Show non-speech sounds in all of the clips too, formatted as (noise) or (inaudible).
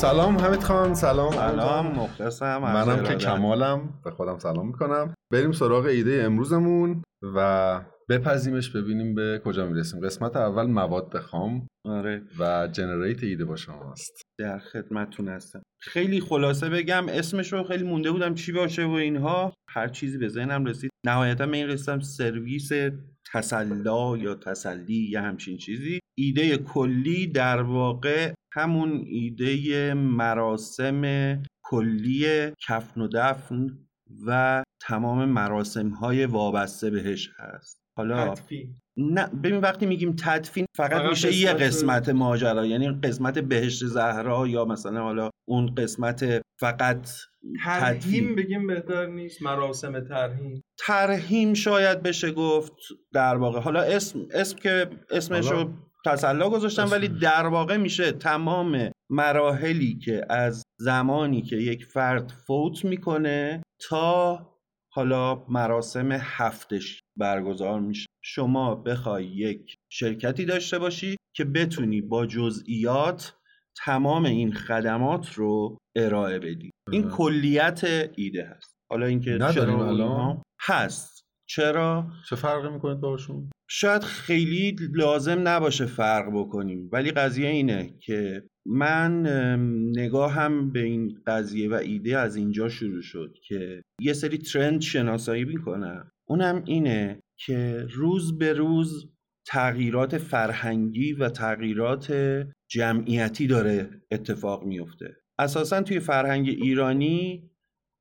سلام حمید خان سلام سلام مخلصم منم که کمالم به خودم سلام می‌کنم. بریم سراغ ایده امروزمون و بپذیمش ببینیم به کجا می‌رسیم. قسمت اول مواد خام آره. و جنریت ایده با شماست. در خدمتتون هستم. خیلی خلاصه بگم اسمش رو خیلی مونده بودم چی باشه و اینها. هر چیزی به ذهنم رسید. نهایتا من این رسیدم سرویس تسلا یا تسلی یا همچین چیزی. ایده کلی در واقع همون ایده مراسم کلی کفن و دفن و تمام مراسم های وابسته بهش هست. حالا تدفین. نه ببین وقتی میگیم تدفین فقط میشه یه قسمت ماجرا یعنی قسمت بهشت زهرا یا مثلا حالا اون قسمت فقط ترهیم بگیم بهتر نیست مراسم ترهیم ترهیم شاید بشه گفت در واقع. حالا اسم اسم که اسمش رو تسلا گذاشتم ولی در واقع میشه تمام مراحلی که از زمانی که یک فرد فوت می‌کنه تا حالا مراسم هفتش برگزار میشه. شما بخوای یک شرکتی داشته باشی که بتونی با جزئیات تمام این خدمات رو ارائه بدی. این کلیت ایده هست. حالا اینکه چرا الان؟ هست. چرا؟ چه فرقی می‌کنه باشون شاید خیلی لازم نباشه فرق بکنیم ولی قضیه اینه که من نگاهم به این قضیه و ایده از اینجا شروع شد که یه سری ترند شناسایی می‌کنم. اونم اینه که روز به روز تغییرات فرهنگی و تغییرات جمعیتی داره اتفاق میفته اساسا توی فرهنگ ایرانی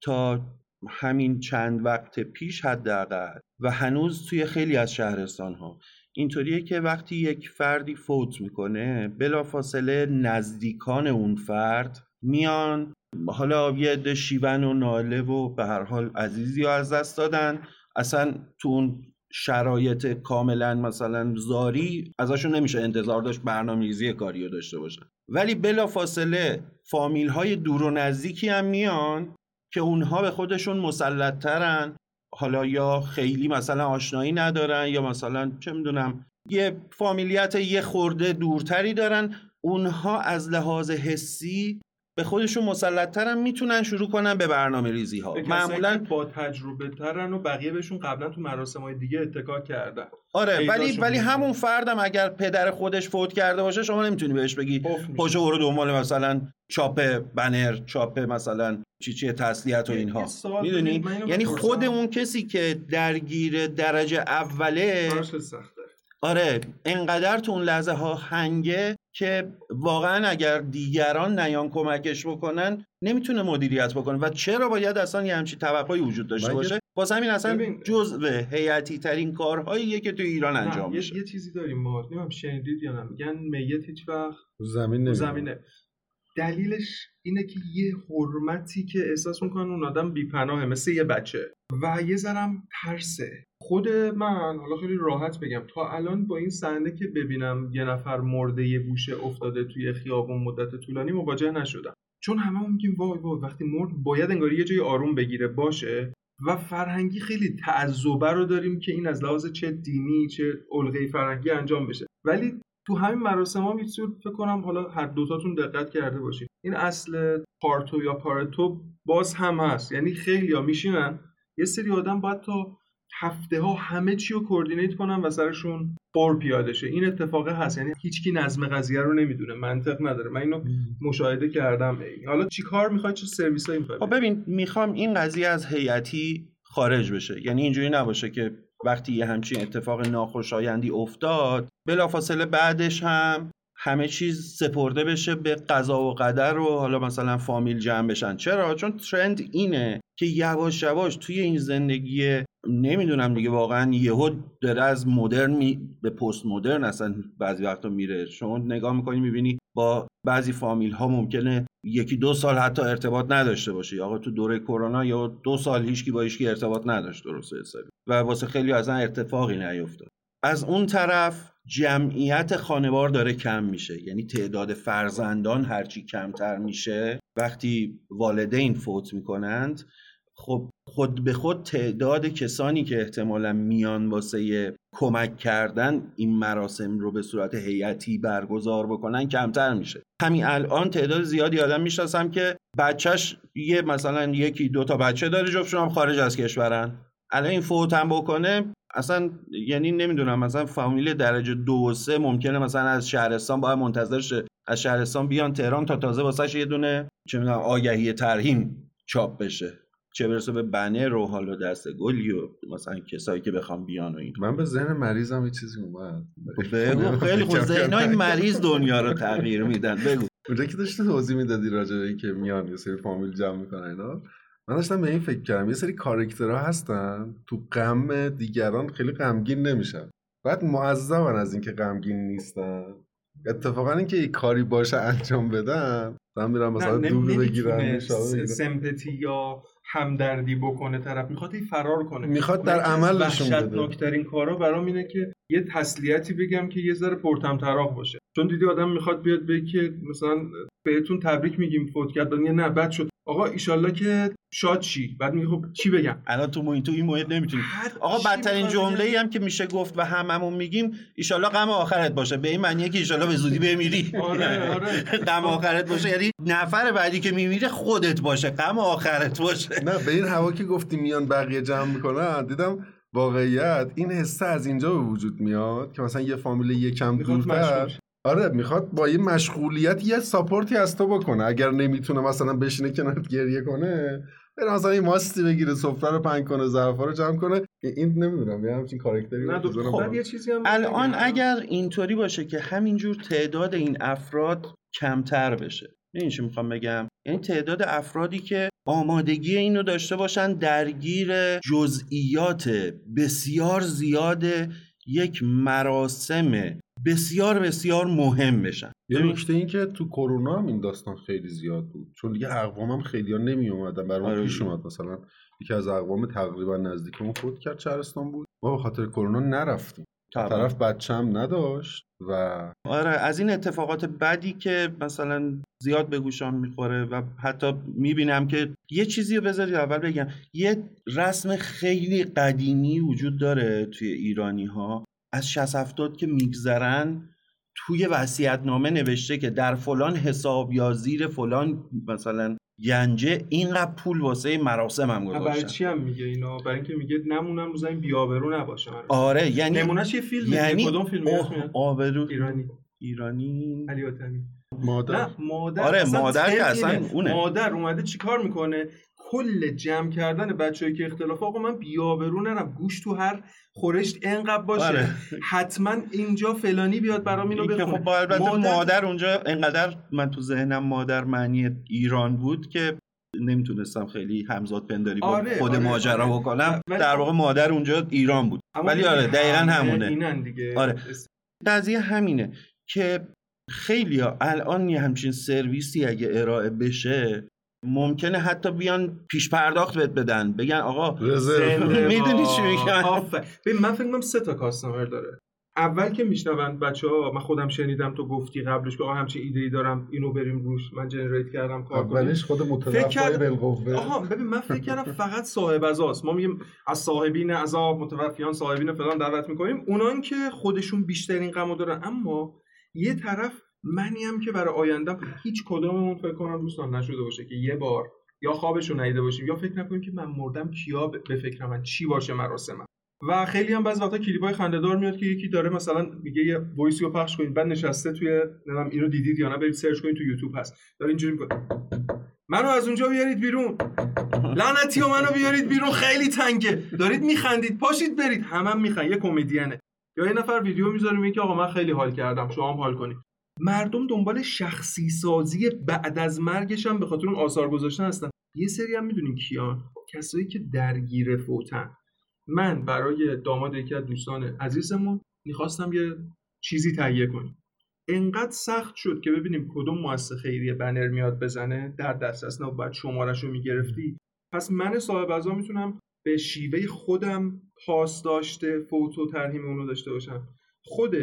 تا همین چند وقت پیش حداقل و هنوز توی خیلی از شهرستان ها اینطوریه که وقتی یک فردی فوت می‌کنه بلافاصله نزدیکان اون فرد میان حالا یه عده شیون و ناله و به هر حال عزیزی ها از دست دادن. اصلا تو اون شرایط کاملا مثلا زاری ازشون نمیشه انتظار داشت برنامه‌ریزی کاری رو داشته باشن. ولی بلافاصله فامیل های دور و نزدیکی هم میان که اونها به خودشون مسلطترن. حالا یا خیلی مثلا آشنایی ندارن یا مثلا چه می‌دونم یه فامیلیت یه خورده دورتری دارن اونها از لحاظ حسی به خودشون مسلط ترن می‌تونن شروع کنن به برنامه ریزی ها معمولا با تجربه ترن و بقیه بهشون قبلا تو مراسم های دیگه اتکا کردن. آره ولی ولی همون فردم اگر پدر خودش فوت کرده باشه شما نمی‌تونی بهش بگی پاشو برو دنبال مثلا چاپ بنر چاپ مثلا چی چی تسلیت و اینها. می‌دونی؟ یعنی خود اون کسی که درگیر درجه اوله آره انقدر تو اون لحظه ها هنگه که واقعا اگر دیگران نیان کمکش بکنن نمی‌تونه مدیریت بکنه. و چرا باید اصلا یه همچین توقعی وجود داشته باشه؟ واسه همین اصلا جزء هیئتی ترین کارهاییه که تو ایران انجام میشه. یه چیزی داریم ما. نمی‌دونم شنیدید یا نه. میگن میت هیچ وقت زمین زمینه. دلیلش اینه که یه حرمتی که احساس می‌کنن اون آدم بیپناهه مثل یه بچه. و یه ذرم ترسه. خود من حالا خیلی راحت بگم تا الان با این صحنه که ببینم یه نفر مرده یه گوشه افتاده توی خیابون مدت طولانی مواجه نشدم. چون همه میگیم وای وای وقتی مرد باید انگاری یه جای آروم بگیره باشه. و فرهنگی خیلی تعذبه رو داریم که این از لحاظ چه دینی چه الگوی فرهنگی انجام بشه. ولی تو همین مراسم ها فکر کنم حالا هر دوتاتون دقت کرده باشید. این اصل پارتو یا پارتو باز هم هست. یعنی خیلی ها میشینن. یه سری آدم باید تا هفته ها همه چی رو کوردینیت کنن و سرشون بر پیاده شه. این اتفاقه هست. یعنی هیچکی نظم قضیه رو نمی‌دونه. منطق نداره. من اینو مشاهده کردم. حالا چی کار می‌خوای؟ چه سرویسایی می‌خوای؟ خب ببین می‌خوام این قضیه از هیئتی خارج بشه. یعنی اینجوری نباشه که وقتی یه همچین اتفاق ناخوشایندی افتاد بلافاصله بعدش هم همه چیز سپرده بشه به قضا و قدر و حالا مثلا فامیل جمع بشن. چرا؟ چون ترند اینه که یواش یواش توی این زندگی نمی‌دونم دیگه واقعا یهو داره از مدرن می... به پست مدرن اصلا بعضی وقتا میره. شما نگاه می‌کنی می‌بینی با بعضی فامیل ها ممکنه یکی دو سال حتی ارتباط نداشته باشه آقا تو دوره کرونا یا دو سال هیچکی با هیچکی ارتباط نداشت درست حسابی. و واسه خیلی اصلا ارتفاقی نیفتاد. از اون طرف جمعیت خانوار داره کم میشه. یعنی تعداد فرزندان هرچی کمتر میشه. وقتی والدین فوت می‌کنند خب خود به خود تعداد کسانی که احتمالا میان واسه کمک کردن این مراسم رو به صورت هیئتی برگزار بکنن کمتر میشه. همین الان تعداد زیادی آدم می‌شناسم که بچهش یه مثلا یکی دو تا بچه داره جفتشون هم خارج از کشورن. الان این فوت هم بکنه اصلا یعنی نمی‌دونم مثلا فامیل درجه دو و سه ممکنه مثلا از شهرستان باید منتظر شه از شهرستان بیان تهران تا تازه واسه یه دونه چه می‌دونم آگهی ترهیم چاپ بشه. چه برسه به بنر و حالا دست گلی و مثلا کسایی که بخوام بیان و این. من به ذهن مریضم یه چیزی اومد. بگو. (laughs) خیلی خوب. ذهنای مریض دنیا رو تغییر میدن. بگو. اونجا که داشتی توضیح می‌دادی راجع به که میان یه سری فامیل جمع می‌کنن اینا. من داشتم به این فکر کردم. یه سری کارکترها هستن. تو غم دیگران خیلی غمگین نمیشن. بعد معذبن از اینکه غمگین نیستن. اتفاقا اینکه یه کاری باشه انجام بدن من میرم مثلا دور بگیرن سمپتی یا همدردی بکنه طرف. می‌خواد این فرار کنه. می‌خواد در عمل نشون بده. نکترین کارا برام اینه که یه تسلیتی بگم که یه ذره پرتم تراح باشه. چون دیدی آدم می‌خواد بیاد بگه که مثلا بهتون تبریک میگیم فوت کرد نه بد شد. آقا ایشالله که شاد چی بعد میگه خب چی بگم؟ الان تو این تو این محیط نمی‌تونی. آقا بدترین جمله ای هم که میشه گفت و هممون میگیم ایشالله غم آخرت باشه. به این معنیه که ایشالله به زودی بمیری. آره آره. (laughs) غم آخرت باشه. یعنی نفر بعدی که میمیره خودت باشه. غم آخرت باشه. نه به این هوا که گفتی میان بقیه جمع می‌کنن دیدم واقعیت این حسه از اینجا به وجود میاد که مثلا یه فامیل یکم دورتر. آره می‌خواد با یه مشغولیت یه ساپورتی از تو بکنه. اگر نمی‌تونه مثلا بشینه کنارت گریه کنه بره مثلا این ماستی بگیره سفره رو پنگ کنه ظرفا رو جمع کنه. این نمی‌دونم یه همچین کاراکتری خب یه چیزی هم الان اگر اینطوری باشه که همینجور تعداد این افراد کمتر بشه این چی می‌خوام بگم؟ یعنی تعداد افرادی که آمادگی اینو داشته باشن درگیر جزئیات بسیار زیاد یک مراسم بسیار بسیار مهم بشن. یه نکته این که تو کرونا هم این داستان خیلی زیاد بود. چون دیگه اقوام هم خیلی ها نمی اومدن. برای آره. پیش اومد. مثلا یکی از اقوام تقریبا نزدیکمون فوت کرد چهرستان بود. ما به خاطر کرونا نرفتیم. طرف بچه هم نداشت و آره از این اتفاقات بدی که مثلا زیاد به گوشام می‌خوره و حتی می‌بینم که یه چیزی رو بذارید اول بگم. یه رسم خیلی قدیمی وجود داره توی ایرانی ها از 60 70 که میگذرن توی نامه نوشته که در فلان حساب یا زیر فلان مثلا گنجه اینقدر پول واسه مراسم هم گذاشتن. برای چی هم میگه اینا؟ برای اینکه میگه نمونم رو زمین بیابرو نباشه. آره. یعنی نمونهش یه فیلم یعنی کدوم فیلم آبرو ایرانی. ایرانی. علی آتمی. مادر. نه مادر آره مادر که اصلا اونه. مادر اومده چیکار می‌کنه؟ کل جمع کردن بچه‌ای که اختلاف آقا من بیابرو نرم گوش تو هر خورشت انقدر باشه آره. حتما اینجا فلانی بیاد برام اینو بخونه خب مادر... مادر اونجا انقدر من تو ذهنم مادر معنی ایران بود که نمی‌تونستم خیلی همزاد پنداری با آره، خود آره، ماجرا آره. بکنم در واقع مادر اونجا ایران بود ولی آره دقیقا همونه دیگه. آره قضیه همینه که خیلی ها الان یه همچین سرویسی اگه ارائه بشه ممکنه حتی بیان پیش پرداخت بهت بدن. بگن آقا می‌دونی چی میگن؟ ببین من فکر کنم سه تا کاستمر داره. اول که میشنون بچه ها من خودم شنیدم تو گفتی قبلش که آقا همچین ایده ای دارم اینو بریم روش من جنریت کردم کار اولش خود متوفای بالقوه آها ببین من فکر کردم فقط صاحب ازاست ما میگیم از صاحبین عذاب متوفیان صاحبین فلان دعوت می‌کنیم. اونان که خودشون بیشترین غمو دارن. اما یه طرف منی هم که برای آینده هیچ کدوممون فکر کنم دوستان نشده باشه که یه بار یا خوابشو ندیده باشیم یا فکر نکنیم که من مردم کیا به فکر من چی باشه مراسمم و خیلی هم بعضی وقتا کلیپای خنده‌دار میاد که یکی داره مثلا میگه یه voice ی رو پخش کنید بعد نشسته توی نمی‌دونم اینو دیدید یا نه برید سرچ کنید تو یوتیوب هست. داره اینجوری می‌کنه منو از اونجا بیارید بیرون. لعنتی و منو بیارید بیرون خیلی تنگه. دارید میخندید پاشید برید. همم هم میخند یه کمدینه یا یه نفر ویدیو می‌ذاره میگه آقا من خیلی حال کردم شما هم حال کنید. مردم دنبال شخصی سازی بعد از مرگش هم به خاطر اون آثار گذاشتن هستن. یه سری هم می‌دونین کیان؟ کسایی که درگیر فوتن. من برای داماد یکی از دوستان عزیزمون می‌خواستم یه چیزی تهیه کنیم. انقدر سخت شد که ببینیم کدوم مؤسسه خیریه بنر میاد بزنه در دسترس نه باید شمارش رو می‌گرفتی. پس من صاحب ازا می‌تونم به شیوه خودم پاس داشته فوتو ترهیم اونو داشته باشم. خود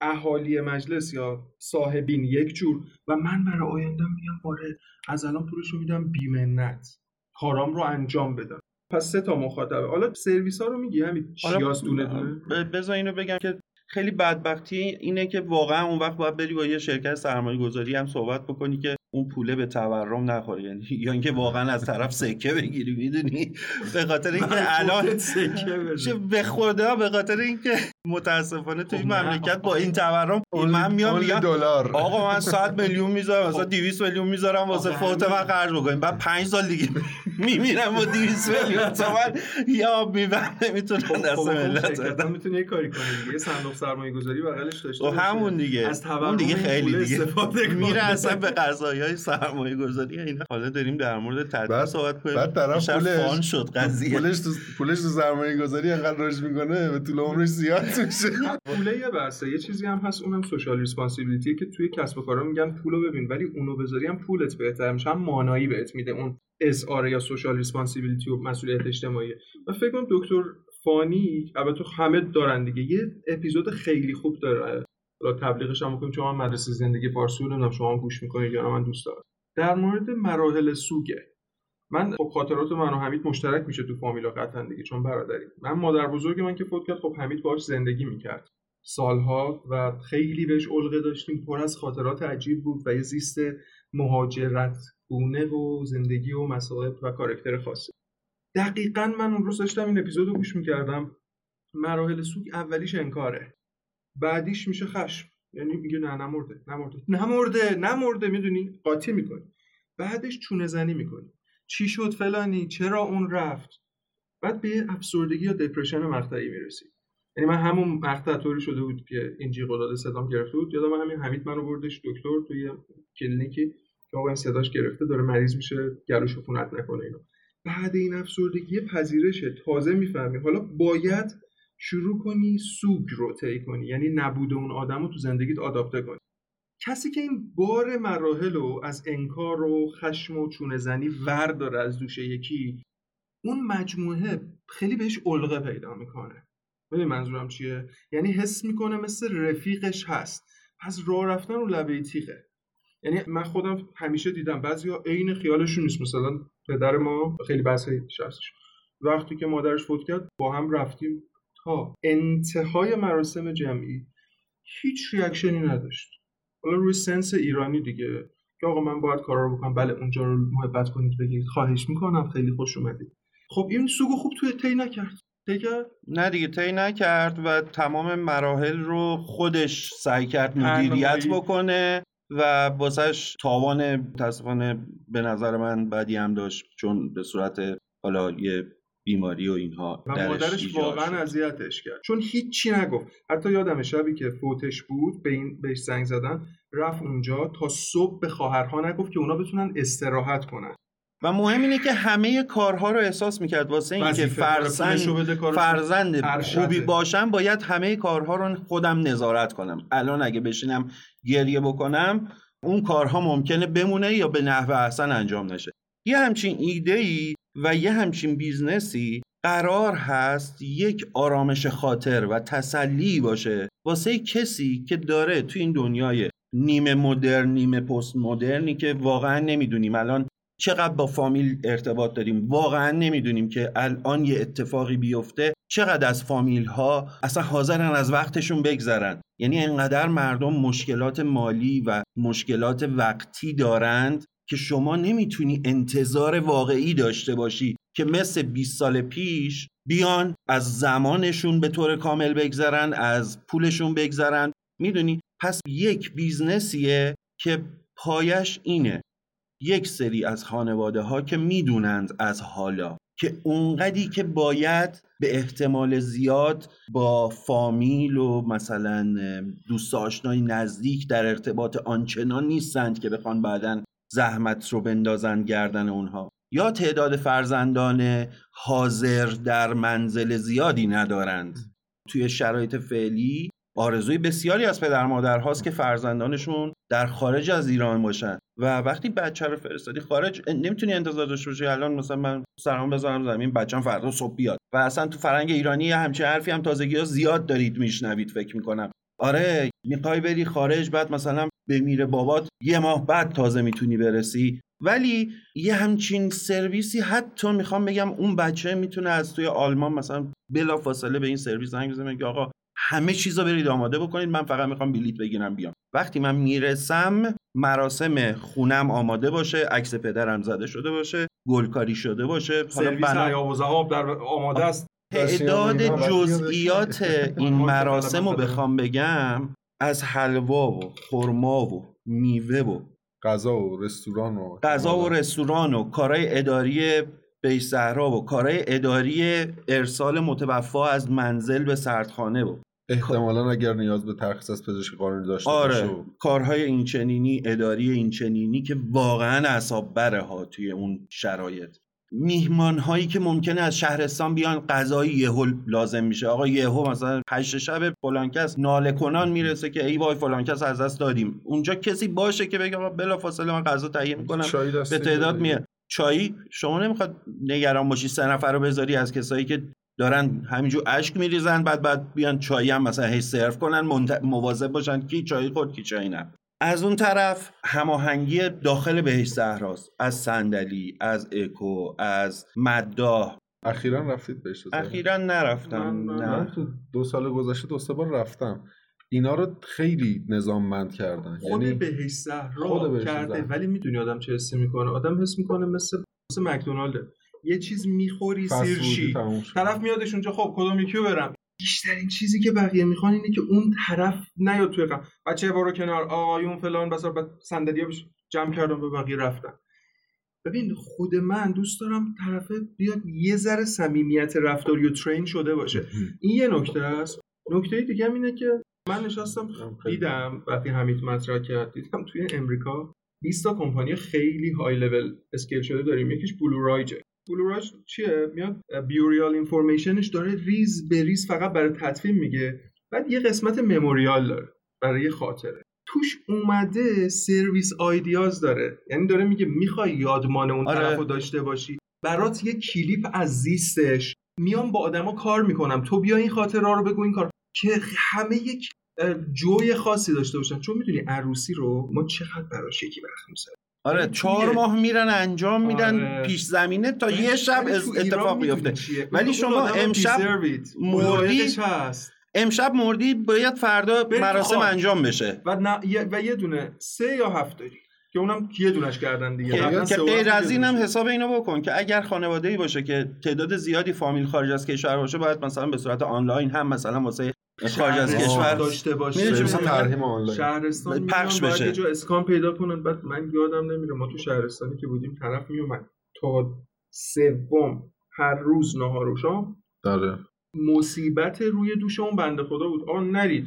اهالی مجلس یا صاحبین یک جور و من برای آیندم میگم باره از الان پولش رو میدم بیمنت. کارام رو انجام بدم. پس سه تا مخاطبه. حالا سرویس ها رو میگی همین چیاس دونه دونه بذار اینو بگم که خیلی بدبختی اینه که واقعا اون وقت باید بری با یه شرکت سرمایه گذاری هم صحبت بکنی که اون پوله به تورم نخوره. یعنی (laughs) یا اینکه واقعا از طرف سکه بگیری می‌دونی؟ به خاطر اینکه الان سکه به خدا به خاطر اینکه متاسفانه توی این خب مملکت با این تورم من میام میگم دلار. آقا من 100 میلیون می‌ذارم مثلا 200 میلیون می‌ذارم واسه فوت من خرج بکنیم. بعد 5 سال دیگه (laughs) میمیرم با 200 میلیون. تومن یا می‌برم نمی‌تونن خب، دست خب، ملت می‌تونه یه کاری کنه یه صندوق سرمایه گذاری بغلش داشته همون دیگه. از اون دیگه خیلی دیگه. میره اصلا به قضایی های سرمایه گذاری اینا. حالا داریم در مورد تدبیر صحبت کنیم. بعد طرف پولش شد قضیه. پولش تو پولش تو سرمایه گذاری انقدر رشد می‌کنه به طول عمرش زیاد. میشه. پوله یه بحثه یه چیزی هم هست اونم social responsibility که توی کسب و کارا میگن پولو ببین ولی اونو بذاری هم پولت بهتر میشه هم مانایی بهت میده اون اس یا social responsibility و مسئولیت اجتماعی. و فکر کنم دکتر فانی البته همه دارن دیگه. یه اپیزود خیلی خوب داره. حالا تبلیغش هم می‌کنیم چون من مدرسه زندگی فارسی رو شما گوش می‌کنید یا من دوست دارم. در مورد مراحل سوگه. من خب خاطرات من و حمید مشترک میشه تو فامیلا قطعا دیگه چون برادریم. من مادر بزرگ من که فوت کرد خب حمید باهاش زندگی می‌کرد. سالها و خیلی بهش علقه داشتیم. پر از خاطرات عجیب بود و یه زیست مهاجرت گونه و زندگی و مسائل و کارکتر خاصی. دقیقا من اون روز داشتم این اپیزود رو گوش می‌کردم. مراحل سوگ اولیش انکاره. بعدیش میشه خشم. یعنی میگه نه نمرده نمرده. نمرده نمرده می‌دونی؟ قاطی می‌کنی. بعدش چونه زنی می‌کنی. چی شد فلانی؟ چرا اون رفت؟ بعد به افسردگی یا دپرشن مقطعی می‌رسی یعنی من همون مقطع طوری شده بود که این جیغ صدام گرفته بود. یادم همین حمید منو بردش دکتر توی کلینیکی. که آقا صداش گرفته داره مریض میشه گلوش عفونت نکنه اینا بعد این افسردگی پذیرشه. تازه می‌فهمی. حالا باید شروع کنی سوگ رو طی کنی. یعنی نبود اون آدم رو تو زندگیت آداپته کنی. کسی که این بار مراحل رو از انکار و خشم و چونه زنی ور داره از دوش یکی اون مجموعه خیلی بهش علقه پیدا می‌کنه. ببین منظورم چیه؟ یعنی حس می‌کنه مثل رفیقش هست. پس راه رفتن رو لبه تیغه. یعنی من خودم همیشه دیدم بعضیا عین خیالشون نیست. مثلا پدر ما خیلی بحث هستش وقتی که مادرش فوت کرد با هم رفتیم تا انتهای مراسم جمعی. هیچ ریاکشنی نداشت. حالا روی سنس ایرانی دیگه که آقا من باید کارا رو بکنم بله اونجا رو محبت کنید بگید خواهش می‌کنم خیلی خوش اومدید. خب این سوگو خوب توی تی نکرد. دیگه؟ نه دیگه طی نکرد و تمام مراحل رو خودش سعی کرد مدیریت بکنه و واسهش تاوان متاسفانه به نظر من بدی هم داشت چون به صورت حالا یه بیماری و اینها و مادرش واقعا اذیتش کرد. چون هیچی نگفت. حتی یادم شبی که فوتش بود به این بهش زنگ زدن رفت اونجا تا صبح به خواهرها نگفت که اونا بتونن استراحت کنن. و مهم اینه که همه کارها رو احساس می‌کرد. واسه اینکه فرزند فرزند خوبی باشم باید همه کارها رو خودم نظارت کنم. الان اگه بشینم گریه بکنم اون کارها ممکنه بمونه یا به نحو احسن انجام نشه. یه همچین ایده ای و یه همچین business ی قرار هست یک آرامش خاطر و تسلی باشه واسه کسی که داره تو این دنیای نیمه مدرن نیمه پست مدرنی که واقعا نمی‌دونیم. الان چقدر با فامیل ارتباط داریم؟ واقعا نمی‌دونیم که الان یه اتفاقی بیفته چقدر از فامیل ها اصلا حاضرن از وقتشون بگذرن. یعنی انقدر مردم مشکلات مالی و مشکلات وقتی دارند که شما نمی‌تونی انتظار واقعی داشته باشی که مثل 20 سال پیش بیان از زمانشون به طور کامل بگذرن از پولشون بگذرن. می‌دونی؟ پس یک بیزنسیه که پایش اینه. یک سری از خانواده ها که می‌دونند از حالا که اونقدی که باید به احتمال زیاد با فامیل و مثلا دوست آشنای نزدیک در ارتباط آنچنان نیستند که بخوان بعدا زحمت رو بندازن گردن اونها. یا تعداد فرزندان حاضر در منزل زیادی ندارند. توی شرایط فعلی آرزوی بسیاری از پدر مادر هاست که فرزندانشون در خارج از ایران باشن. و وقتی بچه رو فرستادی خارج نمی‌تونی انتظار داشته باشی الان مثلا من سرام بذارم زمین بچه‌م فردا صبح بیاد. و اصلا تو فرنگ ایرانی همچین حرفی هم تازگی ها زیاد دارید میشنوید فکر می‌کنم. آره می‌خوای بری خارج بعد مثلا بمیره بابات یه ماه بعد تازه می‌تونی برسی. ولی یه همچین سرویسی حتی می‌خوام بگم اون بچه می‌تونه از توی آلمان مثلا بلا فاصله به این سرویس زنگ بزنه که آقا همه چیزا برید آماده بکنید من فقط می‌خوام بلیت بگیرم بیام. وقتی من می‌رسم مراسم خونم آماده باشه عکس پدرم زده شده باشه گلکاری شده باشه سرویس بنا... در آماده است. تعداد جزئیات این مراسم رو بخوام بگم از حلوا و خرما و میوه و غذا و رستوران و غذا و رستوران و کارهای اداری بیش صحرا و کارهای اداری ارسال متوفا از منزل به سردخانه و احتمالا اگر نیاز به ترخیص از پزشک قانونی داشته آره باشه کارهای اینچنینی اداری اینچنینی که واقعا اعصاب بره ها توی اون شرایط. میهمان هایی که ممکنه از شهرستان بیان غذایی یهو لازم میشه. آقا یهو مثلا هشت شب فلان کس ناله کنان می‌رسه که ای وای فلان کس از دست دادیم. اونجا کسی باشه که بگه آقا بلافاصله من غذا تهیه می‌کنم به تعداد میاد. چایی؟ شما نمی‌خواد نگران باشی سه نفر رو بذاری از کسایی که دارن همینجور اشک میریزن بعد بعد بیان چایی هم مثلا هی سرو کنن مواظب باشن کی چایی خود کی چایی نه از اون طرف هماهنگی داخل بهش صحراست. از صندلی از اکو از مداه اخیرا رفتید بهش اخیرا نرفتم. نه. تو دو سال گذشته دو سه بار رفتم. اینا رو خیلی نظاممند کردن. خود یعنی بهش صحرا کرده ولی می‌دونی آدم چه حسی می‌کنه. آدم حس می‌کنه مثل مثل مکدونالد یه چیز می‌خوری سیرشی طرف میادش اونجا خب کدوم یکیو برم. بیشترین چیزی که بقیه می‌خوان اینه که اون طرف نیاد توی قم بچه بارو کنار. آقایون فلان بسار بعد صندلی جمع کردم به بقیه رفتم ببین خود من دوست دارم طرفه بیاد یه ذره صمیمیت رفتاری و ترین شده باشه. این یه نکته است. نکته دیگه اینه که من نشستم دیدم وقتی حمید مطرح کرد دیدم توی امریکا 20 تا کمپانی خیلی high level scale شده داریم یکیش Blue Ridge ه. Blue Ridge چیه؟ میاد burial information ش داره ریز به ریز فقط برای تدفین میگه. بعد یه قسمت memorial داره برای خاطره. توش اومده service ideas داره. یعنی داره میگه می‌خوای یادمان اون آره. طرف داشته باشی. برات یه کلیپ از زیستش. میام با آدما کار می‌کنم. تو بیا این خاطره رو بگو این کار. که همه یک جوی خاصی داشته باشن. چون می‌دونی عروسی رو ما چقدر براش یکی وقت آره چهار ماه میرن انجام میدن آره. پیش زمینه تا یه شب اتفاق بیفته. ولی شما امشب مردی امشب مردی باید فردا مراسم انجام بشه. و, و یه دونه سه یا هفت داری که اونم یه دونش کردن دیگه. که غیر از این هم حساب اینو بکن که اگر خانواده ای باشه که تعداد زیادی فامیل خارج از کشور باشه باید مثلا به صورت آنلاین هم مثلا واسه خارج از کشور داشته باشه. مثلا شهرستان پخش بشه. یه اسکان پیدا کنن. بعد من یادم نمیره ما تو شهرستانی که بودیم طرف میومد تا سوم هر روز نهار و شام. داره مصیبت روی دوش اون بنده خدا بود. آقا نرید.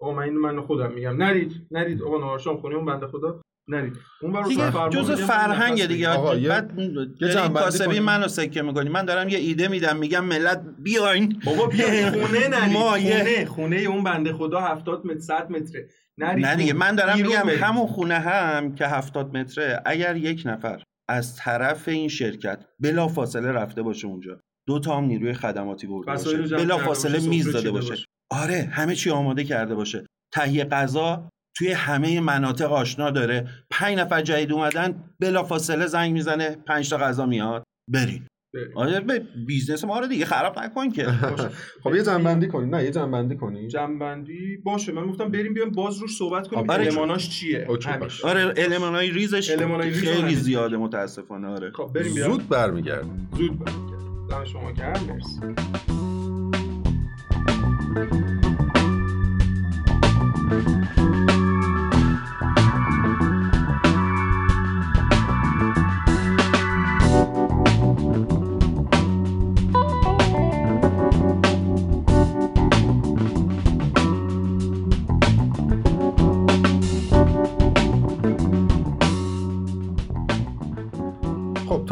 آقا من اینو من خودم میگم. نرید نرید. آقا نهار شام خونه اون بنده خدا. نرید اون دیگه جزء فرهنگ دیگه. بعد کاسبی منو سکه می‌کنی من دارم یه ایده میدم میگم ملت بیاین. بابا بیاین (laughs) خونه نرید خونه. خونه اون بنده خدا 70 متر 100 متره. نرید نه دیگه. من دارم میگم همون خونه هم که 70 متره اگر یک نفر از طرف این شرکت بلا فاصله رفته باشه اونجا دو تا هم نیروی خدماتی برده باشه بلا فاصله میز داده باشه. باشه. آره همه چی آماده کرده باشه. تهیه غذا توی همه مناطق آشنا داره. پنج نفر جدید اومدن بلافاصله زنگ می‌زنه پنج تا غذا میاد. برین آره به business ما رو دیگه خراب نکن که. (laughs) خب یه جمع‌بندی کنی. نه یه جمع‌بندی کنی. جمع‌بندی؟ باشه. من گفتم بریم بیام باز روش صحبت کنیم. آره. الماناش چیه؟ آره المانای ریزش خیلی زیاده متاسفانه. آره. خب بریم بیام زود برمیگردیم. زود برمیگردیم. شما گرم. مرسی.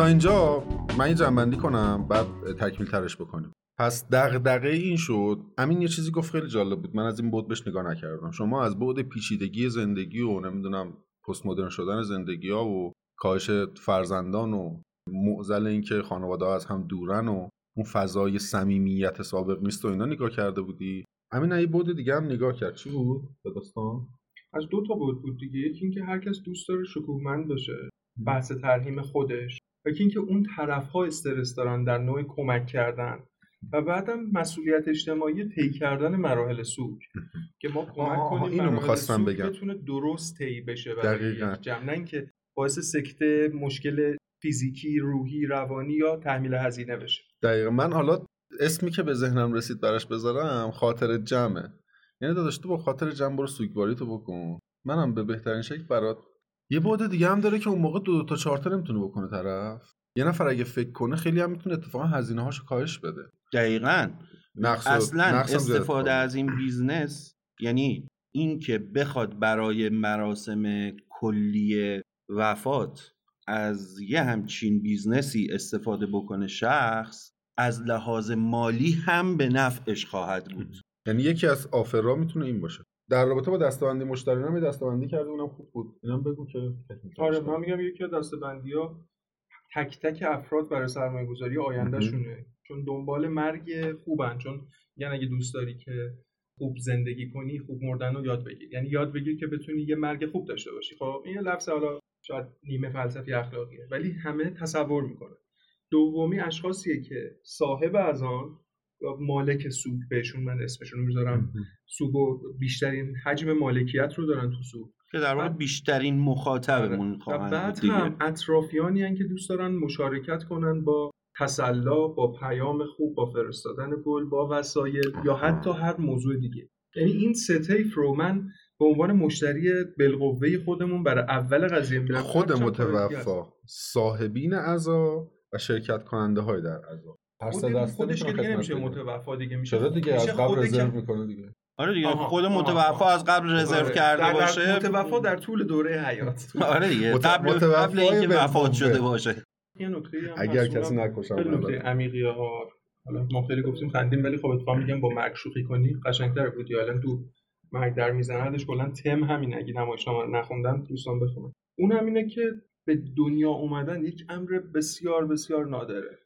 اینجا من یه جنبندی کنم بعد تکمیل ترش بکنیم. پس دغدغه این شد. امین یه چیزی گفت خیلی جالب بود. من از این بود بهش نگاه نکردم. شما از بعد پیچیدگی زندگی و نمی‌دونم پست مدرن شدن زندگی ها و کاهش فرزندان و معزل اینکه خانواده از هم دورن و اون فضای صمیمیت سابق نیست و اینا نگاه کرده بودی؟ همین ای بود دیگه هم نگاه کرد. چی بود؟ به داستان؟ از دو تا بود بود دیگه. یکی اینکه هر کس دوست داره شکوهمند باشه. بحث ترهیم خودش. و اینکه اون طرف ها استرس دارن در نوع کمک کردن. و بعدم مسئولیت اجتماعی طی کردن مراحل سوگ که ما کمک کنیم اینو می‌خواستم بگم. بتونه درست طی بشه برای جمع. که باعث سکته مشکل فیزیکی روحی روانی یا تحمیل هزینه بشه. دقیقا. من حالا اسمی که به ذهنم رسید براش بذارم خاطر جمعه. یعنی داداش تو با خاطر جمع برو سوگواری تو بکن. منم به بهترین شکل برات یه بعد دیگه هم داره که اون موقع دو, دو تا چهار نمی‌تونه بکنه طرف. یه نفر اگه فکر کنه خیلی هم می‌تونه اتفاقا هزینه هاشو کاهش بده. دقیقا. اصلا استفاده از این business یعنی این که بخواد برای مراسم کلی وفات از یه همچین business ی استفاده بکنه شخص از لحاظ مالی هم به نفعش خواهد بود. یعنی یکی از آفرها می‌تونه این باشه. در رابطه با دستبندی مشتری هم دستبندی کرده اونم خوب بود. اینم بگو که آره من میگم یکی از دستبندی ها تک تک افراد برای سرمایه گذاری آیندهشونه چون دنبال مرگ خوبن چون یعنی اگه دوست داری که خوب زندگی کنی خوب مردن رو یاد بگیر. یعنی یاد بگیر که بتونی یه مرگ خوب داشته باشی. خب این لفظ حالا شاید نیمه فلسفی اخلاقیه ولی همه تصور می‌کنه دومی اشخاصیه که صاحب از آن مالک سوق بهشون من اسمشون می‌ذارم. سوق بیشترین حجم مالکیت رو دارن تو سوق که در واقع بیشترین مخاطبمون آره. خواهند بعد هم اطرافیانی که دوست دارن مشارکت کنن با تسلا با پیام خوب با فرستادن گل با وسایل یا حتی هر موضوع دیگه. یعنی این ستیف رو من به عنوان مشتری بالقوه خودمون برای اول قضیه میرم خود متوفا صاحبین اعضا و شرکت کننده های در اعضا. هر خودش که دیگه نمیشه متوفا دیگه میشه چرا دیگه؟ از قبل رزرو می‌کنه دیگه. آره دیگه خود متوفا از قبل رزرو آره. کرده در باشه. متوفا در طول دوره حیات. (laughs) آره دیگه قبل قبل اینکه وفات شده باشه. یه نکته اگر کسی نکشم نکته عمیقی ها. حالا ما خیلی گفتیم خندیم ولی خب اتفاقا میگم با مرگ شوخی کنی قشنگتر بود یا الان تو مرگ در میزندش کلا تم همین اگه نمایشنامه نخوندن دوستان بخونن. اون همینه که به دنیا اومدن یک امر بسیار بسیار نادره.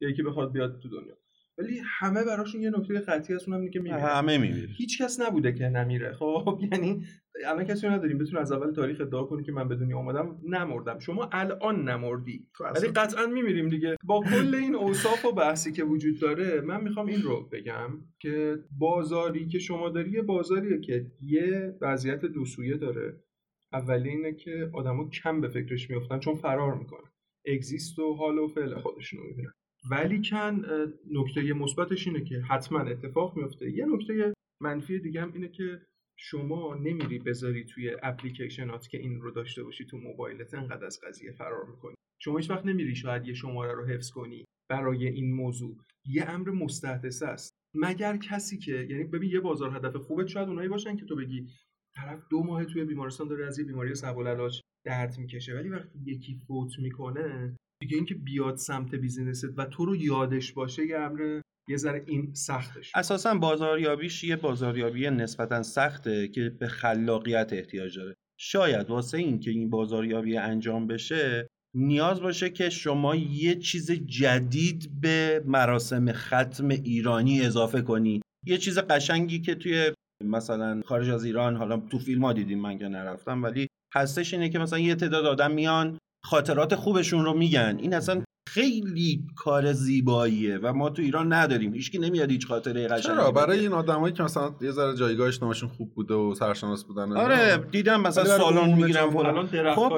یکی بخواد بیاد تو دنیا. ولی همه براشون یه نکته قطعی هست اونم که میمیره همه میمیره هیچ کس نبوده که نمیره. خب (laughs) یعنی الان کسی نداریم. بتونه از اول تاریخ ادعا کنی که من به دنیا اومدم نمردم. شما الان نمردی. ولی قطعا میمیریم دیگه. با کل این اوصاف و بحثی که وجود داره من می‌خوام این رو بگم که بازاری که شما داری یه بازاریه که یه وضعیت دو سویه داره. اولی اینه که آدما کم به فکرش میفتن چون فرار می‌کنن اگزیست و حال و فعل خودشون رو می‌بینن. ولی کن نکته مثبتش اینه که حتما اتفاق میفته یه نکته منفی دیگه هم اینه که شما نمیری بذاری توی اپلیکیشنات که این رو داشته باشی تو موبایلت انقدر از قضیه فرار می‌کنی. شما هیچ وقت نمیری شاید یه شماره رو حفظ کنی برای این موضوع. یه امر مستحدثه است. مگر کسی که یعنی ببین یه بازار هدف خوبه شاید اونایی باشن که تو بگی طرف دو ماه توی بیمارستان داره از یه بیماری العلاج درد می‌کشه ولی وقتی یکی فوت می‌کنه دیگه اینکه بیاد سمت بیزینست و تو رو یادش باشه یه امر یه ذره این سختش. اساسا بازاریابیش یه بازاریابی نسبتا سخته که به خلاقیت احتیاج داره. شاید واسه این که این بازاریابی انجام بشه نیاز باشه که شما یه چیز جدید به مراسم ختم ایرانی اضافه کنی. یه چیز قشنگی که توی مثلا خارج از ایران حالا تو فیلم ها دیدیم من که نرفتم ولی هستش اینه که مثلا یه تعداد آدم میان خاطرات خوبشون رو میگن. این اصلا خیلی کار زیباییه و ما تو ایران نداریم. هیچکی نمیاد هیچ خاطره قشنگی چرا؟ برای این آدمایی که مثلا یه ذره جایگاه اجتماعیشون خوب بوده و سرشناس بودن آره دیدم مثلا سالن می‌گیرم فلان. درخت خب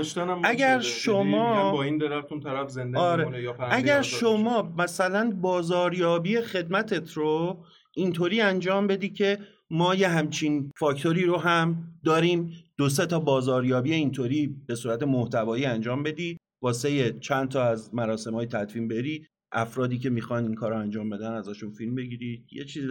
اگر شما با این درخت اون طرف زنده آره. یا اگر شما مثلا بازاریابی خدمتت رو اینطوری انجام بدی که ما یه همچین فاکتوری رو هم داریم. دو سه تا بازاریابی اینطوری به صورت محتوایی انجام بدی. واسه چند تا از مراسم های تدفین بری افرادی که می‌خوان این کار رو انجام بدن ازشون فیلم بگیری. یه چیز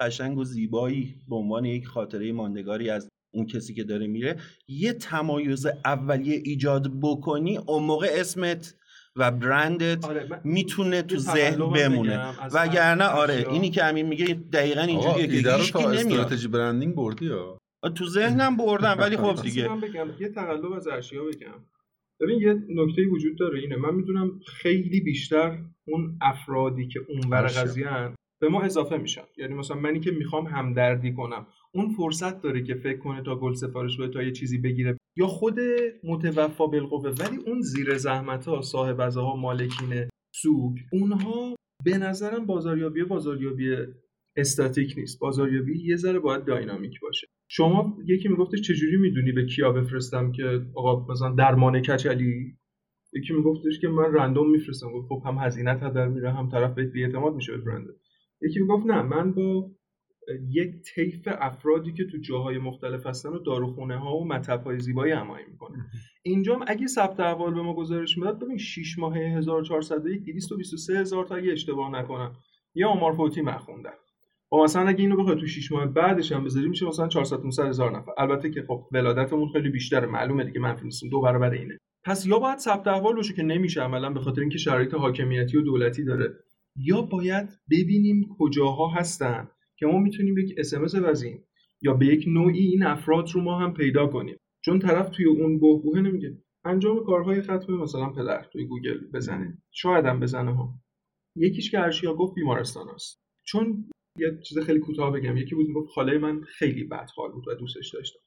قشنگ و زیبایی به عنوان یک خاطره ماندگاری از اون کسی که داره میره. یه تمایز اولیه ایجاد بکنی اون موقع اسمت و برندت آره می‌تونه تو ذهن بمونه. وگرنه. آره اینی که امین میگه دقیقا اینجوریه ایده که رو هیچکی تا نمیاد. استراتژی برندینگ بردی یا؟ تو ذهنم بردم ولی خب (laughs) دیگه. من بگم یه تقلب از اشیا بگم. ببین یه نکته وجود داره اینه. من می‌دونم خیلی بیشتر اون افرادی که. قضیه هن به ما اضافه میشن. یعنی مثلا منی که می‌خوام همدردی کنم. اون فرصت داره که فکر کنه تا گل سفارش بده تا یه چیزی بگیره. یا خود متوفا بالقوه ولی اون زیر زحمت ها صاحب ها مالکین سوق اونها به نظرم بازاریابی بازاریابی استاتیک نیست. بازاریابی یه ذره باید داینامیک باشه. شما یکی میگفتش چجوری می‌دونی به کیا بفرستم که آقا مثلا درمان کچلی؟ یکی میگفتش که من رندوم میفرستم. گفت خب هم هزینت هدر میره هم طرف بهت بی‌اعتماد میشه برنده یکی می‌گفت نه من با یک طیف افرادی که تو جاهای مختلف هستن و داروخونه ها و مطب های زیبایی هماهنگ می‌کنه اینجا هم اگه ثبت احوال به ما گزارش می‌داد ببین 6 ماهه 1401 223 هزار تا اگه اشتباه نکنم یه آمار فوتی من خوندم. با مثلا اگه اینو بخوای تو 6 ماه بعدش هم بذاری میشه مثلا 400 500 هزار نفر. البته که خب ولادتمون خیلی بیشتره معلومه دیگه منفی نیستیم. دو برابر اینه. پس یا باید ثبت احوال باشه که نمیشه عملا به خاطر اینکه شرایط حاکمیتی و دولتی داره یا باید ببینیم کجاها هستن. که ما می‌تونیم یک اسمس بزنیم یا به یک نوعی این افراد رو ما هم پیدا کنیم. چون طرف توی اون بحبوه نمیگه. انجام کارهای ختم مثلا پدر توی گوگل بزنه. شاید هم بزنه ها. یکیش که ارشیا گفت بیمارستان است. چون یه چیز خیلی کوتاه بگم. یکی بود می‌گفت خاله من خیلی بد حال بود و دوستش داشتم.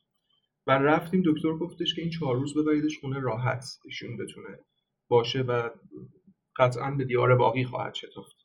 و رفتیم دکتر گفتش که این چهار روز ببریدش خونه راحت. ایشون بتونه باشه و قطعا به دیار باقی خواهد شتافت.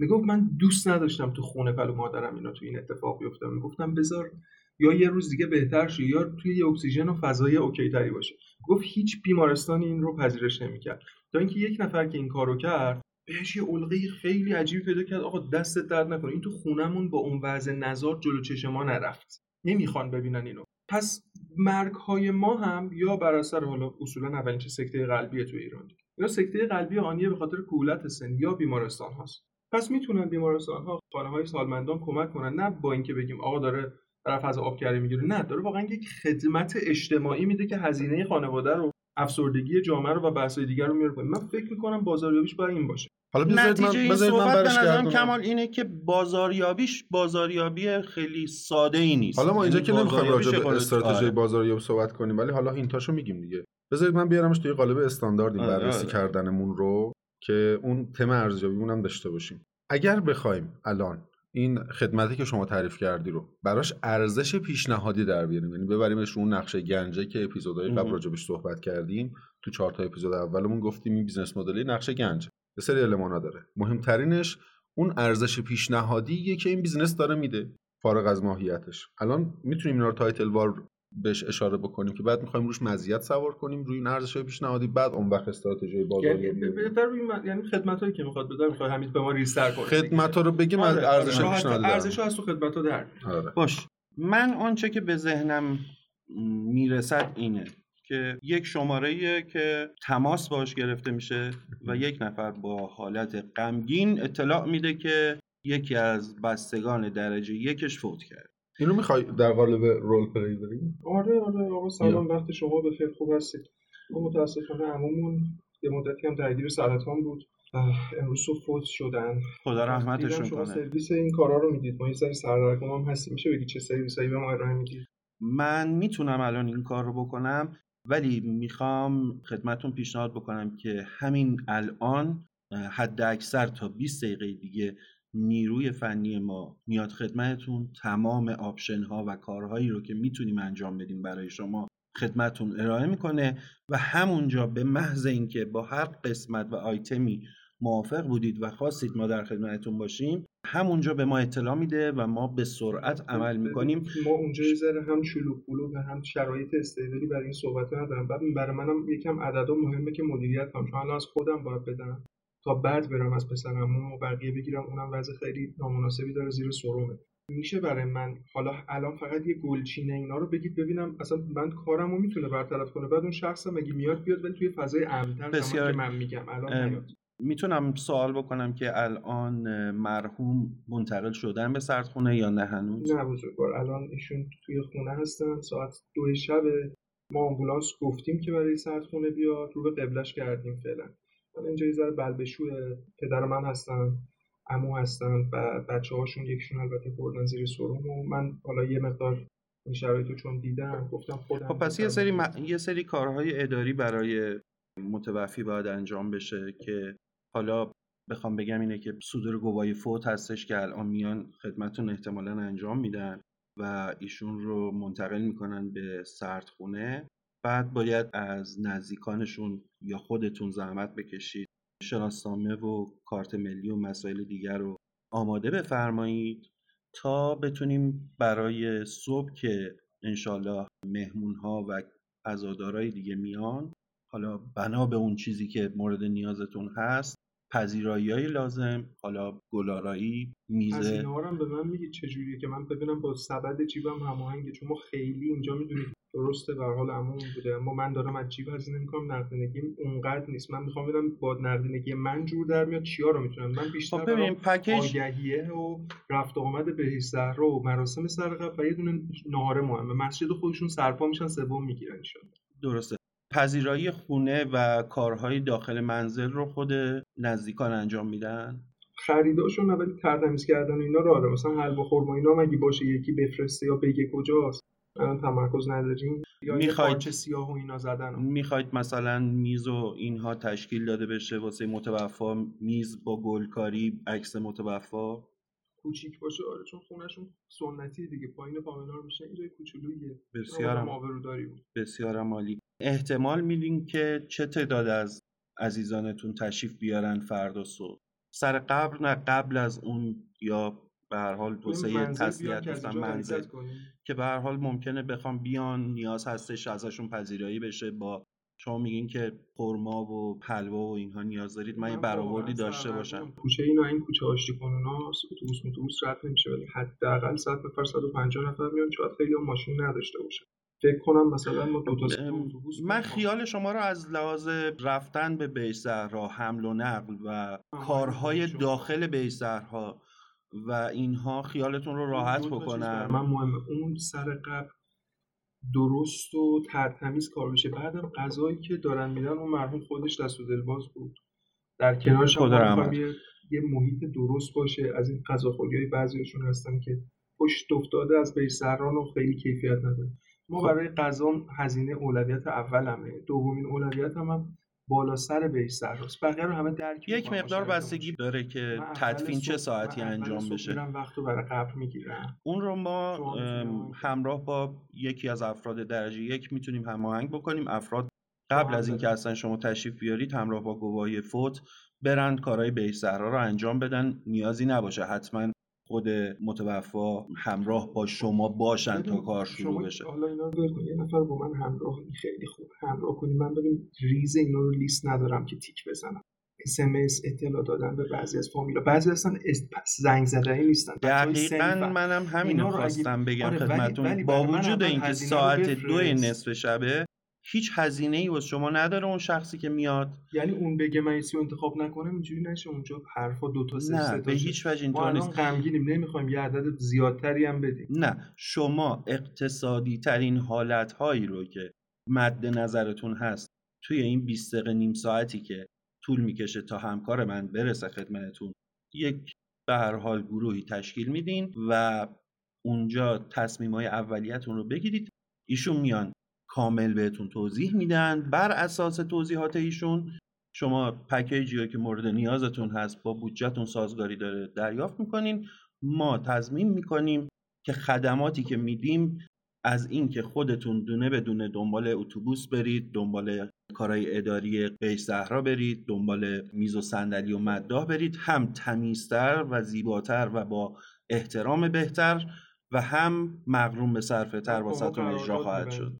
می‌گفت من دوست نداشتم تو خونه پلو مادرم اینا تو این اتفاق بیفته می‌گفتم بذار یا یه روز دیگه بهتر شه یا توی یه اکسیژن و فضای OK تری باشه. گفت هیچ بیمارستانی این رو پذیرش نمی‌کرد. تا اینکه یک نفر که این کارو کرد بهش یه علقه خیلی عجیبی پیدا کرد. آقا دستت درد نکنه. این تو خونمون با اون وضع نزار جلو چشم ما نرفت. نمی‌خوان ببینن اینو. پس مرگ های ما هم یا بر اثر حالا اصولا اولین چه سکته قلبیه تو ایران یا سکته قلبی آنیه به خاطر کولت سن یا بیمارستان هاست. پس می‌تونن بیمارستان ها خانه های سالمندان کمک کنن نه با اینکه بگیم آقا داره طرف از آبکری می‌گیره نه داره واقعا یک خدمت اجتماعی میده که هزینه خانواده رو افسردگی جامعه رو و بحث‌های دیگر رو میاره پایین من فکر می‌کنم بازاریابیش باید این باشه حالا بذارید نتیجه من این بذارید من صحبت به نظرم. کمال اینه که بازاریابیش بازاریابی خیلی ساده ای نیست حالا ما اینجا یعنی که نمی‌خوایم بازاریابیش راجع به استراتژی آره. بازاریابی صحبت کنیم ولی حالا hint اشو میگیم دیگه بذارید من بیارمش توی قالب استاندارد این آره، بررسی آره. کردنمون رو که اون تم ارزیابیمون هم داشته باشیم. اگر بخوایم الان این خدمتی که شما تعریف کردی رو براش ارزش پیشنهادی در بیاریم یعنی ببریمش رو اون نقشه گنجه که اپیزودهای قبل. راجبش صحبت کردیم تو چهار تا اپیزود اولمون گفتیم این business model ی نقشه گنج یه سری المانا داره. مهمترینش اون ارزش پیشنهادیه که این بیزنس داره میده. فارغ از ماهیتش. الان می‌تونیم اینا رو title وار بهش اشاره بکنیم که بعد می‌خوایم روش مزیت سوار کنیم روی این ارزش پیشنهادی بعد اون وقت استراتژی یعنی بازاریابی ب- بهتر روی من- یعنی خدمتایی که می‌خواد بده می‌خواد حمید به ما register کنه خدمت رو بگیم از ارزش آره. پیشنهادی ارزش از تو خدمت ها در. آره. باش من آنچه که به ذهنم می‌رسد اینه که یک شماره که تماس باش گرفته میشه و یک نفر با حالت غمگین اطلاع میده که یکی از بستگان درجه یکش فوت کرد اینو می‌خوای در قالب رول پلی بریم؟ آره آره آقا سلام وقت شما بخیر خوب هستید. ما متاسفانه عمومون یه مدتی هم درگیر سرطان بود. امروز صبح فوت شدن. خدا رحمتشون شما کنه سرویس این کارا رو می‌دید. ما یه سری سردرگم هم هستیم. میشه بگی چه سرویسایی به ما ارائه می‌دید؟ من می‌تونم الان این کار رو بکنم ولی می‌خوام خدمتون پیشنهاد بکنم که همین الان حد اکثر تا 20 دقیقه دیگه نیروی فنی ما میاد خدمتتون تمام option ها و کارهایی رو که می‌تونیم انجام بدیم برای شما خدمتون ارائه می‌کنه و همونجا به محض اینکه با هر قسمت و آیتمی موافق بودید و خواستید ما در خدمتتون باشیم همونجا به ما اطلاع میده و ما به سرعت عمل می‌کنیم. ما اونجا یه ذره هم شلوغ و هم شرایط stable ی برای این صحبت ندارم. بعد برای منم یکم عددا مهمه که مدیریت کنم. چون الان از خودم باید بدم. تا بعد برم از پسرم و بقیه بگیرم اونم وضع خیلی نامناسبی داره زیر سرومه میشه برای من. حالا الان فقط یه گلچینه اینا رو بگید ببینم اصلا من کارمو می‌تونه برطرف کنه. بعد اون شخصم اگه میاد بیاد ولی توی فضای امن‌تر بسیار. که من میگم الان می‌تونم سوال بکنم که الان مرحوم منتقل شدن به سردخونه یا نه هنوز؟ نه بزرگوار الان ایشون توی خونه هستن. ساعت دو شب ما آمبولانس گفتیم که برای سردخونه بیاد. رو به قبلش کردیم فعلا. من اینجا یه ذره بلبشو پدر من هستن عمو هستن و بچه هاشون یکشون البته خوردن زیر سرم و من حالا یه مقدار این شرایط رو چون دیدم گفتم خودم خب پس یه سری, یه سری کارهای اداری برای متوفی باید انجام بشه که حالا بخوام بگم اینه که صدور گواهی فوت هستش که الان میان خدمتون احتمالا انجام میدن و ایشون رو منتقل می‌کنن به سردخونه. بعد باید از نزدیکانشون یا خودتون زحمت بکشید. شناسنامه و کارت ملی و مسائل دیگر رو آماده بفرمایید تا بتونیم برای صبح که انشالله مهمون ها و عزادارای دیگه میان حالا بنا به اون چیزی که مورد نیازتون هست پذیرایی لازم حالا گلارایی میزه هزینه هم به من میگی چجوریه که من ببینم با سبد جیبم هماهنگه چون ما خیلی اینجا می‌دونید درسته به حال عموم بوده اما من دارم از جیب هزینه می‌کنم نقدینگیم اونقدر نیست. من می‌خوام ببینم با نقدینگی من جور در میاد چیا رو می‌تونم؟ من بیشتر خب ببین پکیج آگهیه و رفت آمد به زهرا و مراسم سرقب و یه دونه نهار مهمه. مسجد خودشون سرپا میشن سوم می‌گیرن درسته. پذیرایی خونه و کارهای داخل منزل رو خود نزدیکان انجام میدن؟ خریداشون ولی ترتمیز کردن اینا رو آره مثلا حلوا خرما اینا مگه باشه یکی بفرسته یا بگه کجاست الان تمرکز نداریم. می‌خواید چه سیاه و اینا زدن. می‌خواید مثلا میز و اینها تشکیل داده بشه واسه متوفا میز با گلکاری عکس متوفا؟ کوچیک باشه آره چون خونهشون سنتی دیگه پایین پامنار میشه اینجا کوچولویه. بسیار بسیار عالی. احتمال میدین که چه تعداد از عزیزانتون تشریف بیارن فردا صبح؟ سر قبل نه قبل از اون یا به هر حال توسعه تسلیت مثلا منزل که به هر حال ممکنه بخوام بیان نیاز هستش ازشون پذیرایی بشه با شما میگین که خرما و حلوا و اینها نیاز دارید. من یه برآوردی داشته باشم. کوچه اینا این کوچه آشتی کنوناست اتوبوس اتوبوس رد نمیشه ولی حداقل 100 نفر 150 نفر میان شاید خیلی ماشین نداشته باشه. فکر کنم مثلا ما دو تا من خیال شما رو از لحاظ رفتن به بیش حمل و نقل و کارهای داخل بیش و اینها خیالتون رو راحت بکنم من مهم اون سر قبل درست و ترتمیز کار بشه. بعدم غذایی که دارن میدن اون مرحوم خودش دست و دلباز بود. در کنارش هم یه،, یه محیط درست باشه. از این غذاخوری های بعضیشون هستن که پشت افتاده از بیش سران و خیلی کیفیت نداره. ما خب. برای غذا هزینه اولویت اولمه. دومین اولویت هم, هم بالا سر بهش سرراست بقیه رو همه درک یک مقدار بستگی داره که تدفین چه ساعتی انجام بشه. وقت رو برای قبل می‌گیرم. اون رو ما همراه با یکی از افراد درجه یک می‌تونیم هماهنگ بکنیم. افراد قبل از اینکه اصلا شما تشریف بیارید همراه با گواهی فوت برند کارهای بهش رو انجام بدن. نیازی نباشه. حتما خود متوفا همراه با شما باشن تا کار شروع بشه. حالا اینا یه نفر با من همراه خیلی خوب همراه کنی. من ببین ریز اینا رو لیست ندارم که تیک بزنم. اس اطلاع دادن به بعضی از فامیلا بعضی اصلا زنگ زده نیستن. دقیقا منم همین رو خواستم بگم آره خدمتون. با وجود اینکه ساعت دو نصف شبه هیچ هزینه ای واسه شما نداره اون شخصی که میاد؟ یعنی اون بگه من رو انتخاب نکنم اینجوری نشه؟ اونجا حرفا دو تا سه نه به هیچ وجه اینطور نیست. غمگینیم نمی‌خوایم یه عدد زیادتری هم بدیم. نه شما اقتصادی ترین حالت هایی رو که مد نظرتون هست توی این 20 دقیقه نیم ساعتی که طول می‌کشه تا همکار من برسه خدمتتون یک به هر حال گروهی تشکیل میدین و اونجا تصمیم های اولیتون رو بگیرید. ایشون میان کامل بهتون توضیح میدن. بر اساس توضیحات ایشون شما پکیجی که مورد نیازتون هست با بودجهتون سازگاری داره دریافت می‌کنین. ما تضمین می‌کنیم که خدماتی که میدیم از اینکه خودتون دونه به دونه دنبال اتوبوس برید دنبال کارهای اداری قیش زهرا برید دنبال میز و صندلی و مداح برید. هم تمیزتر و زیباتر و با احترام بهتر و هم مغروم به صرفه تر واسهتون اجرا خواهد شد.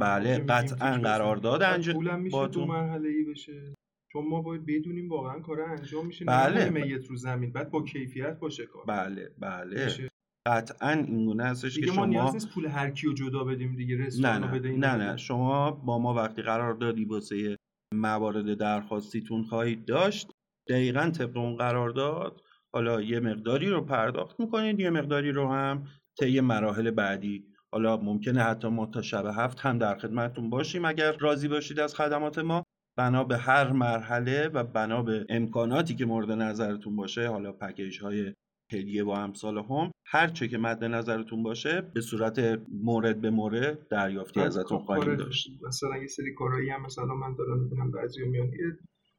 بله قطعا قرارداد انجام با تو مرحله ای بشه. چون ما باید بدونیم واقعا کار انجام میشه. بله میت رو زمین بعد با کیفیت باشه کار. بله بله. قطعا این گونه هستش که شما نیاز نیست پول هر کیو جدا بدیم دیگه نه نه بده نه نه. شما با ما وقتی قرار دادی واسه موارد درخواستیتون خواهید داشت دقیقا طبق اون قرارداد حالا یه مقداری رو پرداخت می‌کنید یه مقداری رو هم طی مراحل بعدی حالا ممکنه حتی ما تا شب هفت هم در خدمتتون باشیم. اگر راضی باشید از خدمات ما بنا به هر مرحله و بنا به امکاناتی که مورد نظرتون باشه حالا پکیج های هدیه با امثال هم هر چه که مد نظرتون باشه به صورت مورد به مورد دریافتی ازتون خواهیم داشت. مثلا یه سری کارهایی هم مثلا من دارم می‌بینم بعضی میان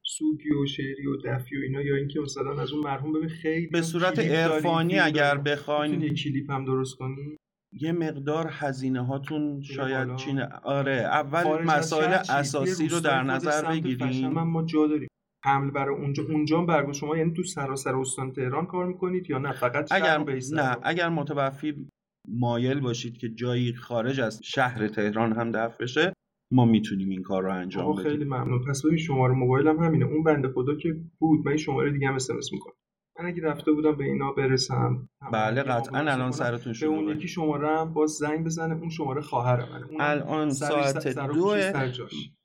سوگی و شعری و دفی و اینا یا اینکه مثلا از اون مرحوم ببین خیلی به صورت عرفانی اگر بخواین کلیپ هم درست کنی؟ یه مقدار هزینه هاتون شاید چین آره اول مسائل اساسی رو در نظر بگیریم. ما جا داریم. حمل برای اونجا اونجا برگو شما یعنی تو سراسر استان تهران کار می‌کنید یا نه؟ فقط اگر نه اگر متوفی مایل باشید که جایی خارج از شهر تهران هم دفع بشه ما می‌تونیم این کار رو انجام بدیم. خیلی ممنون. پس ببین شماره موبایلم همینه. اون بنده خدا که بود من شماره دیگه هم اس می‌کنم. من اگه رفته بودم به اینا برسم بله قطعا الان سرتون شده به اون یکی شماره هم باز زنگ بزنه اون شماره خواهر منه. الان ساعت دو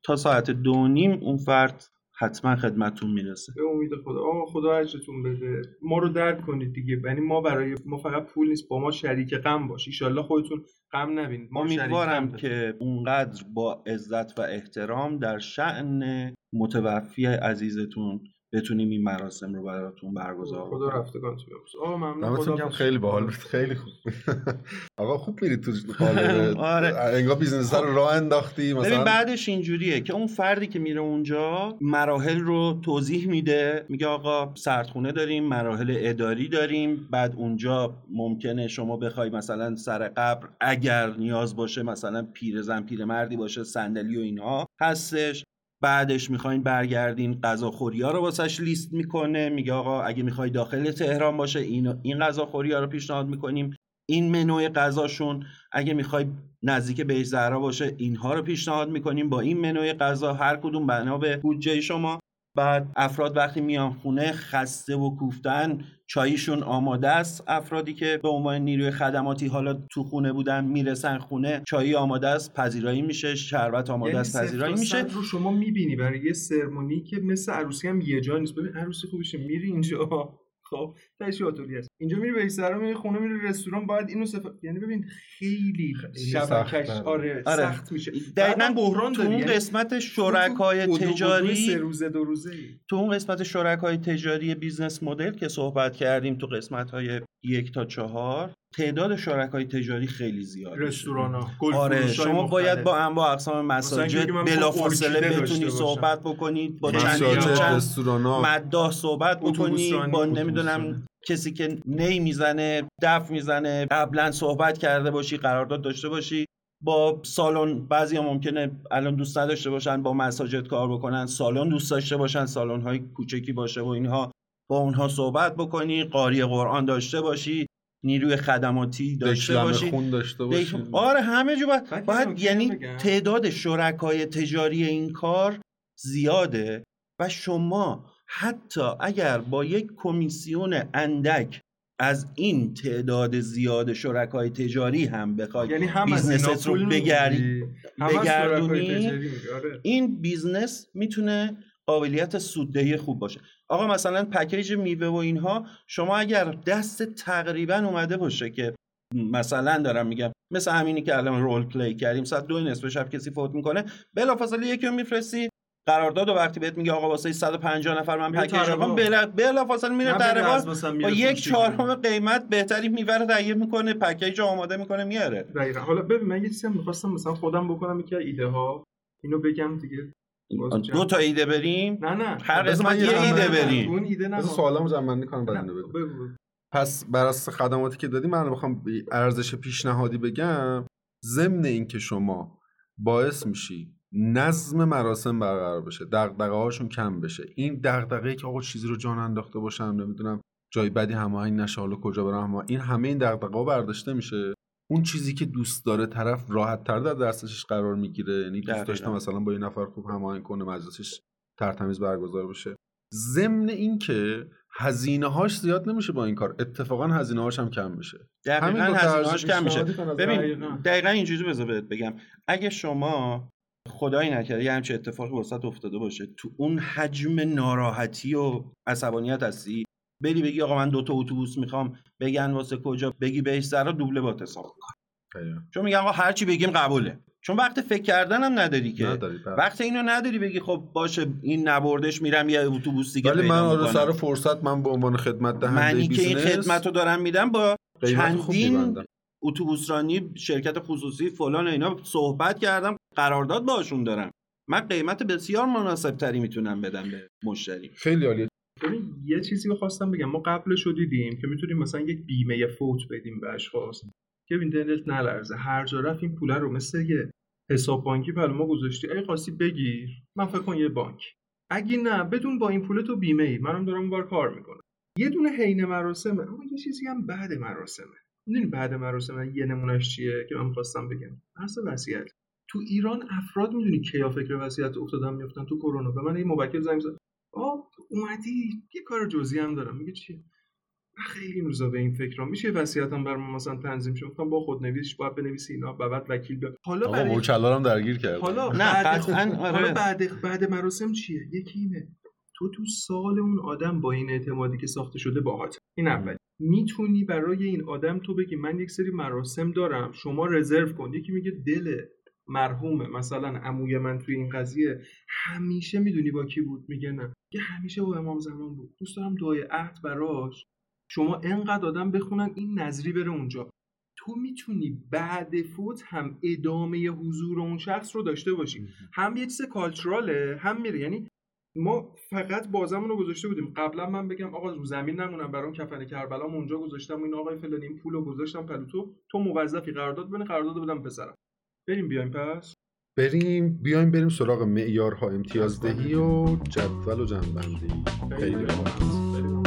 تا ساعت دو نیم اون فرد حتما خدمتتون می‌رسه. به امید خدا. آقا خدا اجرتون بده. ما رو درک کنید دیگه. یعنی ما برای ما فقط پول نیست. با ما شریک غم باش. ان خودتون غم نبینید. ما امیدوارم که اونقدر با عزت و احترام در شأن متوفی عزیزتون بتونیم این مراسم رو براتون برگزار خدا رفتگان تو آقا ممنون. خدا خیلی باحال بود. خیلی خوب. (laughs) آقا خوب میرید تو (laughs) قالب. آره. انگار business رو راه انداختی مثلا ببین بعدش اینجوریه که اون فردی که میره اونجا مراحل رو توضیح میده. میگه آقا سردخونه داریم مراحل اداری داریم. بعد اونجا ممکنه شما بخوای مثلا سر قبر اگر نیاز باشه مثلا پیرزن پیرمردی باشه صندلی و اینها هستش. بعدش می‌خواین برگردین غذاخوری ها رو واسش لیست می‌کنه میگه آقا اگه می‌خوای داخل تهران باشه این این غذاخوری ها رو پیشنهاد می‌کنیم. این منوی غذاشون اگه می‌خوای نزدیک به زهرا باشه اینها رو پیشنهاد می‌کنیم. با این منوی غذا هر کدوم بنا به بودجه شما. بعد افراد وقتی میان خونه خسته و کوفتن چاییشون آماده است. افرادی که به عنوان نیروی خدماتی حالا تو خونه بودن می‌رسن خونه چایی آماده است پذیرایی میشه شربت آماده یعنی است پذیرایی میشه. رو شما می‌بینی برای یه سرمونی که مثل عروسی هم یه جا نیست. ببین عروسی خوبشه میری اینجا. خب تشیاتوری هست. اینجا میری به سر میری خونه میری رستوران باید اینو سف... یعنی ببین خیلی شبکش آره, آره. سخت میشه. دقیقاً بحران تو اون قسمت شرکای تجاری سه روزه دو روزه تو اون قسمت شرکای تجاری بیزنس مدل که صحبت کردیم تو قسمت های یک تا چهار تعداد شرکای تجاری خیلی زیاد رستوران ها آره شما باید با انواع اقسام مساجد بلافاصله بتونی صحبت بکنید با چند چند مداح صحبت بکنید با نمی‌دونم کسی که نی می‌زنه دف می‌زنه قبلا صحبت کرده باشی قرارداد داشته باشی با سالن بعضی ها ممکنه الان دوست نداشته باشن با مساجد کار بکنن سالن دوست داشته باشن سالن های کوچکی باشه و اینها با اونها صحبت بکنی قاری قرآن داشته باشی. نیروی خدماتی داشته باشی. خون داشته باشی. آره همه جو باید, باید یعنی تعداد شرکای تجاری این کار زیاده و شما حتی اگر با یک کمیسیون اندک از این تعداد زیاد شرکای تجاری هم بخوای یعنی هم business ت رو بگردی بگردونی آره. این business می‌تونه قابلیت سوددهی خوب باشه. آقا مثلا پکیج میوه و اینها شما اگر دست تقریبا اومده باشه که مثلا دارم میگم مثل همینی که الان role play کردیم ساعت دو نصف شب کسی فوت می‌کنه بلافاصله یکی رو میفرستی قرارداد و وقتی بهت میگه آقا واسه 150 نفر من پکیج آقا بلافاصله میره در با یک چهارم قیمت بهتری می‌بره تهیه می‌کنه پکیج آماده می‌کنه میاره. دقیقاً. حالا ببین من یه چیزی می‌خواستم مثلا خودم بکنم یکی ایده ها اینو بگم دیگه. دو تا ایده بریم؟ نه نه. هر قسمت یه ایده بریم. اون ایده نه سوالامو جمع بندی کنم بعد بگو پس بر اساس خدماتی که دادی من بخوام ارزش پیشنهادی بگم. ضمن اینکه شما باعث میشی نظم مراسم برقرار بشه دغدغه هاشون کم بشه. این دغدغه‌ای که آقا چیزی رو جان انداخته باشم نمی‌دونم جای بدی هماهنگ نشه حالا کجا برم این همه این دغدغه‌ها برداشته میشه. اون چیزی که دوست داره طرف راحت تر در دستش قرار می‌گیره. یعنی دوست داشته مثلا با یه نفر خوب هماهنگ کنه مجلسش ترتمیز برگزار بشه. ضمن اینکه هزینه هاش زیاد نمیشه با این کار. اتفاقا هزینه هاش هم کم میشه. دقیقا هزینه هاش کم میشه. ببین دقیقا. اینجوری بذار بگم. اگه شما خدایی نکرده یه همچه اتفاقی وسط افتاده باشه. تو اون حجم ناراحتی و عصبانیت هستی؟ بری بگی آقا من دو تا اتوبوس می‌خوام بگن واسه کجا بگی بهش سرا دوبله با حساب کن. چون میگن آقا هر چی بگیم قبوله. چون وقت فکر کردن هم نداری که. نداری بله. وقت اینو نداری بگی خب باشه این نبردش میرم یه اتوبوس دیگه ولی من آره. سر فرصت من به عنوان خدمت دهنده معنی که این خدمت رو دارم میدم با چندین. اتوبوسرانی شرکت خصوصی فلان اینا صحبت کردم قرارداد باشون دارم. من قیمت بسیار مناسب تری می‌تونم بدم به مشتری. خیلی عالیه. ببین یه چیزی رو خواستم بگم ما قبلش رو دیدیم که می‌تونیم مثلا یک بیمه فوت بدیم به اشخاص که اینترنت نلرزه. هر جا رفت این پوله رو مثل یه حساب بانکی برای ما گذاشتی. ای خواستی بگیر. من فکر کن یه بانک. اگه نه بدون با این پول تو بیمه ای منم دارم بار کار می‌کنم. یه دونه حین مراسمه. اما یه چیزی هم بعد مراسمه. می‌دونی بعد مراسم یه نمونهش چیه که من خواستم بگم؟ بحث وصیت تو ایران افراد می‌دونی کیا فکر وصیت افتادن میفتن تو کرونا. به من یه موکل زنگ زد. آه اومدی؟ یه کار جزئی هم دارم. میگه چیه؟ من خیلی روزا به این فکرام. میشه وصیتم برام مثلا تنظیم شه؟ گفتم با خود نویسش باید بنویسی اینا بعد وکیل بیاد حالا برای وکلا هم درگیر کرد حالا نه، بعد قطعاً، آره. حالا بعد بعد مراسم چیه؟ یکی اینه. تو تو سال اون آدم با این اعتمادی که ساخته شده باهات این اول. می‌تونی برای این آدم تو بگی من یک سری مراسم دارم شما رزرو کن. یکی میگه دل مرحومه. مثلا عموی من توی این قضیه همیشه می‌دونی با کی بود؟ میگه نه. که همیشه با امام زمان بود. دوست دارم دعای عهد براش شما انقدر آدم بخونن این نظری بره اونجا. تو می‌تونی بعد فوت هم ادامه حضور اون شخص رو داشته باشی. هم یه چیز کالچراله هم میره. یعنی ما فقط بازمون رو گذاشته بودیم. قبلا من بگم آقا رو زمین نمونم برام کفن کربلام اونجا گذاشتم این آقای فلانی این پول رو گذاشتم پلو تو. تو موظفی قرارداد بنی قرارداد بدم پسرم. بریم بیایم پس بریم بیایم بریم سراغ معیارها امتیازدهی و جدول و جنبندی خیلی. بریم.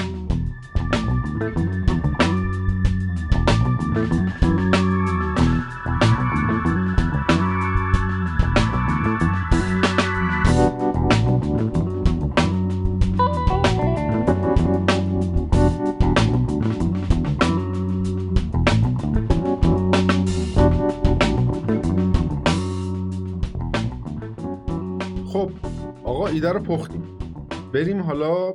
ایده رو پختیم. بریم حالا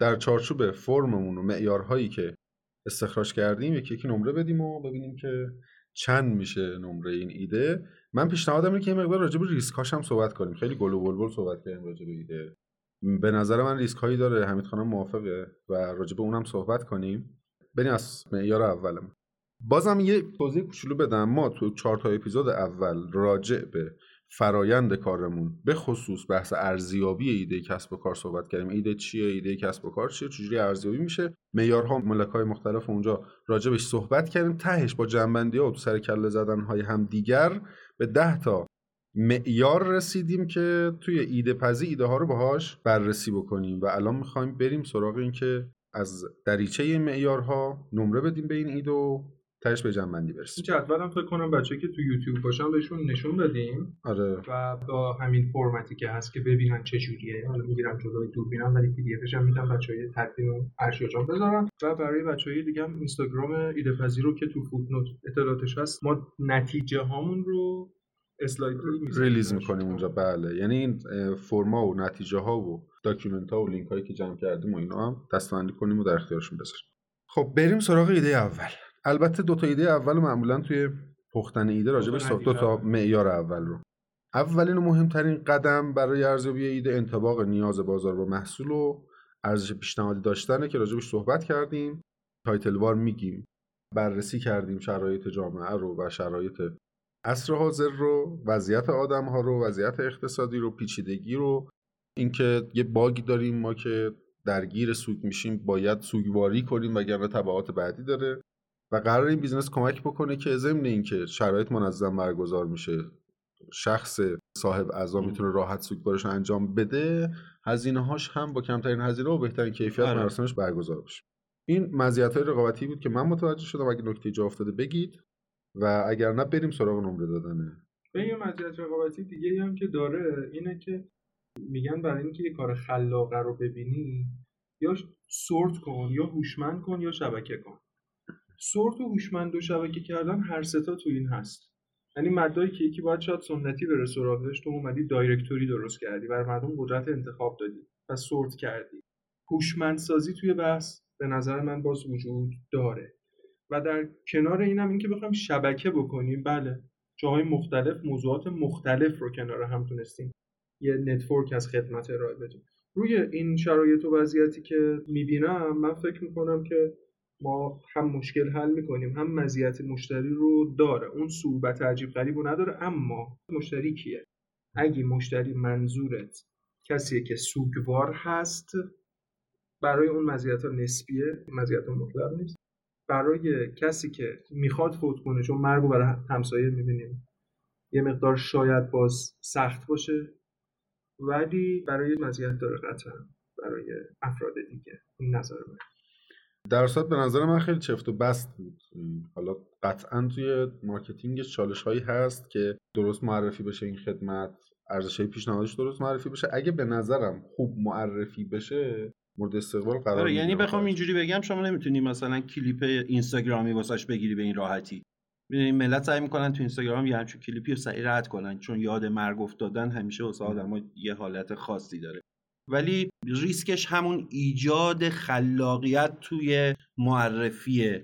در چارچوب فرممون و معیارهایی که استخراج کردیم یکی یکی نمره بدیم و ببینیم که چند میشه نمره این ایده. من پیشنهادم اینه که یه مقدار راجع به ریسکاش هم صحبت کنیم. خیلی گل و بلبل صحبت کردیم راجع به ایده. به نظر من ریسک هایی داره. حمید خانم موافقه و راجع به اونم صحبت کنیم. بریم از معیار اولم بازم یه توضیح کوچولو بدم. ما تو چهار تا اپیزود اول راجع به فرایند کارمون به خصوص بحث ارزیابی ایده کسب و کار صحبت کردیم. ایده چیه؟ ایده کسب و کار چیه؟ چجوری ارزیابی میشه؟ معیارها ملکای مختلف اونجا راجبش صحبت کردیم. تهش با جنبندی و سر کله زدن های هم دیگر به ده تا معیار رسیدیم که توی ایده پزی ایده ها رو باهاش بررسی بکنیم و الان می‌خوایم بریم سراغ این که از دریچه معیارها نمره بدیم به این ایده و تهش به جمع‌بندی این برسیم جدولم فکر کنم بچه که تو یوتیوب باشن بهشون نشون دادیم آره. و با همین فرمتی که هست که ببینن چه جوریه. حالا می‌گیرم جلوی دوربینم ولی PDF ش هم میدم بچهای تدوین و ارشیا جان بذارن و برای بچهای دیگه هم اینستاگرام ایده پذیر رو که تو footnote اطلاعاتش هست ما نتیجه هامون رو اسلاید release می‌کنیم. اونجا. بله. یعنی این فرما و نتیجه ها و document ها و لینک هایی که جمع کردیم و اینا هم دستبندی کنیم و در اختیارشون بذاریم. خب بریم سراغ ایده اول. البته دو تا ایده اول معمولا توی پختن ایده راجع به دو تا. معیار اول رو. اولین و مهمترین قدم برای ارزیابی ایده انطباق نیاز بازار با محصول و ارزش پیشنهادی داشتنه که راجبش صحبت کردیم. title وار میگیم. بررسی کردیم شرایط جامعه رو و شرایط عصر حاضر رو وضعیت آدم ها رو وضعیت اقتصادی رو پیچیدگی رو. اینکه یه bug ی داریم ما که درگیر سوگ میشیم باید سوگواری کنیم وگرنه تبعات بعدی داره. و قرار این business کمک بکنه که ضمن اینکه شرایط منظم برگزار میشه شخص صاحب عزا می‌تونه راحت سوگواریش رو انجام بده هزینه هاش هم با کمترین هزینه و بهترین کیفیت آره. مراسمش برگزار بشه. این مزیت های رقابتی بود که من متوجه شدم اگه نکته جا افتاده بگید و اگر نه بریم سراغ نمره دادنه. به یه مزیت رقابتی دیگه هم که داره اینه که میگن برای اینکه یه کار خلاقه رو ببینی یا سورت کن یا هوشمند کن یا شبکه کن. سورت و هوشمند و شبکه کردن هر ستا تو این هست. یعنی مدایی که یکی باید شاید سنتی بره سراغش تو اومدی دایرکتوری درست کردی بر مردم قدرت انتخاب دادی و سورت کردی. هوشمندسازی توی بحث به نظر من باز وجود داره. و در کنار اینم اینکه بخوایم شبکه بکنیم بله جاهای مختلف موضوعات مختلف رو کنار هم تونستیم یه نتورک از خدمت ارائه بدیم. روی این شرایط و وضعیتی که می‌بینم من فکر می‌کنم که ما هم مشکل حل می‌کنیم هم مزیت مشتری رو داره. اون صعوبت عجیب غریب رو نداره اما مشتری کیه؟ اگه مشتری منظورت کسیه که سوگوار هست برای اون مزیت ها نسبیه مزیت ها مطلق نیست. برای کسی که می‌خواد فوت کنه چون مرگ برای همسایه می‌بینیم یه مقدار شاید باز سخت باشه ولی برای مزیت داره قطعا برای افراد دیگه. این نظر من. در به نظر من خیلی چفت و بست بود. حالا قطعا توی marketing چالش هایی هست که درست معرفی بشه این خدمت ارزش های پیشنهادش درست معرفی بشه. اگه به نظرم خوب معرفی بشه مورد استقبال قرار آره یعنی بخوام اینجوری بگم شما نمی‌تونی مثلا کلیپ اینستاگرامی واسش بگیری به این راحتی. می‌دونی ملت سعی می‌کنن تو اینستاگرام یه همچون کلیپی رو سعی رد کنن چون یاد مرگ افتادن همیشه واسه آدما یه حالت خاصی داره. ولی ریسکش همون ایجاد خلاقیت توی معرفی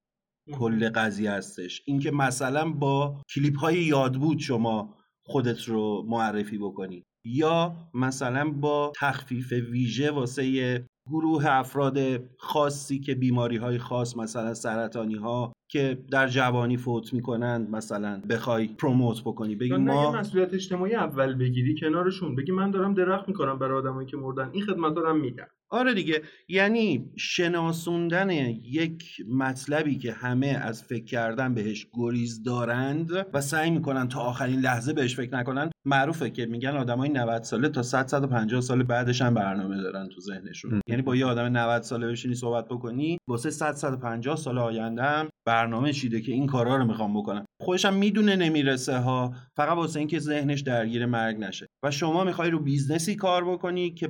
کل قضیه هستش. اینکه مثلا با کلیپ های یاد بود شما خودت رو معرفی بکنی یا مثلا با تخفیف ویژه واسه گروه افراد خاصی که بیماری های خاص مثلا سرطانی ها که در جوانی فوت می‌کنند مثلا بخوای پروموت بکنی بگی ما مسئولیت اجتماعی اول بگیری کنارشون. بگی من دارم درخت می‌کنم برای آدمایی که مردن. این خدمت دارم میدم آره دیگه. یعنی شناسوندن یک مطلبی که همه از فکر کردن بهش گریز دارند و سعی می‌کنن تا آخرین لحظه بهش فکر نکنن معروفه که میگن آدمای 90 ساله تا 100 150 سال بعدش هم برنامه دارن تو ذهنشون. یعنی با یه آدم 90 ساله بشینی صحبت بکنی واسه 100 150 سال آینده هم برنامه چیده که این کارا رو می‌خوام بکنم. خودش هم می‌دونه نمی‌رسه ها فقط واسه اینکه ذهنش درگیر مرگ نشه. و شما می‌خوای رو business ی کار بکنی که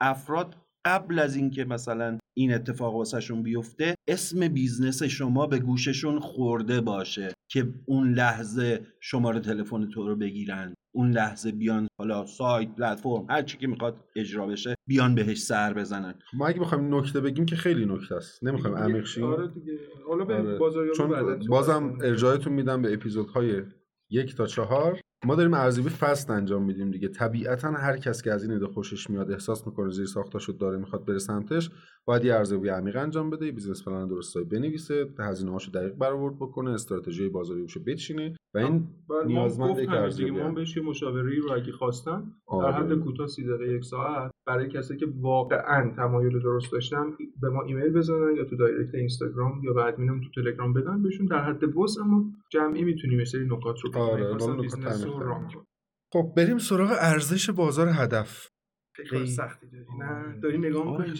افراد قبل از اینکه مثلا این اتفاق واسهشون بیفته اسم business شما به گوششون خورده باشه که اون لحظه شماره تلفن تو رو بگیرن اون لحظه بیان حالا سایت پلتفرم هر چی که می‌خواد اجرا بشه بیان بهش سر بزنن. ما اگه بخوایم نکته بگیم که خیلی نکته است. نمی‌خوایم عمیق شیم. آره دیگه. حالا به آره. چون بازم ارجاعتون میدم به اپیزودهای یک تا چهار. ما داریم ارزیابی fast انجام میدیم دیگه. طبیعتا هر کس که از این ایده خوشش میاد احساس می‌کنه زیرساختشو داره می‌خواد بره سمتش باید یه ارزیابی عمیق انجام بده business plan درستایی بنویسه هزینه هاشو دقیق برآورد بکنه استراتژی بازاری رو بچینه. و این نیازمند یک ارزیابی ما بهش یه مشاوره رو اگه خواستن در آره. حد کوتاه 30 دقیقه یک ساعت برای کسایی که واقعا تمایل درست داشتن به ما ایمیل بزنن یا تو direct اینستاگرام یا بعد ادمینم تو تلگرام بدن بهشون در حد وسعمون جمعی می‌تونیم سری نکات رو آره خب بریم سراغ ارزش بازار هدف. خیلی سختی داری نه؟ داری نگاه می‌کنی؟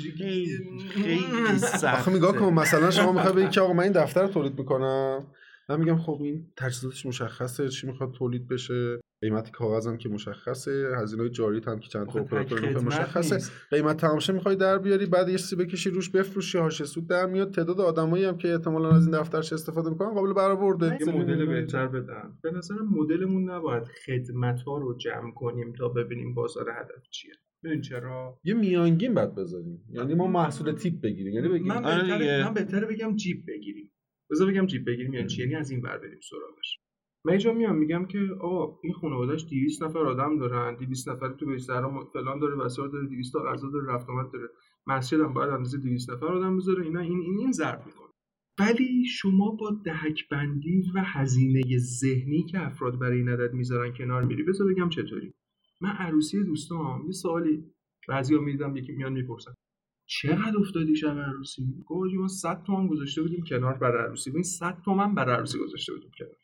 خیلی (laughs) سخت نگاه کن مثلا شما می‌خوای بگی که آقا من این دفتر رو تولید می‌کنم؟ من میگم خب این تجهیزاتش مشخصه چی می‌خواد تولید بشه قیمت کاغذم که مشخصه هزینه جاری هم که چند تا اپراتور مشخصه. قیمت تمامشه می‌خوای در بیاری بعد یه چیزی بکشی روش بفروشی هاش سود در میاد. تعداد آدمایی هم که احتمالاً از این دفترش استفاده می‌کنن قابل برآورده. یه مدل بهتر بدم. به نظر مدلمون نباید خدمت ها رو جمع کنیم تا ببینیم بازار هدف چیه. ببین چرا؟ یه میانگین بعد بذاریم. یعنی ما محصول تیپ بگیریم. یعنی بگیم من بهتره, من بهتره بگم جیب بگیریم. بذار بگم جیب بگیریم یعنی چی یعنی از این ور بریم سراغش. من اینجا میام میگم که آقا این خانوادهش 200 نفر آدم دارن 200 نفر تو بیشتر فلان داره وسایل داره 200 تا غذا داره رفت آمد داره. مسجد هم باید اندازه 200 نفر آدم بذاره. اینا این این این ضرب می‌کنه. ولی شما با دهک بندی و هزینه ذهنی که افراد برای این عدد می‌ذارن کنار میری بذار بگم چطوری. من عروسی دوستام یه سوالی بعضیا می‌دیدم یکی میان می‌پرسن. چقدر افتادی شب عروسی؟ گفت ما 100 تومن گذاشته بودیم کنار برای عروسی. این 100 تومن برای عروسی گذاشته بودیم کنار.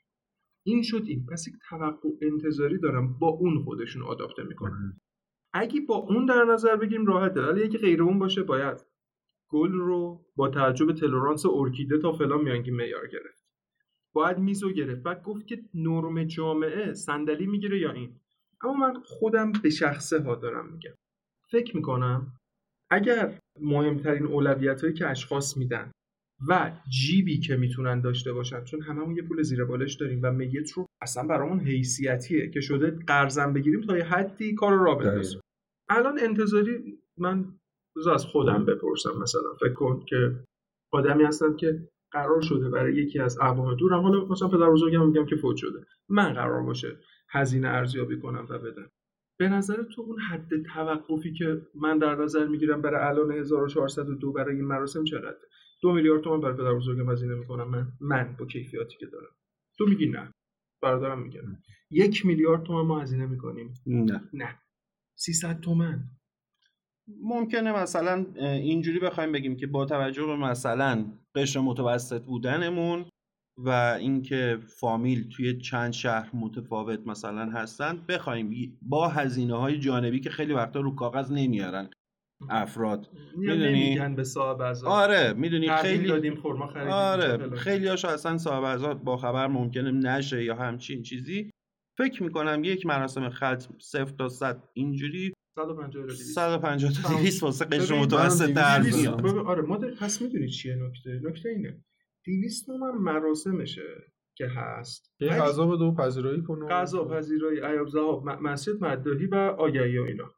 این شد این. پس یک توقع انتظاری دارم با اون خودشون آداپته می‌کنن. اگه با اون در نظر بگیریم راحته ولی اگه غیر اون باشه باید گل رو با تعجب تلورانس ارکیده تا فلان میانگی معیار گرفت. باید میزو گرفت. بعد گفت که نرم جامعه صندلی می‌گیره یا این. اما من خودم به شخصه ها دارم میگم. فکر می‌کنم اگر مهمترین اولویت هایی که اشخاص میدن و جیبی که می‌تونن داشته باشن چون هممون یه پول زیر بالش داریم و میت رو اصلا برامون حیثیتیه که شده قرضم بگیریم تا یه حدی کار را بندازیم. الان انتظاری من از خودم بپرسم مثلا فکر کن که آدمی هستن که قرار شده برای یکی از اقوام دورم حالا مثلا پدر بزرگم میگم که فوت شده. من قرار باشه هزینه ارزیابی کنم و بدم. به نظر تو اون حد توقفی که من در نظر می‌گیرم برای الان 1402 برای این مراسم چقدره؟ دو میلیارد تومان برای پدر بزرگم هزینه می‌کنم من. من با کیفیاتی که دارم. تو میگی نه. برادرم میگه یک میلیارد تومن ما هزینه می‌کنیم. نه. نه. 300 تومن ممکنه مثلا اینجوری بخوایم بگیم که با توجه به مثلا قشر متوسط بودنمون و اینکه فامیل توی چند شهر متفاوت مثلا هستن بخوایم با هزینه های جانبی که خیلی وقتا رو کاغذ نمیارن افراد. می‌دونی؟ به صاحب آره می‌دونی؟ خیلی دادیم خورما خریدیم آره خیلی هاشو اصلا صاحب با خبر ممکنه نشه یا همچین چیزی. فکر می‌کنم یک مراسم ختم صفر تا صد اینجوری. 150 150 تا 200 واسه قشر متوسط در میاد. آره ما پس می‌دونی چیه؟ نکته نکته اینه. 200 تومن مراسمشه که هست. یه غذا به دو پذیرایی کنه غذا پذیرایی ایاب زهاب مسجد مدداهی و آگهی و اینا.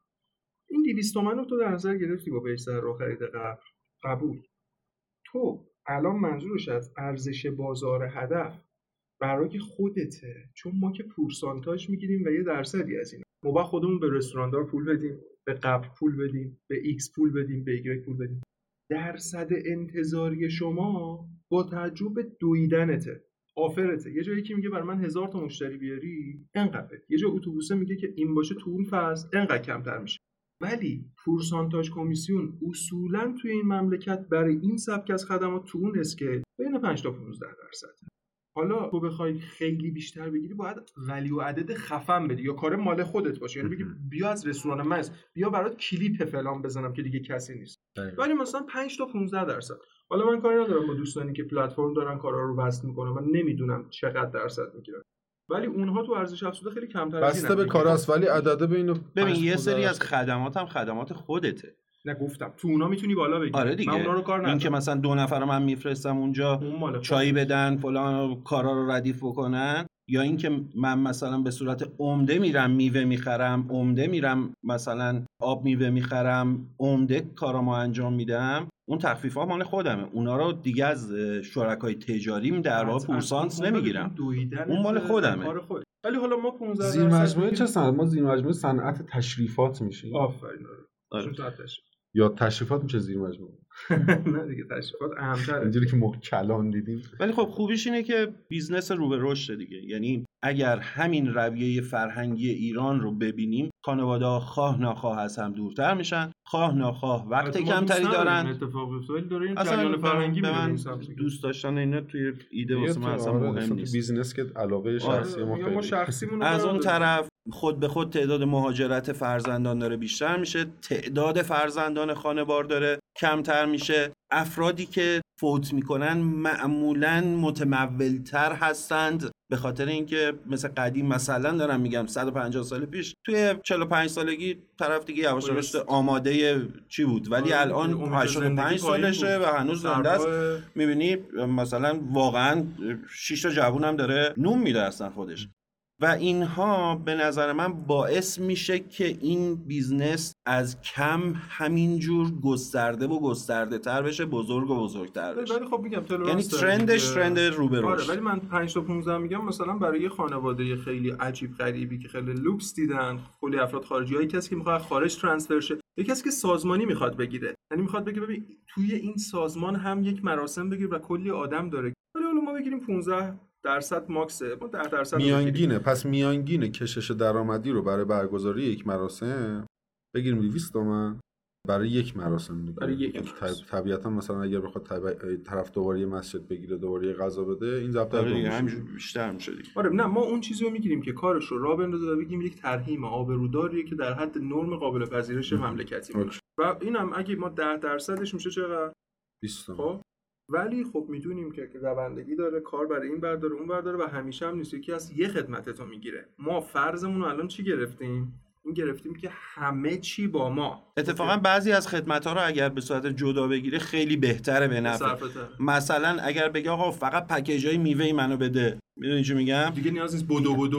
این 200 تومن رو تو در نظر گرفتی با بهش رو خرید قبل؟ قبول. تو الان منظورش از ارزش بازار هدف برای خودته چون ما که پورسانتاژ می‌گیریم و یه درصدی از این. ما با خودمون به رستوراندار پول بدیم به قبل پول بدیم به ایکس پول بدیم به ایگرگ پول بدیم. درصد انتظاری شما با تعجب به دویدنته. آفرته. یه جایی که میگه بر من هزار تا مشتری بیاری انقدر یه جا اتوبوسه میگه که این باشه تو اون فصل انقدر کمتر میشه. ولی پورسانتاژ کمیسیون اصولا توی این مملکت برای این سبک از خدمات تو اون اسکیل بین 5 تا 15 درصد. حالا تو بخوای خیلی بیشتر بگیری باید ولی و عدد خفن بدی یا کار مال خودت باشه. یعنی بگی بیا از رستوران من بیا برات کلیپ فلان بزنم که دیگه کسی نیست. ولی مثلا 5 تا 15 درصد. حالا من کاری ندارم با دوستانی که پلتفرم دارن کارا رو وصل می‌کنن من نمی‌دونم چقدر درصد می‌گیرن. ولی اونها تو ارزش افزوده خیلی کمتر بسته به کاراست ولی عدده به اینو ببین یه سری از خدمات هم خدمات خودته. نگفتم تو اونا می‌تونی بالا بگیری. آره دیگه. من اونا رو کار ندارم این که مثلا دو نفر من میفرستم اونجا چای بدن فلان کارا رو ردیف بکنن. یا اینکه من مثلا به صورت عمده میرم میوه می‌خرم عمده میرم مثلا آب میوه می‌خرم عمده کارامو انجام میدم اون تخفیف ها مال خودمه. اونا رو دیگه از شرکای تجاریم در واقع پورسانس نمی‌گیرم. اون مال خودمه. ولی حالا ما 15 زیر مجموعه چه صنعت؟ ما زیر مجموعه صنعت تشریفات میشیم. آفرین. آره. یا تشریفات میشه زیر مجموعه؟ (laughs) نه دیگه تشریفات اعم‌تره. اینجوری که ما کلان دیدیم. ولی خب خوبیش اینه که business رو به رشد دیگه. یعنی اگر همین رویه فرهنگی ایران رو ببینیم خانواده ها خواه ناخواه از هم دورتر میشن. خواه ناخواه وقت کمتری دارن. اتفاق اصلا فرهنگی به من دوست داشتن اینا توی ایده واسه من اصلا آره، مهم نیست. business که علاقه شخصی ما از اون طرف خود به خود تعداد مهاجرت فرزندان داره بیشتر میشه تعداد فرزندان خانوار داره کمتر میشه. افرادی که فوت می‌کنن معمولا متمولتر هستند. به خاطر اینکه مثل قدیم مثلا دارم میگم 150 سال پیش توی 45 سالگی طرف دیگه یواش یواش آماده چی بود؟ ولی آره، الان 85 سالشه و هنوز زنده است می‌بینی مثلا واقعا 6 تا جوون داره نون میده اصلا خودش. و اینها به نظر من باعث میشه که این business از کم همینجور گسترده و گسترده تر بشه بزرگ و بزرگتر بشه. ولی خب میگم یعنی trend ش trend رو به آره ولی من 5 تا 15 میگم مثلا برای یه خانواده خیلی عجیب غریبی که خیلی لوکس دیدن کلی افراد خارجی های کسی که می‌خواد خارج transfer شه یه کسی که سازمانی می‌خواد بگیره. یعنی می‌خواد بگه ببین توی این سازمان هم یک مراسم بگیر و کلی آدم داره. ولی حالا ما بگیریم 15 درصد ماکسه. ما 10 درصد میانگینه. پس میانگینه کشش درآمدی رو برای برگزاری یک مراسم؟ بگیریم 200 تومن. برای یک مراسم دیگه برای یک مراسم. طبیعتا مثلا اگر بخواد طرف دوباره مسجد بگیره دوباره غذا بده این ضبط آره بیشتر میشه دیگه آره نه ما اون چیزی رو می‌گیریم که کارش رو راه بندازه و بگیم یک ترحیم آبروداریه که در حد نرم قابل پذیرش مملکتی باشه. و اینم اگه ما 10 درصدش میشه چقدر؟ 20 خب؟ ولی خب می‌دونیم که دوندگی داره کار برای این برداره اون برداره و همیشه هم نیست. یکی از یه خدمت تو می‌گیره. ما فرضمون رو الان چی گرفتیم؟ این گرفتیم که همه چی با ما. اتفاقا بعضی از خدمت ها رو اگر به صورت جدا بگیره خیلی بهتره به نفع. مثلا اگر بگه آقا فقط پکیج های میوه منو بده. می‌دونی چی میگم دیگه نیاز نیست.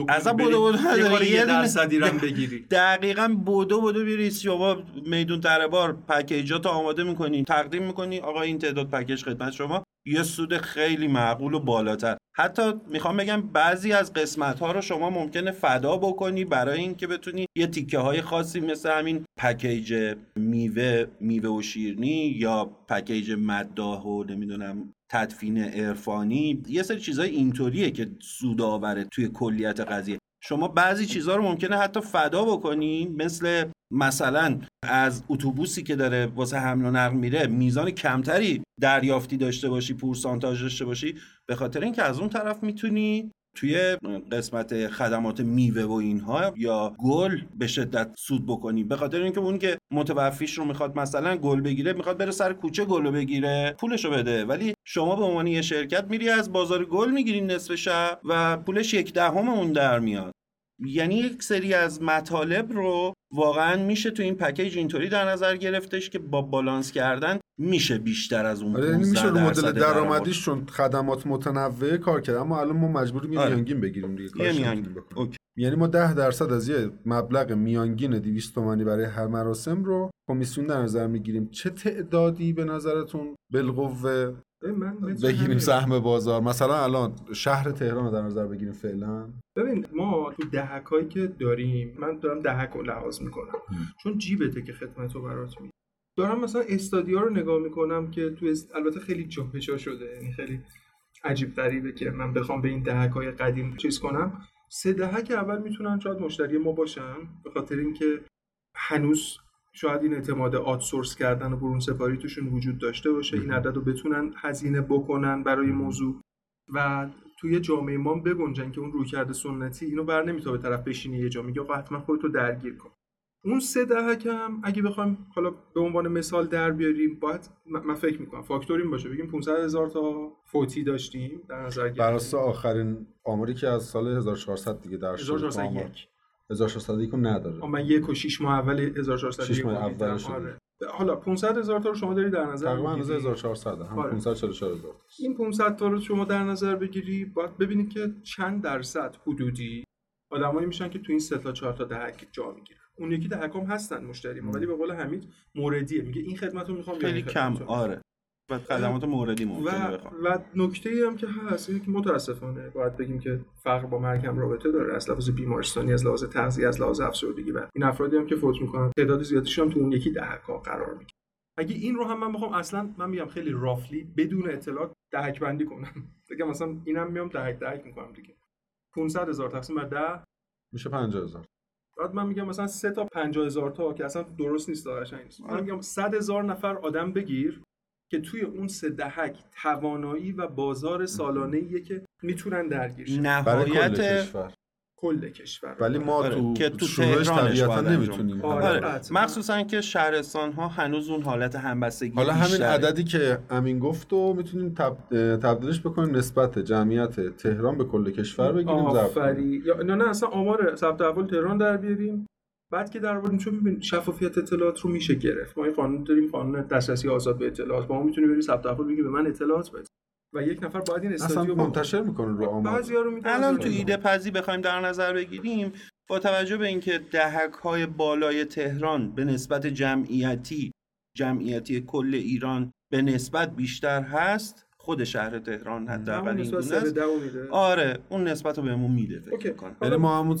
اصلا بری بدو بدو یه نداری. یه درصدی رم بگیری دقیقا بدو بدو بیریس شما میدون تره بار پکیجات آماده می‌کنی تقدیم می‌کنی آقا این تعداد پکیج خدمت شما یه سود خیلی معقول و بالاتر حتی می‌خوام بگم بعضی از قسمت ها رو شما ممکنه فدا بکنی برای اینکه بتونی یه تیکه های خاصی مثل همین پکیج میوه میوه و شیرنی یا پکیج مداح و نمی‌دونم تدفین عرفانی یه سری چیزای اینطوریه که سود آوره توی کلیت قضیه. شما بعضی چیزها رو ممکنه حتی فدا بکنی مثل مثلا از اتوبوسی که داره واسه حمل و نقل میره میزان کمتری دریافتی داشته باشی پورسانتاژ داشته باشی به خاطر اینکه از اون طرف می‌تونی توی قسمت خدمات میوه و اینها یا گل به شدت سود بکنی. به خاطر اینکه اون که متوفیش رو می‌خواد مثلا گل بگیره می‌خواد بره سر کوچه گل رو بگیره پولشو بده. ولی شما به عنوان یه شرکت میری از بازار گل می‌گیری نصف شب و پولش یک دهم اون در میاد. یعنی یک سری از مطالب رو واقعا میشه تو این پکیج اینطوری در نظر گرفتش که با بالانس کردن میشه بیشتر از اون آره یعنی 15 میشه رو مدل درآمدیش چون خدمات متنوع کار کرد اما الان ما مجبوریم یه آره. میانگین بگیریم دیگه یه کارش میانگین. اوکی. یعنی ما ده درصد از یه مبلغ میانگین 200 تومانی برای هر مراسم رو کمیسیون در نظر می‌گیریم چه تعدادی به نظرتون بالقوه من بگیریم. سهم بازار. مثلا الان شهر تهران رو در نظر بگیریم فعلا. ببین ما تو دهک هایی که داریم من دارم دهک رو لحاظ می‌کنم. چون جیبته که خدمت رو برات میده دارم مثلا استادیا رو نگاه می‌کنم که تو است... البته خیلی جابجا شده یعنی خیلی عجیب غریبه که من بخوام به این دهک های قدیم چیز کنم. سه دهک اول می‌تونن شاید مشتری ما باشن به خاطر اینکه هنوز شاید این اعتماد آتسورس کردن و برون سپاری توشون وجود داشته باشه. این عدد رو بتونن هزینه بکنن برای موضوع. و توی جامعه ما بگنجن که اون رویکرد سنتی اینو بر نمی‌تونه به طرف بشینی یه جا. میگه آقا حتما خودتو درگیر کن. اون سه دهک هم اگه بخوایم حالا به عنوان مثال در بیاریم باید من فکر می‌کنم فاکتور این باشه. بگیم 500 هزار تا فوتی داشتیم در نظر گرفتیم. آخرین آماری که از سال 1400 دیگه در شروع آمار 1401 1401 رو نداره آه، من یک و شیش ماه اول 1400 شیش ماه. اولش آره. حالا 500 هزار تا رو شما داری در نظر تقریبا می‌گیری. اندازه 1400 هم آره. 544 هزار این 500 تا رو شما در نظر بگیری باید ببینید که چند درصد حدودی آدمایی میشن که تو این سه تا چهار تا دهک جا می‌گیرن اون یکی دهک هم هستن مشتری ما ولی به قول حمید موردیه میگه این خدمت رو می‌خوام خیلی کم. آره و خدمات موردی و ممکنه بخوام. و نکته ای هم که هست اینه که متاسفانه باید بگیم که فقر با مرگ هم رابطه داره. از لحاظ بیمارستانی از لحاظ تغذیه از لحاظ افسردگی و این افرادی هم که فوت می‌کنن تعداد زیادیشون هم تو اون یکی دهک ها قرار می‌گیره. اگه این رو هم من بخوام اصلا من میگم خیلی رافلی بدون اطلاع دهک بندی کنم. (laughs) بگم مثلا اینم میام دهک دهک می‌کنم دیگه. 500 هزار تقسیم بر 10 میشه 50000 بعد من میگم مثلا 3 تا 50 هزار تا که اصلا درست نیست قشنگ نیست. من میگم 100 هزار نفر آدم بگیر که توی اون سه دهک توانایی و بازار سالانه ایه که می‌تونن درگیر شن برای کل نهایت کشور کل کشور ولی ما آره، تو, که تو تهرانش نمی‌تونیم آره. آره قطعاً. مخصوصا که شهرستان ها هنوز اون حالت همبستگی حالا همین بیشتره. عددی که امین گفت رو می‌تونیم تب... تبدیلش بکنیم نسبت جمعیت تهران به کل کشور بگیریم. آفری یا نه نه اصلا آمار ثبت اول تهران در بیاریم بعد که در چون ببین شفافیت اطلاعات رو میشه گرفت. ما این قانون داریم قانون دسترسی آزاد به اطلاعات. با ما می‌تونی بری ثبت اول بگی به من اطلاعات بده. و یک نفر باید این استادیو منتشر می‌کنن رو آمار. بعضیا رو الان تو ایده پزی بخوایم در نظر بگیریم با توجه به اینکه دهک های بالای تهران به نسبت جمعیتی جمعیتی کل ایران به نسبت بیشتر هست خود شهر تهران حداقل این گونه آره اون نسبت رو بهمون میده فکر اوکی. می‌کنم. یعنی ما همون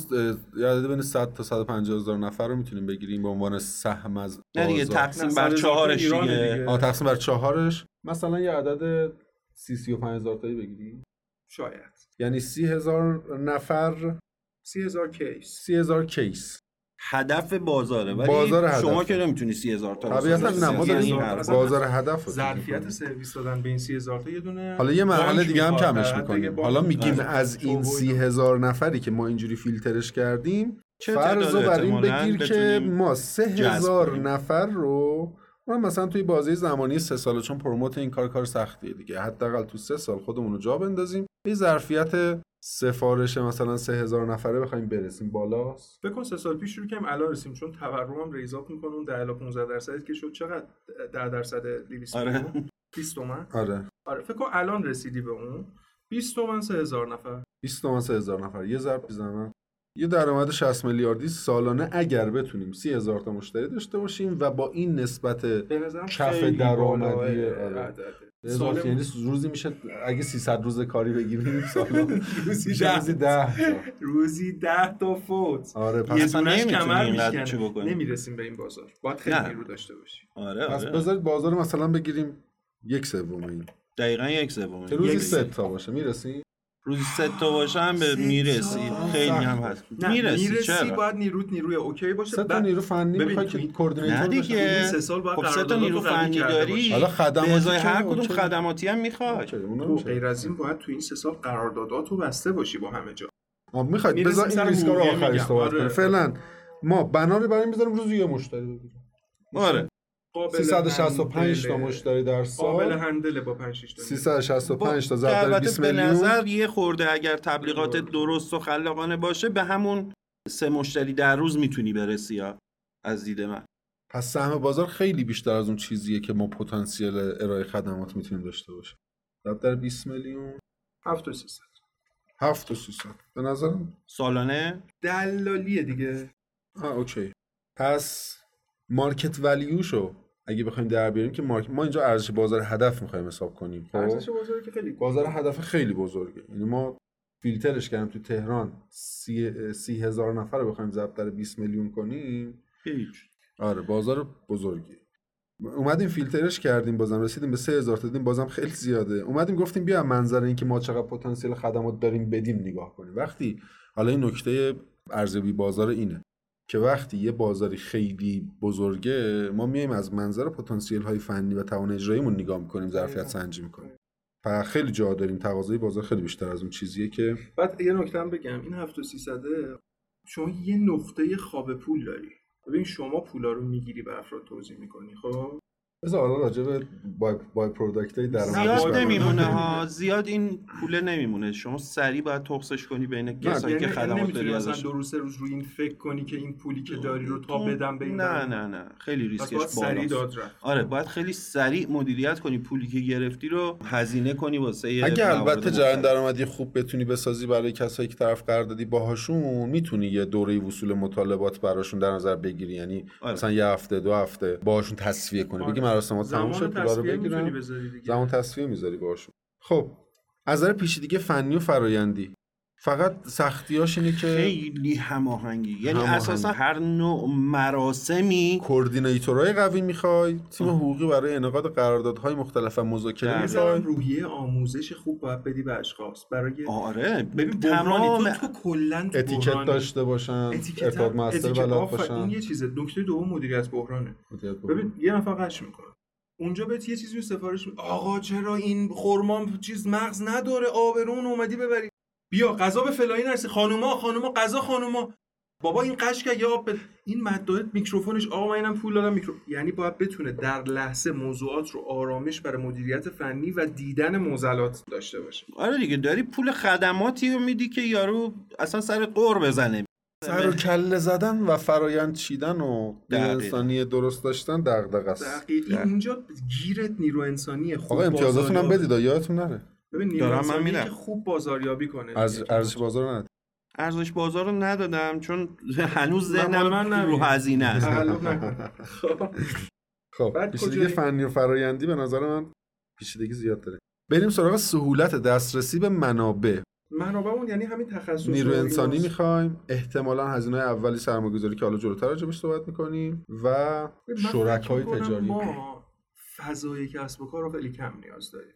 عدد بین 100 تا 150 هزار نفر رو می‌تونیم بگیریم به عنوان سهم از نه دیگه. تقسیم بر چهارش دیگه. آه تقسیم بر چهارش مثلا یه عدد 30 35 هزار تایی بگیریم شاید یعنی 30 هزار نفر سی هزار case 30 هزار case هدف بازاره ولی بازار هدفه. شما که نمی‌تونی سی هزار تا طبیعتا. نه ما داریم بازار هدف رو ظرفیت سرویس دادن به این سی هزار تا یه دونه حالا یه مرحله دیگه هم. کمش می‌کنیم حالا میگیم. از این شعبه سی اینا. هزار نفری که ما اینجوری فیلترش کردیم چه فرض رو بر این بگیر که ما سه جذب هزار کنیم. نفر رو ما مثلا توی بازه زمانی سه ساله چون پروموت این کار کار سختیه دیگه. حداقل تو سه سال خودمون رو جا بندازیم. این ظرفیت سفارش مثلا سه هزار نفره بخوایم برسیم بالاست. فکر کن سه سال پیش شروع کردیم الان رسیم چون تورم هم ریزات می‌کنه اون 10 الی 15 درصدی که شد چقدر؟ 10 درصد 200 آره. 20 تومن آره. آره. فکر کن الان رسیدی به اون. 20 تومن 3000 نفر. 20 تومن 3000 نفر. یه ضرب می‌زنم یه درآمد 60 میلیاردی سالانه اگر بتونیم 30 هزار تا مشتری داشته باشیم و با این نسبت کف درآمدی آره. سال یعنی روزی میشه اگه 300 روز کاری بگیریم سال روزی روزی 10 تا. روزی 10 تا فوت. آره پس دونش نمی‌تونی کمر اینقدر چه میشکنه بکنی. نمی‌رسیم به این بازار. باید خیلی. نیرو داشته باشی آره پس آره. بذارید بازار مثلا بگیریم یک سوم این. دقیقا یک سوم روزی یک سه سوم. تا باشه. می‌رسیم؟ روزی سه تا باشه هم به می‌رسی. خیلی هم. هست می‌رسی می‌رسی چرا باید نیروت نیروی اوکی باشه سه تا نیرو فنی می‌خوای که کوردینیتور نه باشه. دیگه. سه سال باید خب سه تا نیرو فنی داری. حالا خدماتی هر کدوم. خدماتی هم می‌خوای تو. غیر از این باید تو این سه سال قرارداداتو بسته باشی با همه جا می‌خواید می‌رسیم بذار این ریسکا رو آخرش. صحبت آره. کنیم فعلا ما بنا رو برای این بذاریم روزی یه مشتری بگیریم آره 365 تا. مشتری در قابل سال هندله با 5 6 تا 365 تا ضرب البته 20 به میلیون. نظر یه خورده اگر تبلیغات درست و خلاقانه باشه به همون سه مشتری در روز می‌تونی برسی یا از دید من. پس سهم بازار خیلی بیشتر از اون چیزیه که ما پتانسیل ارائه خدمات می‌تونیم داشته باشیم. ضرب در 20 میلیون. 7 و 300 7 تا 300 به نظرم سالانه؟ دلالیه دیگه. آه اوکی. پس مارکت ولیوشو اگه بخوایم در بیاریم که مارک... ما اینجا ارزش بازار هدف می‌خوایم حساب کنیم خب؟ ارزش بازاری که خیلی بازار هدف خیلی بزرگه. یعنی ما فیلترش کردیم تو تهران. سی, سی هزار نفر رو بخوایم ضرب در 20 میلیون کنیم. هیچ. آره بازار بزرگی اومدیم فیلترش کردیم بازم رسیدیم به 3000 تا دیدیم بازم خیلی زیاده. اومدیم گفتیم بیا منظر اینکه ما چقدر پتانسیل خدمات داریم بدیم نگاه کنیم. وقتی حالا این نکته ارزیابی بازار اینه. که وقتی یه بازاری خیلی بزرگه ما میایم از منظر پتانسیل های فنی و توان اجراییمون نگاه می‌کنیم ظرفیت سنجی می‌کنیم. و خیلی جا داریم تقاضای بازار خیلی بیشتر از اون چیزیه که بعد یه نکته بگم این 7300 شما یه نقطه خواب پول داری. ببین شما پولا رو می‌گیری به افراد توضیح می‌کنی خب؟ بذار حالا راجع به بای, بای پروداکت های زیاد. نمیمونه ها (laughs) زیاد این پوله نمیمونه شما سریع باید تخصش کنی بین کسایی که یعنی خدمات داری مثلا ازش دو روز سه روز روی این فکر کنی که این پولی که داری رو تا بدم به این نه. نه نه خیلی ریسکش سریع بالاست داد رفت آره باید خیلی سریع مدیریت کنی پولی که گرفتی رو هزینه کنی واسه اگه البته جریان. درآمدی خوب بتونی بسازی برای کسایی که طرف قراردادی باهاشون می‌تونی یه دوره وصول مطالبات براشون در نظر بگیری یعنی آره. مثلا یه هفته دو هفته باهاشون تصفیه کنی آره. بگی مراسمات تموم شد پولا رو بگیرن زمان تصفیه می‌ذاری باهاشون. خب از نظر پیچیدگی فنی و فرایندی. فقط سختیاش اینه که خیلی هماهنگی. یعنی هماهنگی. اساسا هر نوع مراسمی کوردینیتورهای قوی می‌خوای تیم حقوقی برای انعقاد قراردادهای مختلف و مذاکره. مثلا می‌خوای. روحیه آموزش خوب باید بدی به اشخاص. برای آره. ببین تمام تو تو کلا اتیکت. داشته باشن اتیکت ارتباط هم- اتیکت بلد باشن. این یه چیزه. نکته دوم مدیریت بحرانه. ببین یه نفر قش می‌کنه. اونجا بهت یه چیزی رو سفارش می آقا چرا این خرمام چیز مغز نداره؟ آبرون اومدی ببری. بیا غذا به فلانی نرسه. خانوما خانوما غذا خانوما. بابا این قشک یا آب بده. این مداد میکروفونش آقا من اینم پول دادم میکرو یعنی باید بتونه در لحظه موضوعات رو آرامش برای مدیریت فنی و دیدن معضلات داشته باشه. آره دیگه داری پول خدماتی رو میدی که یارو اصلا سر قور بزنه. سر و کله زدن و فرایند چیدن و. انسانی درست داشتن دغدغه است. اینجا گیرت نیرو انسانی خوب آقا امتیازاتون هم. بدید یادتون نره. ببین دارم من. که خوب بازاریابی کنه از. ارزش بازار ندید ارزش بازار رو ندادم چون (laughs) هنوز ذهنم من. رو هزینه است. (laughs) خب. خب پیچیدگی؟ فنی و فرایندی به نظر من پیچیدگی زیاد داره بریم سراغ سهولت دسترسی به منابع منابعمون یعنی همین تخصص نیرو انسانی. می‌خوایم احتمالا هزینه اولی سرمایه‌گذاری که حالا جلوتر راجبش صحبت می‌کنیم و شرکای تجاری ما فضای کسب و کار رو خیلی کم نیاز داریم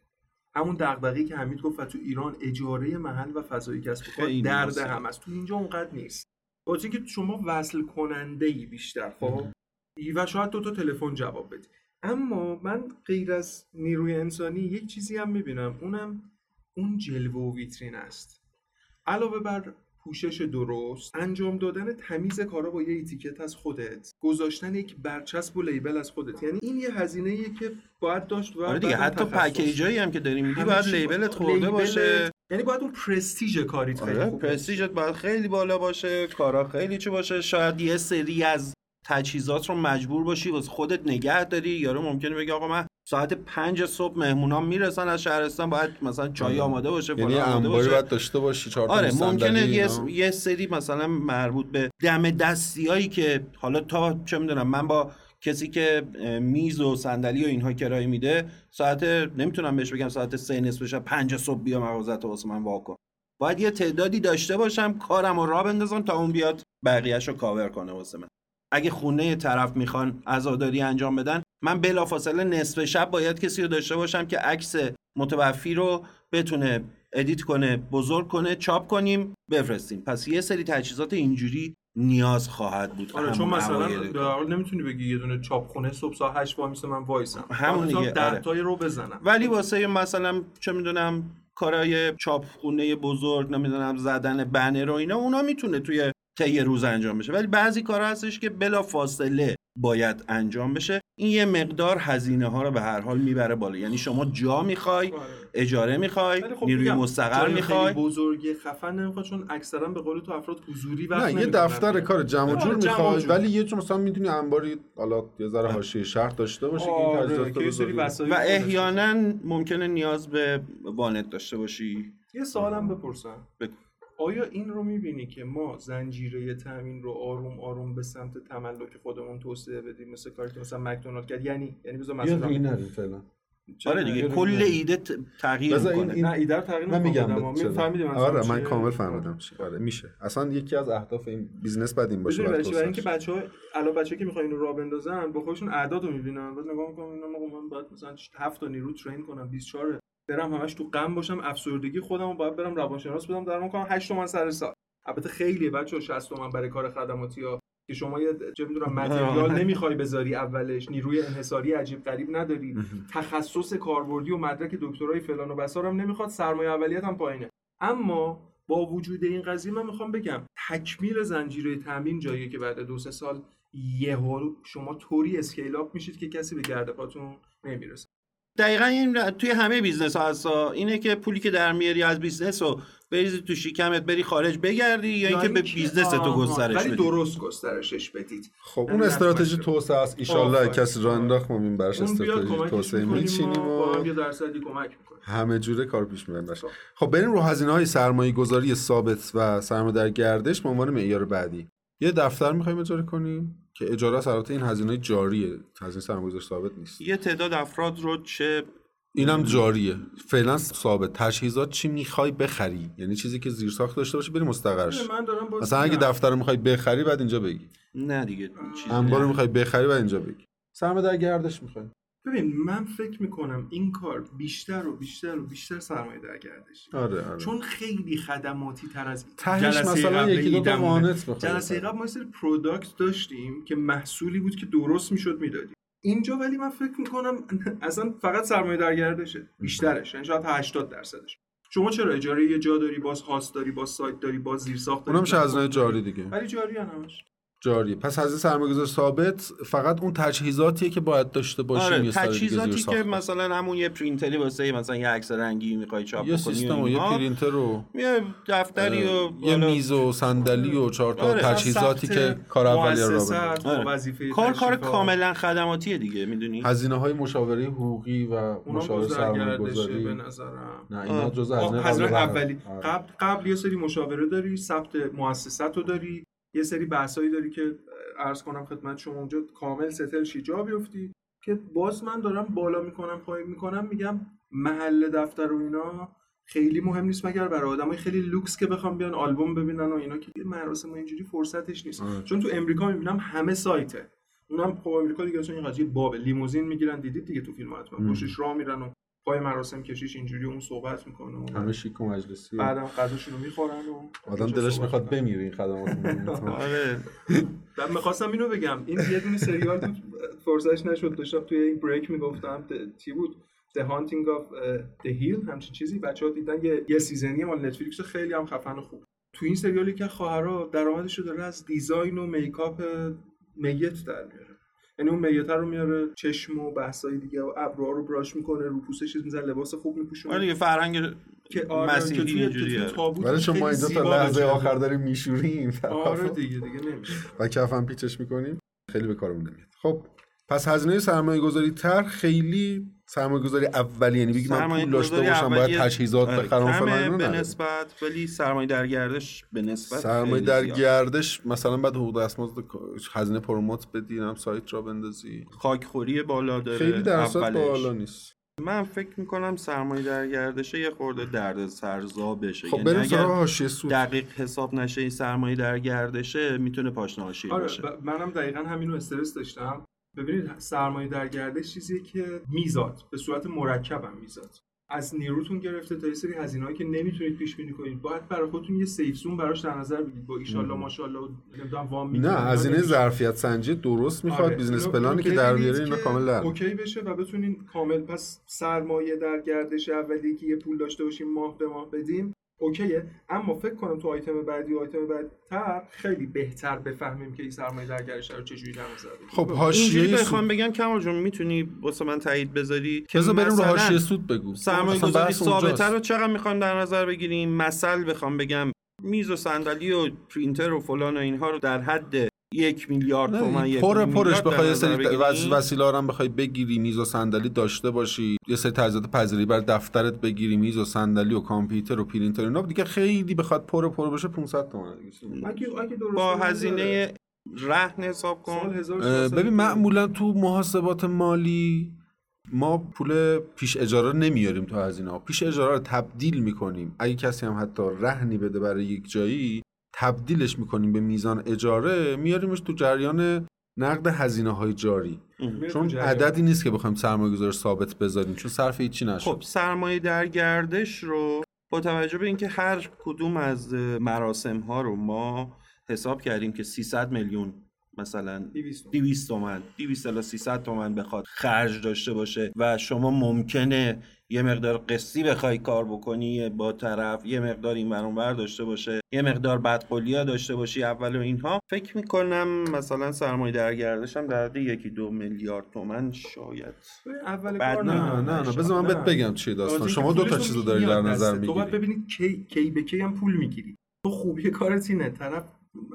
همون دغدغه‌ای که حمید گفت و تو ایران اجاره محل و فضای کسب و کار درد واسه. هم است. تو اینجا اونقدر نیست. با اینکه شما وصل کننده ای بیشتر خب؟ و شاید دو تا تلفن جواب بدی. اما من غیر از نیروی انسانی یک چیزی هم می‌بینم. اونم اون جلوه و ویترین است. علاوه بر پوشش درست انجام دادن تمیز کارا با یه اتیکت از خودت گذاشتن یک برچسب و لیبل از خودت یعنی این یه هزینه ایه که باید داشت و آره دیگه حتی. پکیجایی هم که داری میدی باید لیبلت خورده لیبلت. باشه یعنی باید اون پرستیژ کاریت خیلی آره خوب باشه. پرستیژت باید خیلی بالا باشه کارا خیلی چی باشه شاید یه سری از تجهیزات رو مجبور باشی واسه خودت نگه داری یارو ممکنه بگه آقا من ساعت پنج صبح مهمونا می‌رسن از شهرستان باید مثلا چای آره. آماده باشه یعنی انباری باید داشته باشی چهار آره ممکنه یه. یه سری مثلا مربوط به دم دستی که حالا تا چه می‌دونم من با کسی که میز و صندلی و اینها کرایه میده ساعت نمی‌تونم بهش بگم ساعت سه نصف شب پنج صبح بیا مغازت واسه من واکن باید یه تعدادی داشته باشم کارم رو را بندازم تا اون بیاد بقیهش رو کاور کنه واسه من اگه خونه طرف می‌خوان عزاداری انجام بدن من بلافاصله نصف شب باید کسی رو داشته باشم که عکس متوفی رو بتونه edit کنه بزرگ کنه چاپ کنیم بفرستیم. پس یه سری تجهیزات اینجوری نیاز خواهد بود. آره چون مثلا در نمی‌تونی بگی یه دونه چاپخونه صبح ساعت 8 وا میشه من وایسم. همون دیگه، ده آره. رو بزنم. ولی واسه مثلا چه می‌دونم کارهای چاپخونه بزرگ نمی‌دونم زدن بنر و اینا اونا می‌تونه توی طی روز انجام بشه. ولی بعضی کارها هستش که بلا فاصله باید انجام بشه. این یه مقدار هزینه ها رو به هر حال می‌بره بالا. یعنی شما جا می‌خوای آره. اجاره می‌خوای خب نیروی مستقر می‌خوای. بزرگی خفن نمی‌خواد چون اکثرا به قول تو افراد حضوری وقت نه یه. دفتر کار جمع و آره، جور و می‌خوای. ولی یه چون مثلا می‌تونی انباری حالا یه ذره حاشیه شهر داشته باشه که این آره یه و احیانا ممکنه نیاز به وانت داشته باشی. یه سوالم بپرسم. آیا این رو می‌بینی که ما زنجیره تامین رو آروم آروم به سمت تملک خودمون توسعه بدیم؟ مثل کاری که مثلا McDonald کرد. یعنی یعنی بذار مثلا نریم فعلا. آره؟ دیگه کل ایده تغییر بذار این- می‌کنه. این- نه ایده رو تغییر من میگم منظورم آره من؟ کامل فهمیدم. آره میشه. اصلا یکی از اهداف این business بعد این باشه برای اینکه. بچه‌ها الان بچه‌ها که می‌خوان اینو راه بندازن با خودشون اعداد رو می‌بینن. بعد نگاه می‌کنن اینا موقع من باید مثلا 7 تا نیرو train کنم 24 برم همش تو غم باشم افسردگی خودم رو باید برم روانشناس بدم درمان کنم. 8 تومن سر سال البته خیلیه بچه‌ها 60 تومن برای کار خدماتی ها. که شما یه چه می‌دونم متریال نمی‌خوای بذاری اولش نیروی انحصاری عجیب غریب نداری. تخصص کاربردی و مدرک دکترای فلان و بسار هم نمی‌خواد سرمایه اولیت هم پایینه. اما با وجود این قضیه من می‌خوام بگم تکمیل زنجیره تامین جاییه که بعد دو سه سال یهو شما طوری اسکیل اپ میشید که کسی به گرد پاتون نمی‌رسه. دقیقا این توی همه business ها هستا اینه که پولی که در میاری از business رو بریزی تو شکمت بری خارج بگردی یا اینکه به business تو گسترش ولی بدی. درست گسترشش بدید. خب همین اون استراتژی توسعه است. ایشالله آفرین. کسی راه انداخت ما این بیاد استراتژی توسعه میچینیم و همه جوره کار پیش می‌بریم باشه خب. بریم رو هزینه های سرمایه گذاری ثابت و سرمایه در گردش به عنوان معیار بعدی. یه دفتر می‌خوایم اجاره کنیم. که اجاره است البته این هزینه جاریه. هزینه سرمایه گذاری ثابت نیست. یه تعداد افراد رو چه اینم جاریه. فعلا ثابت. تجهیزات چی می‌خوای بخری؟ یعنی چیزی که زیر ساخت داشته باشه بری مستقرش. من دارم باز مثلا اگه. دفتر رو می‌خوای بخری بعد اینجا بگی. نه دیگه چیزی انبار رو. می‌خوای بخری بعد اینجا بگی. سرمایه در گردش می‌خوای. ببین من فکر می‌کنم این کار بیشتر و بیشتر و بیشتر سرمایه در گردش آره آره. چون خیلی خدماتی تر از جلسه مثلا قبل یکی دو تا جلسه قبل ما سری پروداکت داشتیم که محصولی بود که درست می‌شد می‌دادیم. اینجا ولی من فکر می‌کنم (laughs) اصلا فقط سرمایه در گردشه بیشترش یعنی شاید 80 درصدش. شما چرا اجاره یه جا داری باز هاست داری باز سایت داری باز زیر ساخت داری؟ اونم داری. جاری دیگه. ولی جاری هم همش. جاری پس هزینه سرمایه‌گذاری ثابت فقط اون تجهیزاتیه که باید داشته باشیم آره یه تجهیزاتی که. مثلا همون یه پرینتری واسه مثلا یه عکس رنگی می‌خوای چاپ یه بکنی سیستم و یه. پرینتر و یه دفتری و یه میز و صندلی و چهار تا آره، تجهیزاتی که کار اولیه بده آره. کار کار. کاملا خدماتیه دیگه می‌دونی هزینه های مشاوره حقوقی و مشاوره سرمایه گذرگردشه گذاری به نظرم نه اینا آه. جز آه، هزینه اولی آره. قبل قبل یه سری مشاوره داری ثبت مؤسسات رو داری یه سری بحثایی داری که عرض کنم خدمت شما اونجا. کامل ستل شی. جا بیفتی که باز من دارم بالا می‌کنم پایین می‌کنم میگم محل دفتر و اینا خیلی مهم نیست مگر برای آدمای خیلی لوکس که بخوام بیان آلبوم ببینن و اینا که مراسم اینجوری فرصتش نیست. آره. چون تو امریکا می‌بینم همه سایته. اونم خب امریکا دیگه اصلا این قضیه بابه. لیموزین می‌گیرن. دیدید دیگه تو فیلم حتما. پشتش راه میرن و پای مراسم کشیش اینجوری اون صحبت می‌کنه و همه شیک و مجلسی. بعدم غذاشون رو می‌خورن و آدم دلش می‌خواد. بمیره این خدمات (laughs) آره. بعد می‌خواستم اینو بگم. این یه دونه سریال بود. فرصتش نشد. داشتم توی این break می‌گفتم. چی بود؟ The Haunting of the Hill. همچین چیزی. بچه ها دیدن یه, یه season ی مال Netflix خیلی هم خفن و خوب. تو این سریالی که خواهرها درآمدش رو داره از design و makeup میت در میاره. یعنی اون میت رو میاره چشم و بحثای دیگه و ابروها رو براش می‌کنه رو پوستش می‌زنه لباس خوب میپوشونه آره دیگه فرهنگ که آره مسیحی که توی- تابوت ولی شما خیلی اینجا تا زیبا لحظه آخر داریم میشوریم. آره دیگه دیگه نمیشه. و کفن پیچش می‌کنیم. خیلی به کارمون نمیاد. خب پس هزینه سرمایه گذاری تر خیلی سرمایه گذاری اولی یعنی بگی من پول داشته باشم باید تجهیزات آره، بخرم فلان اینا به نداره. نسبت ولی سرمایه در گردش به نسبت سرمایه در. گردش مثلا بعد حقوق دستمزد هزینه پروموت بدی هم سایت را بندازی خاکخوری بالا داره خیلی درصد. بالا نیست من فکر می‌کنم سرمایه در گردشه یه خورده درد سرزا بشه خب یعنی اگر دقیق حساب نشه این سرمایه در گردشه می‌تونه پاشنه حاشیه آره باشه منم دقیقا همینو استرس داشتم ببینید سرمایه در گردش چیزیه که میزاد به صورت مرکب هم میزاد از نیروتون گرفته تا یه سری هزینه‌ای که نمی‌تونید پیش بینی کنید باید برای خودتون یه سیف زون براش در نظر بگیرید با ایشالله ماشاءالله نمی‌دونم وام می‌گیرید. نه هزینه نمیشه. ظرفیت سنجی درست می‌خواد آره. business اینو- پلانی که اینو در بیاره اینا که کامل در OK بشه و بتونین کامل پس سرمایه در گردش اولی که یه پول داشته باشیم ماه به ماه بدیم OK ه. اما فکر کنم تو آیتم بعدی و آیتم بعدتر خیلی بهتر بفهمیم که این سرمایه در گردش رو چجوری در نظر بگیریم. خب اینجوری حاشیه بخوام سود. بگم کمال جون می‌تونی واسه من تایید بذاری که بریم رو حاشیه سود بگو. سرمایه گذاری. ثابته رو چقدر می‌خوایم در نظر بگیریم؟ مثل بخوام بگم میز و صندلی و پرینتر و فلان و اینها رو در حد یک میلیارد تومن پر پرش بخوای یه سری وسیله هم بخوای بگیری میز و صندلی داشته باشی. یه سری تجهیزات پذیری بر دفترت بگیری میز و صندلی و کامپیوتر و پرینتر اینا. دیگه خیلی بخواد پر پر بشه 500 تومن با هزینه رهن حساب کن. 1400 ببین معمولا تو محاسبات مالی ما پول پیش اجاره نمیاریم تو هزینه ها پیش اجاره رو تبدیل می‌کنیم. اگه کسی هم حتی رهنی بده برای یک جایی تبدیلش می‌کنیم به میزان اجاره میاریمش تو جریان نقد هزینه های جاری چون. عددی نیست که بخوایم سرمایه گذار ثابت بذاریم چون صرف هیچی نشد. خب سرمایه در گردش رو با توجه به اینکه هر کدوم از مراسم ها رو ما حساب کردیم که 300 میلیون مثلا 200 200 تومن 200 الی 300 تومن بخواد خرج داشته باشه و شما ممکنه یه مقدار قسطی بخوای کار بکنی با طرف یه مقدار این ور اونور داشته باشه یه مقدار بدقولیا داشته باشی اول و اینها. فکر می‌کنم مثلا سرمایه در گردش هم در حد یکی دو میلیارد تومن شاید. اول بعد کار نه نه نه. بذار من بهت بگم چیه داستان. شما دو تا چیز رو داری در نظر تو باید می‌گیری. ببینید کی کی به کی هم پول می‌گیری. تو خوبی کارت اینه. طرف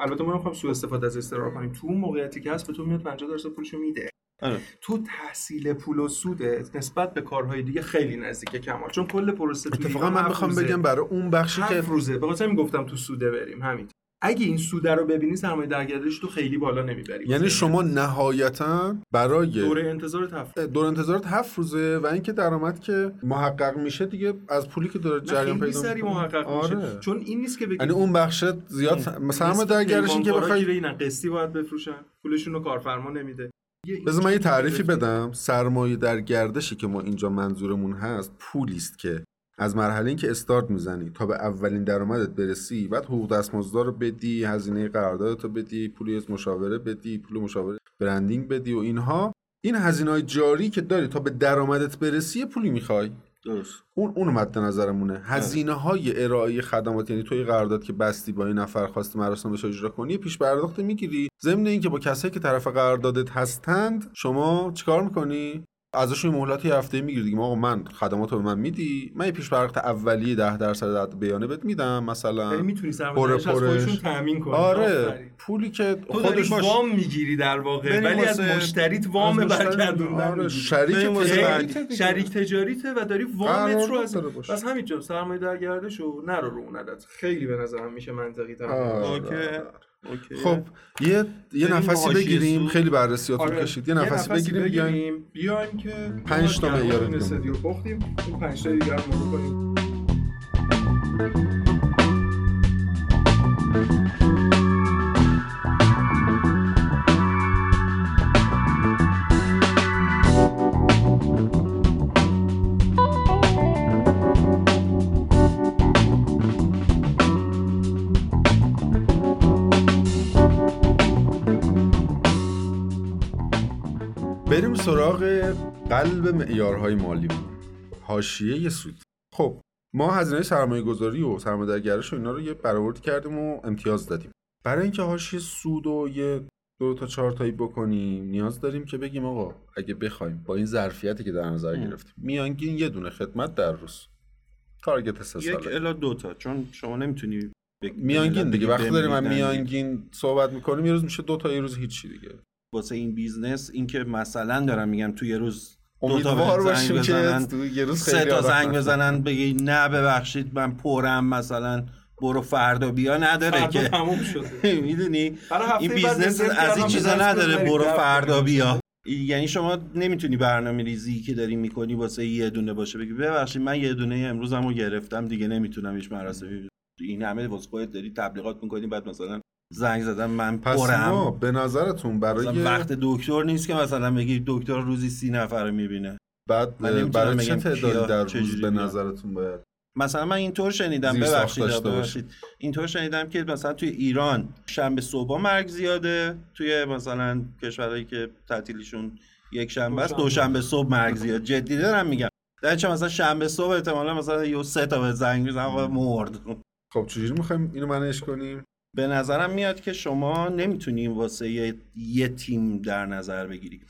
البته ما نمی‌خوام سوء استفاده از استقرار کنیم تو اون موقعیتی که هست به تو میاد 50 درصد پولشو میده. آره. تو تحصیل پول و سودت نسبت به کارهای دیگه خیلی نزدیکه کمال. چون کل پروسه اتفاقا من هفت روزه. بگم برای اون بخشی که هفت روزه. به خاطر گفتم تو سوده بریم همین. اگه این سوده رو ببینی سرمایه درگردش تو خیلی بالا نمی‌بری. یعنی شما نهایتا برای دوره انتظار تفت دور انتظارات هفت روزه و اینکه درآمد که محقق میشه دیگه از پولی که داره جریان پیدا سری می‌کنه. محقق آره. میشه چون این نیست که بگی یعنی اون بخش زیاد مثلا در گردش که بخوای اینن قسطی باید بفروشن. پولشون رو کارفرما نمیده. بذار من یه تعریفی. بدم سرمایه در گردشی که ما اینجا منظورمون هست پولی است که از مرحله اینکه استارت می‌زنی تا به اولین درآمدت برسی بعد حقوق دستمزد رو بدی هزینه قراردادت رو بدی پولی از مشاوره بدی پول مشاوره برندینگ بدی و اینها این هزینه های جاری که داری تا به درآمدت برسی پولی می‌خوای درست. اون اون مد نظرمونه. هزینه های ارائه خدمات یعنی توی قرارداد که بستی با این نفر خواستی مراسم بشه اجرا کنی پیش پرداخت می‌گیری. ضمن اینکه با کسایی که طرف قراردادت هستند شما چیکار می‌کنی؟ ازشون یه مهلت یه هفته می‌گیری دیگه آقا من خدمات رو به من میدی من یه پیش پرداخت اولیه 10 درصد بیانه بهت میدم مثلا یعنی می‌تونی پر سرمایه‌دارش از. خودشون تامین کنی آره. پولی که تو داری خودش وام می‌گیری در واقع ولی از مشتریت وام برگردوندن آره،. شریک. شریک تجاریته و داری وامت رو از. بس همینجا سرمایه در گردش و نرو رو اون عدد خیلی به نظرم میشه منطقی تر آره. خب یه یه نفسی بگیریم. خیلی بررسیاتون آره. کشید. یه نفسی بگیریم بیایم بیایم که پنج تا ما معیار. استادیو پختیم. اون پنج تا دیگه مرور کنیم سراغ قلب معیارهای مالی حاشیه سود. خب ما هزینه سرمایه گذاری و سرمایه در گردش و اینا رو یه برآوردی کردیم و امتیاز دادیم. برای اینکه حاشیه سود و یه دو تا چهار تایی بکنیم نیاز داریم که بگیم آقا اگه بخوایم با این ظرفیتی که در نظر. گرفتیم میانگین یه دونه خدمت در روز. تارگت سه یک ساله. الا دو تا چون شما نمی‌تونی میانگین دیگه وقتی داریم من. میانگین صحبت می‌کنیم یه روز میشه دو تا یه روز هیچی دیگه. واسه این business اینکه مثلا دارم میگم تو یه روز امیدوار زنگ باشیم که. تو یه روز سه خیلی تا آدم زنگ. بزنن بگی نه ببخشید من پرم مثلا برو فردا بیا نداره فردا که تموم (laughs) شده می‌دونی این business از این چیزا نداره برو فردا. بیا یعنی شما نمی‌تونی برنامه ریزی که داری می‌کنی واسه یه دونه باشه بگی ببخشید من یه دونه امروزم رو گرفتم دیگه نمی‌تونم هیچ مراسمی این همه واسه خودت داری تبلیغات می‌کنی بعد مثلا زنگ زدم من پس ما به نظرتون برای وقت دکتر نیست که مثلا بگی دکتر روزی سی نفر رو می‌بینه. بعد برای چه تعدادی در روز به. نظرتون باید مثلا من اینطور شنیدم ببخشید ببخشید. اینطور شنیدم که مثلا توی ایران شنبه صبح مرگ زیاده توی مثلا کشورهایی که تعطیلیشون یک شنبه است دوشنبه. صبح مرگ زیاد. جدی دارم میگم. در چه مثلا شنبه صبح احتمالا مثلا یه سه تا به زنگ می‌زنم مرد. خب چجوری می‌خوایم اینو منش کنیم؟ به نظرم میاد که شما نمی‌تونی واسه یه, یه تیم در نظر بگیری.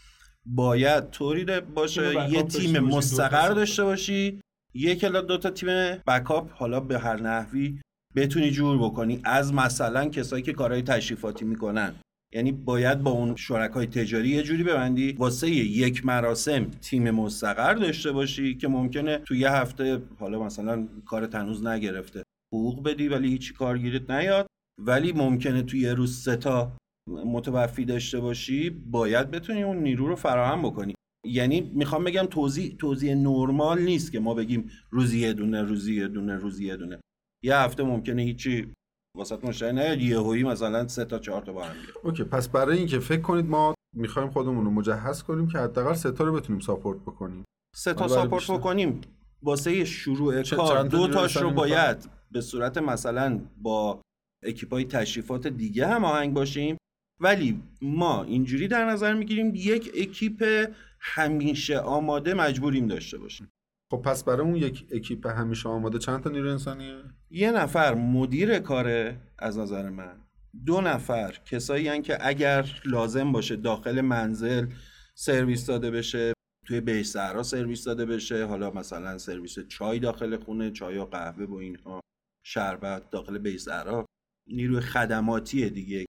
باید طوری باشه یه تیم مستقر داشته باشی یک الا دو تا تیم بکاپ حالا به هر نحوی بتونی جور بکنی. از مثلا کسایی که کارهای تشریفاتی می‌کنن. یعنی باید با اون شرکای تجاری یه جوری ببندی. واسه یک مراسم تیم مستقر داشته باشی که ممکنه تو یه هفته حالا مثلا کار تنوز نگرفته حقوق بدی ولی هیچی کارگیرت نیاد. ولی ممکنه تو یه روز سه تا متوفی داشته باشی باید بتونی اون نیرو رو فراهم بکنی. یعنی می‌خوام بگم توضیح توضیح نرمال نیست که ما بگیم روزی یه دونه روزی یه دونه روزی یه دونه. یه هفته ممکنه هیچی واسط مشتری نیاد یهویی مثلا سه تا چهار تا با هم بیاد. اوکی پس برای اینکه فکر کنید ما می‌خوایم خودمون رو مجهز کنیم که حداقل سه تا رو بتونیم ساپورت بکنیم. سه تا support بیشتر. بکنیم. واسه شروع کار دو تاش رو باید به صورت مثلا با اکیپای تشریفات دیگه هم آهنگ باشیم. ولی ما اینجوری در نظر می‌گیریم یک اکیپ همیشه آماده مجبوریم داشته باشیم. خب پس برای اون یک اکیپ همیشه آماده چند تا نیروی انسانیه؟ یه نفر مدیر کاره از نظر من. دو نفر کسایی هن که اگر لازم باشه داخل منزل سرویس داده بشه توی صحرا سرویس داده بشه حالا مثلا سرویس چای داخل خونه چای و قهوه و اینها شربت داخل صحرا. نیروی خدماتی دیگه.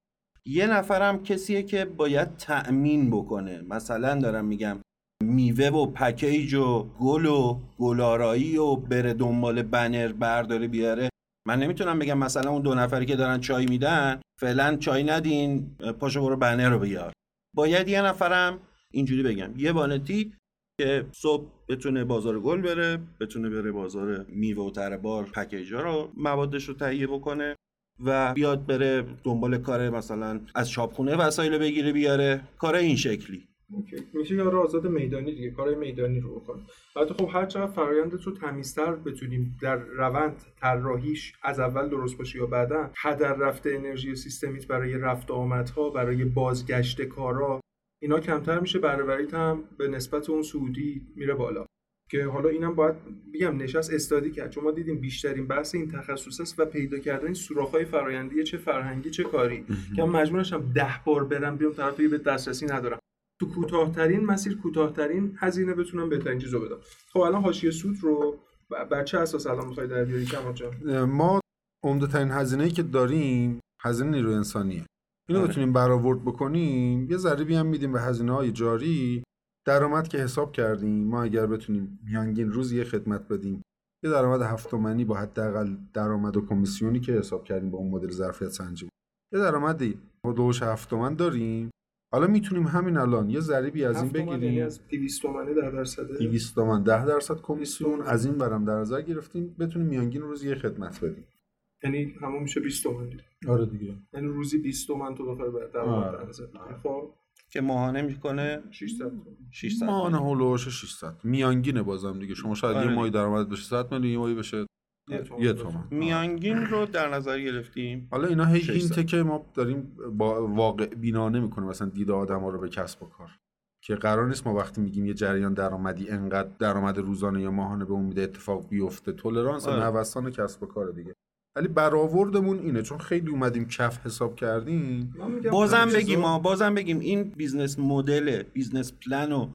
یه نفرم کسیه که باید تأمین بکنه. مثلا دارم میگم میوه و پکیج و گل و گلارایی و بره دنبال بنر برداره بیاره. من نمی‌تونم بگم مثلا اون دو نفری که دارن چای میدن فعلا چای ندین پاشو برو بنر رو بیار. باید یه نفرم اینجوری بگم. یه وانتی که صبح بتونه بازار گل بره بتونه بره بازار میوه و تره بار پکیجا رو موادش رو تهیه بکنه. و بیاد بره دنبال کار مثلا از چاپخونه وسایل بگیره بیاره. کار این شکلی. اوکی. میشه یه آزاد میدانی دیگه کارهای میدانی رو بکنیم البته خب هر چقدر فرایندت رو تمیزتر بتونیم در روند طراحیش از اول درست باشه یا بعدا هدر رفته انرژی سیستمیت برای رفت آمدها برای بازگشت کارا اینا کمتر میشه بروریت هم به نسبت اون سعودی میره بالا. که حالا اینم باید بگم نشست استادی کرد چون ما دیدیم بیشترین بحث این تخصص است و پیدا کردن سوراخ‌های فرایندی چه فرهنگی چه کاری. که من مجبورشم ده بار برم بیام طرف دیگه به دسترسی ندارم. تو کوتاهترین مسیر کوتاهترین هزینه بتونم بهترین چیزو بدم. خب الان حاشیه سود رو بر چه اساس الان می‌خوای در بیاری جان؟ ما عمده ترین هزینه که داریم هزینه نیروی انسانیه. اینو آره. بتونیم برآورد بکنیم یه ضریبی هم میدیم به هزینه های جاری. درآمد که حساب کردیم. ما اگر بتونیم میانگین روز یه خدمت بدیم یه درآمد هفت تومانی با حداقل درآمد و کمیسیونی که حساب کردیم با اون مدل ظرفیت سنجی یه درآمدی حدود هفت تومن داریم. حالا می‌تونیم همین الان یه ضریبی از این تومن یعنی بگیریم از 200 تومنه در درصد 200 تومن 10 درصد کمیسیون. از این برم در نظر گرفتیم بتونیم میانگین روز یه خدمت بدیم. یعنی همون میشه 20 تومن. آره دیگه. یعنی روزی 20 تومن تو بخوای بر درآمد آره. خب؟ که ماهانه می‌کنه 600 تومن 600 ماهانه هولوش 600 میانگینه بازم دیگه. شما شاید آره. یه. ماهی درآمد بشه 100 میلیون یه ماهی بشه یه تومن. میانگین رو در نظر گرفتیم. حالا اینا هی 600. اینته که ما داریم با واقع بینانه می‌کنیم مثلا دید آدم ها رو به کسب و کار. که قرار نیست ما وقتی میگیم یه جریان درآمدی انقدر درآمد روزانه یا ماهانه به اون میده اتفاق بیفته. تولرانس آره. نوسان کسب و کار دیگه. ولی برآوردمون اینه چون خیلی اومدیم کف حساب کردیم. بازم بگیم چیزا- ما بازم بگیم این business model business plan و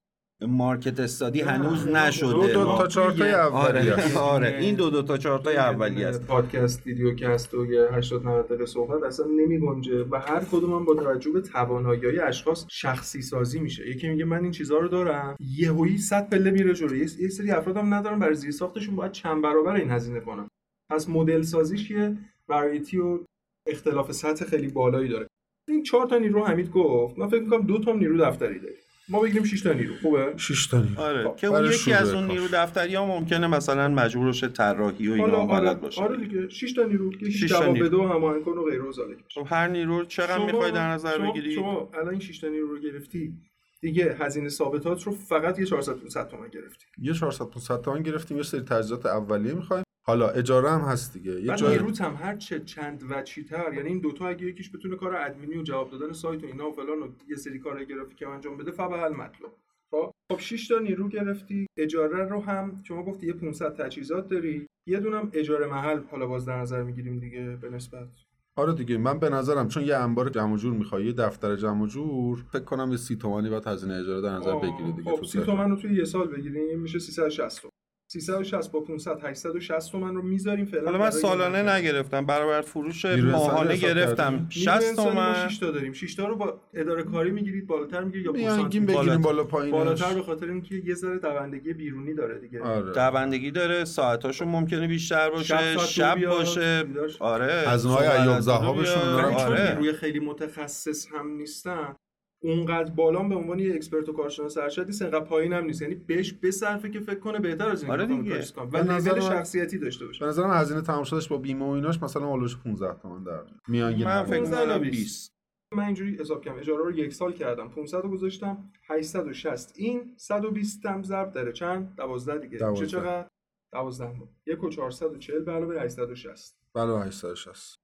market study هنوز. نشده. دو دو تا چارتای اولی آره است. آره این دو دو تا چارتای اولی است. پادکست videocast و یه 80 90 دقیقه صحبت اصلا نمی گنجه و هر کدوم هم با توجه به توانایی های اشخاص شخصی سازی میشه. یکی میگه من این چیزها رو دارم یهویی 100 پله میره جلو. یه سری افراد هم ندارن برای زیر ساختشون باید چند برابر این هزینه کنن. پس مدل سازیش یه ورایتی و اختلاف سطح خیلی بالایی داره. این چهار تا نیرو حمید گفت من فکر می‌کنم دو تا نیرو دفتری داریم. ما بگیریم 6 تا نیرو خوبه؟ 6 تا نیرو. آره خب، که اون یکی از اون کار. نیرو دفتری ها ممکنه مثلا مجبور باشه طراحی و اینا آره بلد باشه. آره دیگه 6 تا نیرو یکی شش تا جواب نیرو. بده و هماهنگ کن و غیره و خب هر نیرو چقدر شما- می‌خوای در نظر شما- بگیری؟ شما الان این 6 تا نیرو رو گرفتی دیگه هزینه ثابتات رو فقط یه 400 500 تومن گرفتی. یه 400 500 تومن گرفتیم یه سری تجهیزات اولیه می‌خوایم. حالا اجاره هم هست دیگه. یه جای نیروت هم هر چه چند وچیتر یعنی این دوتا اگه یکیش بتونه کار ادمینی و جواب دادن سایت و اینا و فلان و یه سری کار گرافیک هم انجام بده فبهل مطلب خب؟ خب 6 تا نیرو گرفتی. اجاره رو هم شما گفتی یه 500 تجهیزات داری. یه دونم اجاره محل. حالا باز در نظر می‌گیریم دیگه به نسبت. آره دیگه من به نظرم چون یه انبار جمع و جور می‌خوای یه دفتر جمع و جور فکر کنم یه سی تومانی باید هزینه اجاره در نظر بگیری دیگه خب تو 30 سر. تومن رو توی یه سال بگیریم میشه 360 تومن 360 با 500 860 تومن رو می‌ذاریم فعلا حالا من سالانه. نگرفتم. برابر فروش ماهانه گرفتم. کردی؟ نیروی 60 انسانی ما تومن. 6 تا داریم. 6 تا رو با اداره کاری می‌گیرید بالاتر می‌گیرید یا پورسانت بگیریم بالاتر. بالا پایینش. بالاتر به خاطر اینکه یه ذره دوندگی بیرونی داره دیگه. آره. دوندگی داره. ساعتاشون ممکنه بیشتر باشه. شب باشه. آره. ایام از. دارن. ولی چون آره. نیروی خیلی متخصص هم نیستن اونقدر بالا به عنوان یه اکسپرت و کارشناس ارشد نیست انقدر پایین هم نیست. یعنی بهش بصرفه که فکر کنه بهتر از این آره دیگه. کنم. و نظر شخصیتی داشته باشه. به نظرم هزینه تمام شدش با بیمه و ایناش مثلا اولش 15 تومن در میاد. میانگین من فکر 15 می‌کنم تا 20 من اینجوری حساب کردم. اجاره رو یک سال کردم. 500 رو گذاشتم 860 این 120 هم ضرب داره. چند؟ 12 دیگه. میشه 12. چقدر؟ 12 بود 1 و 440 به علاوه 860 بله 860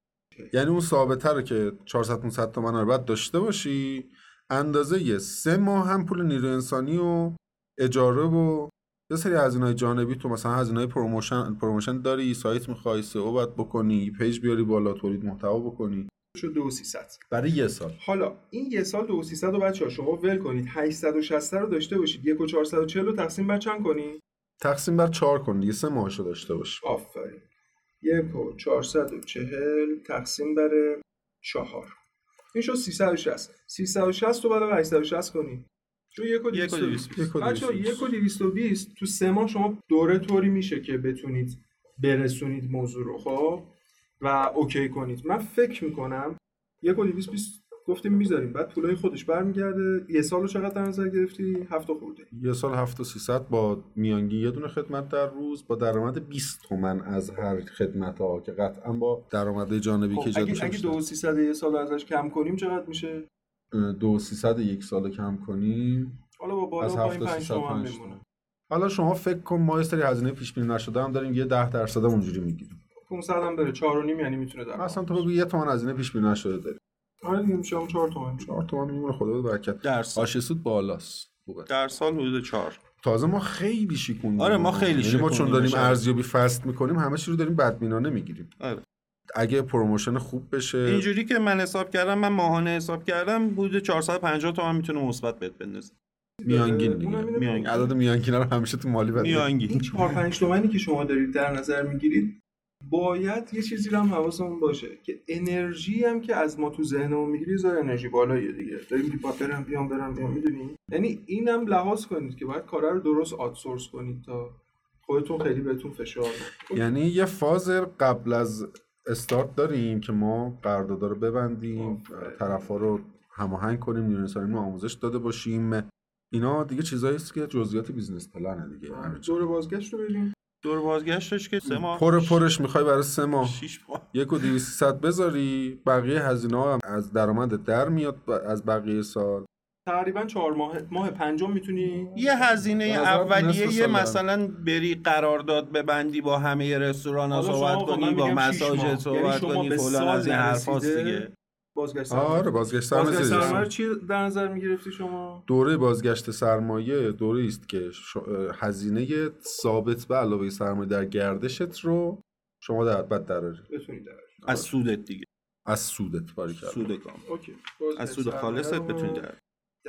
یعنی اون ثابته رو که 400 500 تومن رو باید داشته باشی. اندازه یه سه ماه هم پول نیروی انسانی و اجاره و یه سری هزینه‌های جانبی تو مثلا هزینه‌های promotion promotion داری سایت می‌خوای SEO باید بکنی page بیاری بالا تولید محتوا بکنی. شد 2300 برای یه سال. حالا این یه سال 2300 رو بچه‌ها شما ول کنید. 860 رو داشته باشید. 1 و 440 رو تقسیم بر چند کنید تقسیم بر 4 کن دیگه سه ماهشو داشته باش آفرین. 1 و 440 تقسیم بر 4 این شد 360 360 رو برای 860 کنید چون 1 و یک و 220 یک و بچه‌ها 220. 1 و 220 تو سه ماه شما دوره طوری میشه که بتونید برسونید موضوع رو خب؟ و اوکی کنید. من فکر می‌کنم 1 و 220 گفتیم می‌ذاریم. بعد پولای خودش برمیگرده. یه سال رو چقدر در نظر گرفتی؟ هفت خورده یه سال 7300 با میانگین یه دونه خدمت در روز با درآمد 20 تومن از هر خدمت ها که قطعا با درآمد جانبی که خب ایجاد اگه اگه بیشتر. 2300 یه سال ازش کم کنیم چقدر میشه؟ دو سیصد یک سال کم کنیم. حالا با بالا از و 5 300 تومن پنج میمونه. حالا شما فکر کن ما یه سری هزینه پیش بینی نشده هم داریم یه 10 درصد اونجوری می‌گیریم. 500 هم بره 4 و نیم یعنی می‌تونه در اصلا تو بگو یه تومن هزینه پیش بینی نشده داریم آره دیگه میشه هم 4 تومن. 4 تومن میمونه خدا به برکت. در سال. حاشیه سود بالاست. خوبه. در سال حدود 4 تازه ما خیلی شیکوندیم آره، ما خیلی یعنی ما چون داریم. ارزیابی fast می‌کنیم همه چی رو داریم بدبینانه می‌گیریم. آره. اگه promotion خوب بشه. اینجوری که من حساب کردم من ماهانه حساب کردم حدود 450 تومن می‌تونه مثبت بهت بندازه. میانگین دیگه. میانگین. عدد میانگین رو همیشه تو مالی بده میانگین. این 4 5 تومنی که شما دارید در نظر می‌گیرید باید یه چیزی رو هم حواسمون باشه که انرژی هم که از ما تو ذهنمون می‌گیری زار انرژی بالاییه دیگه. داریم میگی برم بیام برم بیام می‌دونی؟ یعنی اینم لحاظ کنید که باید کارا رو درست outsource کنید تا خودتون خیلی بهتون فشار نکنه. یعنی یه فاز قبل از استارت داریم که ما قراردادا رو ببندیم آفرین. طرفا رو هماهنگ کنیم رو آموزش داده باشیم. اینا دیگه چیزایی است که جزئیات business plan ه دیگه. چی. دور بازگشت رو بریم دور بازگشتش که سه ماه. پر پرش می‌خوای برای سه ماه. 6 ماه. یک و دویست بذاری بقیه هزینه ها هم از درآمد در میاد از بقیه سال. تقریبا چهار ماه ماه پنجم می‌تونی؟ یه هزینه اولیه یه مثلا بری قرارداد ببندی با همه رستوران ها صحبت آقا کنی با. مساج یعنی صحبت شما کنی به فلان سال از این حرفاست دیگه. بازگشت آره بازگشت سرمایه بازگشت. سرمایه چی در نظر می‌گرفتی شما؟ دوره بازگشت سرمایه دوره است که ش- هزینه ثابت به علاوه سرمایه در گردشت رو شما در بعد دراری بتونی در از سودت دیگه. از سودت باری کرد سود کام. اوکی. از سود خالصت بتونی در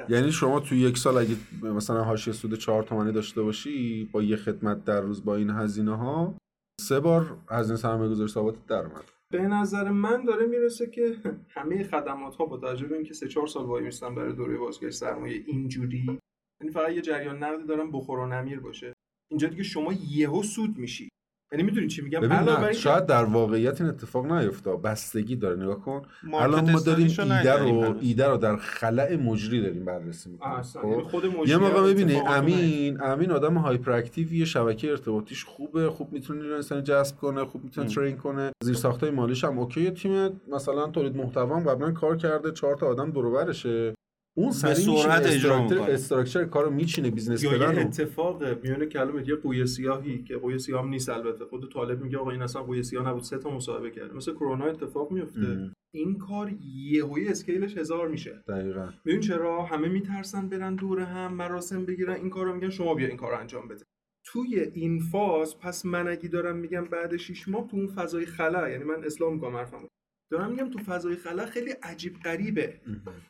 یعنی شما تو یک سال اگه مثلا حاشیه سود چهار تومانی داشته باشی با یه خدمت در روز با این هزینه ها سه بار هزینه سرمایه گذاری ثابت در اومد. به نظر من داره می‌رسه که (laughs) همه خدمات ها با توجه به اینکه سه چهار سال وای میستن برای دوره بازگشت سرمایه اینجوری یعنی فقط یه جریان نقدی دارن بخور و نمیر باشه. اینجا دیگه شما یهو سود میشی. یعنی می‌دونی چی میگم؟ ببین علاوه نه، بر اینکه- شاید در واقعیت این اتفاق نیفته بستگی داره نگاه کن. الان ما داریم ایده رو هنوز. ایده رو در خلأ مجری داریم بررسی می‌کنیم. اصلا یعنی خود یه مجری موقع هم ببینی. امین امین آدم هایپر اکتیویه شبکه ارتباطیش خوبه خوب می‌تونه نیروی جذب کنه خوب می‌تونه. ترین کنه. زیر ساختای مالیش هم اوکی تیم مثلا تولید محتوا هم قبلا کار کرده چهار تا آدم دور و برشه اون سریع سرعت اجرا می‌کنه. structure کارو میچینه business یه پلن رو اتفاق میونه کلمه یه قوی سیاهی که قوی سیاه هم نیست البته. خود طالب میگه آقا این اصلا قوی سیاه نبود سه تا مصاحبه کرده. مثل کرونا اتفاق میفته ام. این کار یهویی scale ش هزار میشه. دقیقا. ببین چرا؟ همه میترسن برن دور هم مراسم بگیرن این کارو میگن شما بیا این کارو انجام بده. توی این فاز پس من اگه دارم میگم بعد 6 ماه تو اون فضای خلا یعنی من اصلاح می‌کنم حرفمو. دارم میگم تو فضای خلا خیلی عجیب غریبه.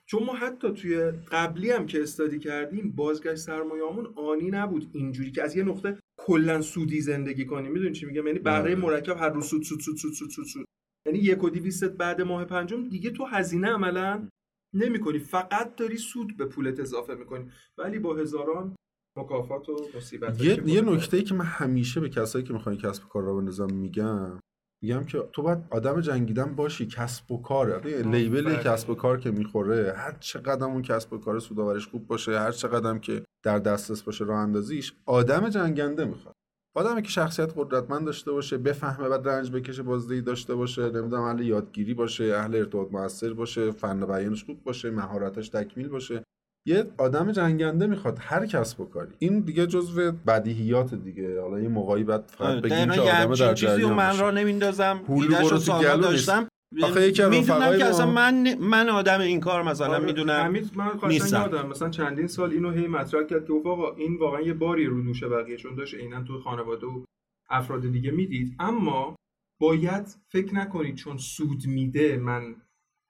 چون ما حتی توی قبلی هم که استادی کردیم بازگشت سرمایه‌مون آنی نبود اینجوری که از یه نقطه کلا سودی زندگی کنیم. می‌دونی چی میگم؟ یعنی بهره بله. مرکب هر روز سود سود سود سود سود سود, سود. یعنی یک و بعد ماه پنجم دیگه تو هزینه عملا نمی کنی فقط داری سود به پولت اضافه می‌کنی. ولی با هزاران مکافات و مصیبت یه, یه نکته ای که من همیشه به کسایی که می‌خوان کسب کار را بندازم میگم میگم که تو باید آدم جنگیدن باشی کسب و کاره لیبل آفرین. کسب و کار که می‌خوره هر چقدر اون کسب و کار سوداورش خوب باشه هر چقدر که در دسترس باشه راه اندازیش آدم جنگنده می‌خواد. آدمی که شخصیت قدرتمند داشته باشه بفهمه بعد رنج بکشه بازدهی داشته باشه نمی‌دونم اهل یادگیری باشه اهل ارتباط موثر باشه فن بیانش خوب باشه مهارتش تکمیل باشه. یه آدم جنگنده می‌خواد هر کسب و کاری این دیگه جزو بدیهیات دیگه حالا یه موقعی بعد فقط آره، بگیم که آدم در چیزی رو من. را نمیندازم ایده‌شو نیست. داشتم آخه یکی از می‌دونم که اصلا من من آدم این کار مثلا آره، می‌دونم حمید من قشنگ. یادم مثلا چندین سال اینو هی مطرح کرد که آقا این واقعا یه باری رو دوش بقیه چون داشت عینا تو خانواده و افراد دیگه می‌دید اما باید فکر نکنید چون سود میده من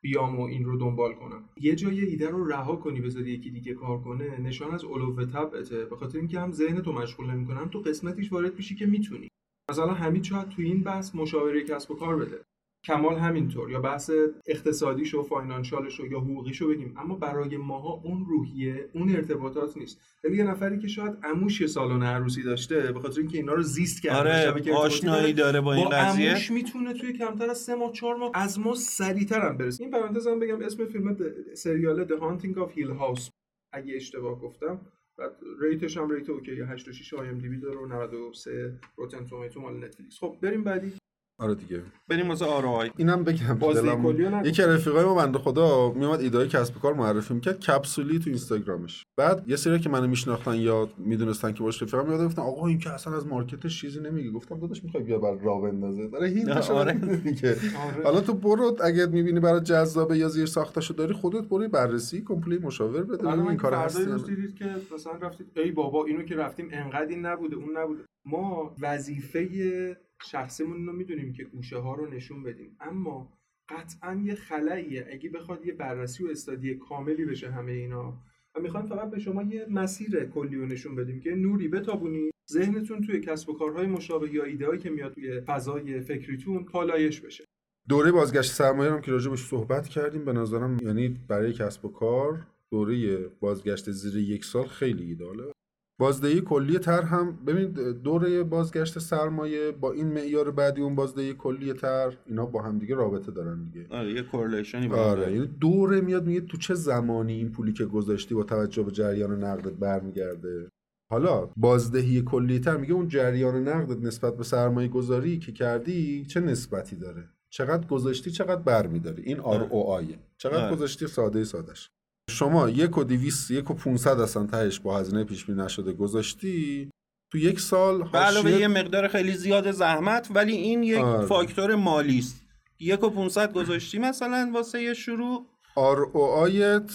بیام و این رو دنبال کنم. یه جای ایده رو رها کنی بذاری یکی دیگه کار کنه. نشان از علو طبعته. به خاطر اینکه هم ذهن تو مشغول نمی‌کنه هم تو قسمتیش وارد میشی که می‌تونی. مثلا حمید شاید تو این بحث مشاوره کسب و کار بده. کمال همینطور یا بحث اقتصادیشو فاینانشالشو یا حقوقیشو بگیم. اما برای ماها اون روحیه اون ارتباطات نیست. ولی یه نفری که شاید عموش یه سالن عروسی داشته به خاطر اینکه اینا رو زیست کرده آره آشنایی داره، با این قضیه. عموش می‌تونه توی کمتر از سه ماه چهار ماه از ما سریعتر هم برسه. این پرانتز هم بگم اسم فیلم سریال The Haunting of Hill House. اگه اشتباه گفتم بعد ریتش هم ریت اوکی 8 و 6 آی ام دی بی داره و 93 روتن تومیتو مال نتفلیکس. خب بریم بعدی. آره دیگه. بریم واسه آرای. اینم بگم بازی دلم-. یکی از رفیقای ما بنده خدا میومد ایدای کسب کار معرفی می‌کرد کپسولی تو اینستاگرامش. بعد یه سری که منو میشناختن یا می‌دونستن که باش رفیقم یاد گفتن آقا این که اصلا از مارکتش چیزی نمیگه. گفتم داداش می‌خوای بیا بر راه بندازه؟ داره هینتش آره. دیگه. آره. حالا تو برو اگه می‌بینی برای جذابه یا زیر ساختشو داری خودت برو بررسی کمپلی مشاور بده. ببین این کار هستی که مثلا رفتید ای بابا اینو که رفتیم انقدر این نبوده اون نبوده. ما وظیفه شخصیمون رو می‌دونیم که گوشه ها رو نشون بدیم. اما قطعا یه خلاییه. اگه بخواد یه بررسی و استادی کاملی بشه همه اینا و می‌خوایم فقط به شما یه مسیر کلی رو نشون بدیم که نوری بتابونی. ذهنتون توی کسب و کارهای مشابه یا ایدههایی که میاد توی فضای فکریتون پالایش بشه. دوره بازگشت سرمایه هم که راجبش صحبت کردیم به نظرم یعنی برای کسب و کار دوره بازگشت زیر یک سال خیلی ایداله. بازدهی کلی تر هم ببینید دوره بازگشت سرمایه با این معیار بعدی اون بازدهی کلی تر اینا با هم دیگه رابطه دارن دیگه. آره یه کورلیشنی آره. یعنی دوره میاد میگه تو چه زمانی این پولی که گذاشتی با توجه به جریان نقدت برمیگرده؟ حالا بازدهی کلی تر میگه اون جریان نقدت نسبت به سرمایه گذاری که کردی چه نسبتی داره؟ چقدر گذاشتی چقدر برمیداری؟ این آر او آیه. چقدر آره. گذاشتی؟ ساده سادش شما یک و دیویس یک و 500 اصلا تهش با هزینه پیش بینی نشده گذاشتی تو یک سال به علاوه یه مقدار خیلی زیاد زحمت ولی این یک آره. فاکتور مالی است یک و 500 گذاشتی مثلا واسه یه شروع آر او آیت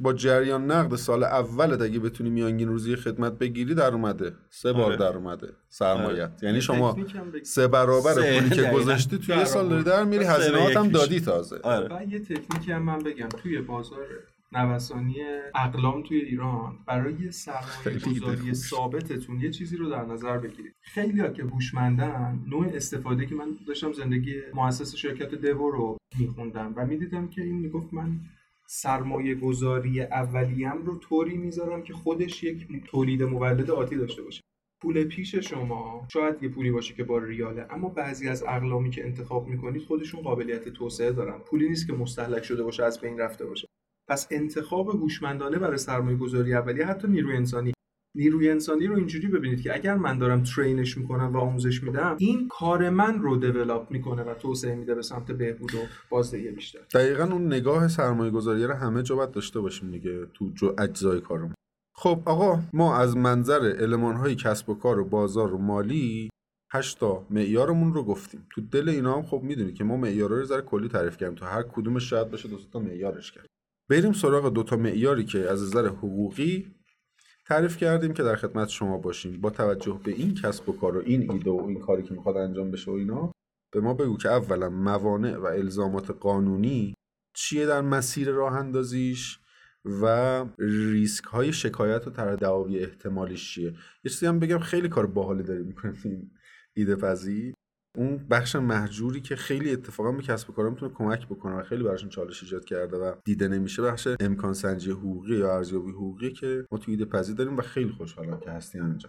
با جریان نقد سال اولت اگه بتونی میانگین روزی خدمت بگیری در اومده سه بار آره. در اومده سرمایت یعنی یه شما. سه برابر سه، پولی که. گذاشتی توی یه سال داری. در میری هزینه‌هات هم. دادی تازه آره و یه تکنیکی هم من بگم توی بازار نوسانی اقلام توی ایران برای سرمایه گذاری ثابتتون یه چیزی رو در نظر بگیرید. خیلی ها که هوشمندن نوع استفاده که من داشتم زندگی مؤسس شرکت دیو رو میخوندم و می‌دیدم که این می‌گفت من سرمایه گذاری اولیم رو طوری می‌ذارم که خودش یک تولید مولد آتی داشته باشه. پول پیش شما شاید یه پولی باشه که با ریاله اما بعضی از اقلامی که انتخاب می‌کنید خودشون قابلیت توسعه دارن. پولی نیست که مستحلک شده باشه از بین رفته باشه. پس انتخاب هوشمندانه برای سرمایه گذاری اولیه حتی نیروی انسانی. نیروی انسانی رو اینجوری ببینید که اگر من دارم ترینش می‌کنم و آموزش میدم این کار من رو دیولاپ می‌کنه و توسعه میده به سمت بهبود و بازدهی بیشتر. دقیقا اون نگاه سرمایه گذاری رو همه جا باید داشته باشیم دیگه تو جو اجزای کارم خب آقا ما از منظر علمان های کسب و کار و بازار و مالی هشتا معیارمون رو گفتیم. تو دل اینا هم خب می‌دونی که ما معیارها رو ذره کلی تعریف کردیم. تو هر کدومش شاید باشه دو تا معیارش کرد. بریم سراغ دو تا معیاری که از نظر حقوقی تعریف کردیم که در خدمت شما باشیم. با توجه به این کسب و کار و این ایده و این کاری که می‌خواد انجام بشه و اینا به ما بگو که اولا موانع و الزامات قانونی چیه در مسیر راه اندازیش و ریسک های شکایت و تردعاوی احتمالیش چیه. یه چیزی هم بگم خیلی کار باحالی داریم می‌کنیم ایده پذی اون بخش محجوری که خیلی اتفاقا به کسب و کارا می‌تونه کمک بکنه و خیلی براشون چالش ایجاد کرده و دیده نمیشه بخش امکان سنجی حقوقی یا ارزیابی حقوقی که ما تو ایده پذی داریم و خیلی خوشحالم که هستی اینجا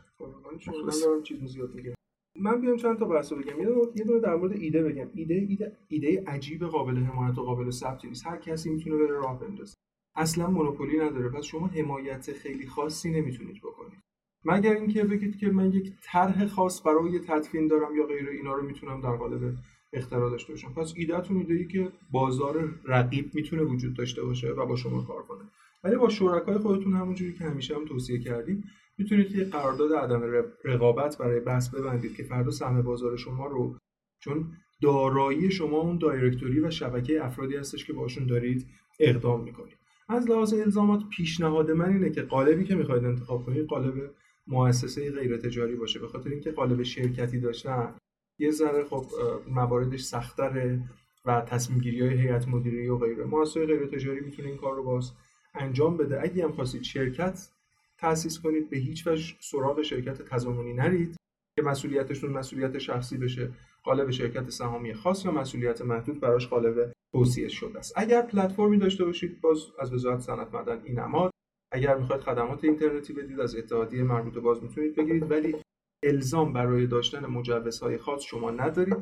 من بیام چند تا بحث بگم. یه دونه در مورد ایده بگم. ایده ایده ایده عجیب قابل حمایت و قابل ثبت نیست. هر کسی می‌تونه بره راه بندازه. اصلا مونوپولی نداره. پس شما حمایت خیلی خاصی نمی‌تونید بکنید. مگر اینکه بگید که من یک طرح خاص برای تدفین دارم یا غیر اینا رو می‌تونم در قالب اختراع داشته باشم؟ پس ایدهتون ایده ای که بازار رقیب می‌تونه وجود داشته باشه و با شما کار کنه. ولی با شرکای خودتون همونجوری که همیشه هم توصیه کردیم می‌تونید یه قرارداد عدم رقابت برای بحث ببندید که فردا سهم بازار شما رو چون دارایی شما اون دایرکتوری و شبکه افرادی هستش که باشون دارید اقدام می‌کنید. از لحاظ الزامات پیشنهاد من اینه که قالبی که می‌خواید انتخاب کنید قالب مؤسسه غیر تجاری باشه. به خاطر اینکه قالب شرکتی داشتن یه ذره خب مواردش سختره و تصمیم گیری های هیئت مدیره و غیره. مؤسسه غیر تجاری می‌تونه این کار رو باز انجام بده. اگه هم خواستید شرکت تأسیس کنید به هیچ وجه سراغ شرکت تضامنی نرید که مسئولیتشون مسئولیت شخصی بشه قالب شرکت سهامی خاص یا مسئولیت محدود براش قالب توصیه شده است. اگر پلتفرمی داشته باشید باز از وزارت صنعت معدن این نماد اگر می‌خواید خدمات اینترنتی بدید از اتحادیه مربوطه باز می‌تونید بگیرید ولی الزام برای داشتن مجوزهای خاص شما ندارید.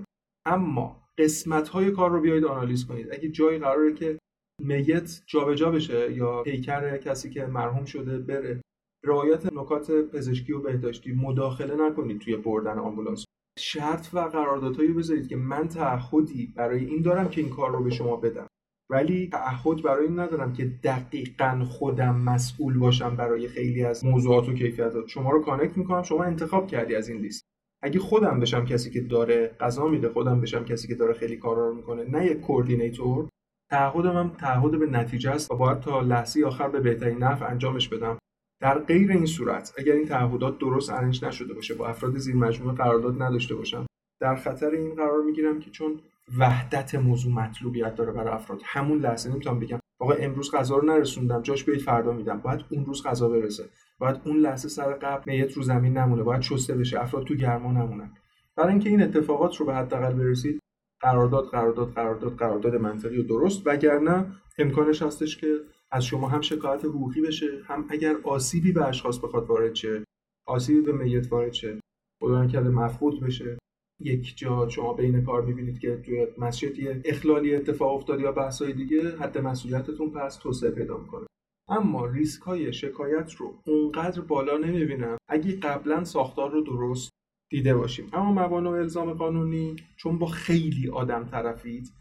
اما قسمت های کار رو بیایید آنالیز کنید. اگه جایی قراره که میت جابجا بشه یا پیکر کسی که مرحوم شده بره رعایت نکات پزشکی و بهداشتی مداخله نکنید توی بردن آمبولانس. شرط و قراردادهایی بذارید که من تعهدی برای این دارم که این کار رو به شما بدم. ولی تعهد برای این ندارم که دقیقا خودم مسئول باشم برای خیلی از موضوعات و کیفیتات شما رو connect می‌کنم شما انتخاب کردی از این لیست. اگه خودم بشم کسی که داره غذا میده خودم بشم کسی که داره خیلی کارا رو می‌کنه نه یک coordinator تعهدم هم تعهد به نتیجه است و باید تا لحظه آخر به بهترین نفع انجامش بدم. در غیر این صورت اگر این تعهدات درست ارنج نشده باشه با افراد زیر مجموعه قرارداد نداشته باشم در خطر این قرار می‌گیرم که چون وحدت موضوع مطلوبیت داره برای افراد. همون لحظه نمی‌تونم بگم آقا امروز غذا رو نرسوندم جاش بیاید فردا میدم. باید اون روز غذا برسه. باید اون لحظه سر قبل میت رو زمین نمونه. باید شسته بشه. افراد تو گرما نمونن. برای اینکه این اتفاقات رو به حداقل برسید قرارداد قرارداد قرارداد قرارداد منطقی و درست. وگرنه امکانش هستش که از شما هم شکایت حقوقی بشه هم اگر آسیبی به اشخاص بخواد وارد شه آسیبی به میت وارد شه خدا نکرده مفقود بشه. یک جا شما بین کار می‌بینید که توی مسجد یه اخلالی اتفاق افتاد یا بحثای دیگه حد مسئولیتتون پس توسعه پیدا می‌کنه. اما ریسک های شکایت رو اونقدر بالا نمی‌بینم. اگه قبلا ساختار رو درست دیده باشیم. اما موانع و الزام قانونی چون با خیلی آدم طرفید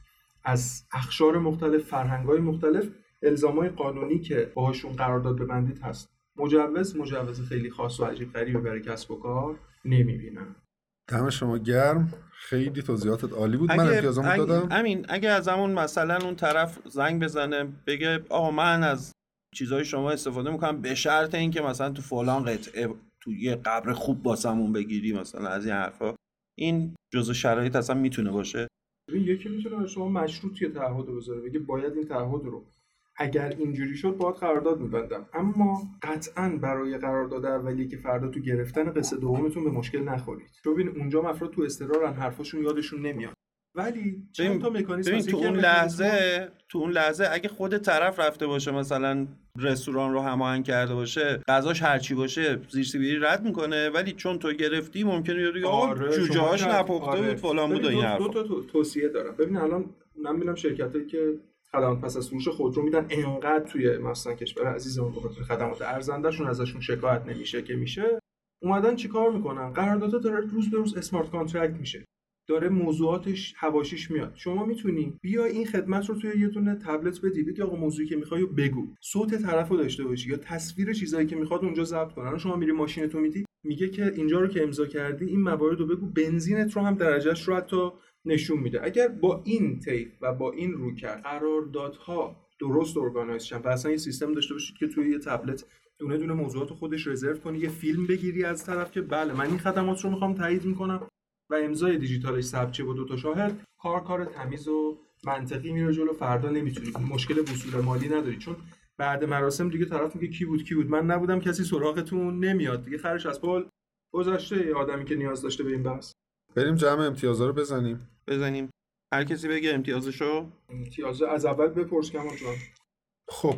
از اخشار مختلف فرهنگ مختلف الزامای قانونی که باهاشون قرارداد ببندید هست. مجوز مجوز خیلی خاص و عجیب غریبی برای کسب و کار نمی‌بینم. دم شما گرم. خیلی توضیحاتت عالی بود. من امتیازمو دادم. امین اگه از همون مثلا اون طرف زنگ بزنه بگه آقا من از چیزهای شما استفاده می‌کنم به شرط اینکه مثلا تو فلان قطعه تو یه قبر خوب باسمون بگیری مثلا از این حرفا. این جزء شرایط اصلا می‌تونه باشه. یکی می‌تونه شما مشروط یه تعهد بذاره بگه باید این تعهد رو. اگر اینجوری شد باید قرارداد میبندم. اما قطعا برای قرارداد اولیه که فردا تو گرفتن قصه دومتون به مشکل نخورید. چون ببین اونجا افراد تو استقرارن حرفاشون یادشون نمیاد. ولی چند تا مکانیزم تو اون لحظه تو اون لحظه اگه خود طرف رفته باشه مثلا رستوران رو هماهنگ کرده باشه غذاش هرچی باشه زیر سیبیلی رد می‌کنه ولی چون تو گرفتی ممکنه یاری آره جوجه‌هاش نپخته آره. بود فلان بود این دو, دو تا توصیه دارم. ببین الان من می‌بینم شرکتایی که خدمات پس از فروش خودرو میدن. انقدر توی مثلا کشور عزیزمون بخاطر خدمات ارزندهشون ازشون شکایت نمیشه که میشه. اومدن چیکار می‌کنن؟ قراردادها داره روز به روز smart contract میشه. داره موضوعاتش حواشیش میاد. شما می‌تونی بیا این خدمت رو توی یه دونه تبلت بدی بگی آقا موضوعی که می‌خوای بگو. صوت طرفو داشته باشی یا تصویر چیزایی که می‌خواد اونجا ضبط کنن. شما میری ماشینتو میدی میگه که اینجا رو که امضا کردی این موارد رو بگو. بنزینت رو هم درجهش رو حتی نشون میده. اگر با این تیپ و با این روکرد قراردادها درست ارگانایز شن و اصلا یه سیستم داشته باشید که توی یه تبلت دونه دونه موضوعات خودش رزرو کنی یه فیلم بگیری از طرف که بله من این خدمات رو می‌خوام تایید می‌کنم و امضای دیجیتالش ثبت با دو تا شاهد کار کار تمیز و منطقی میره جلو فردا نمی‌تونی. مشکل وصول مالی نداری. چون بعد مراسم دیگه طرف میگه کی بود کی بود؟ من نبودم کسی سراغتون نمیاد. دیگه خرش از پل گذشته آدمی که نیاز داشته به این بحث. بریم جمع امتیازا رو بزنیم. بزنیم. هر کسی بگه امتیازشو. امتیاز از اول بپرس کمان جان. خب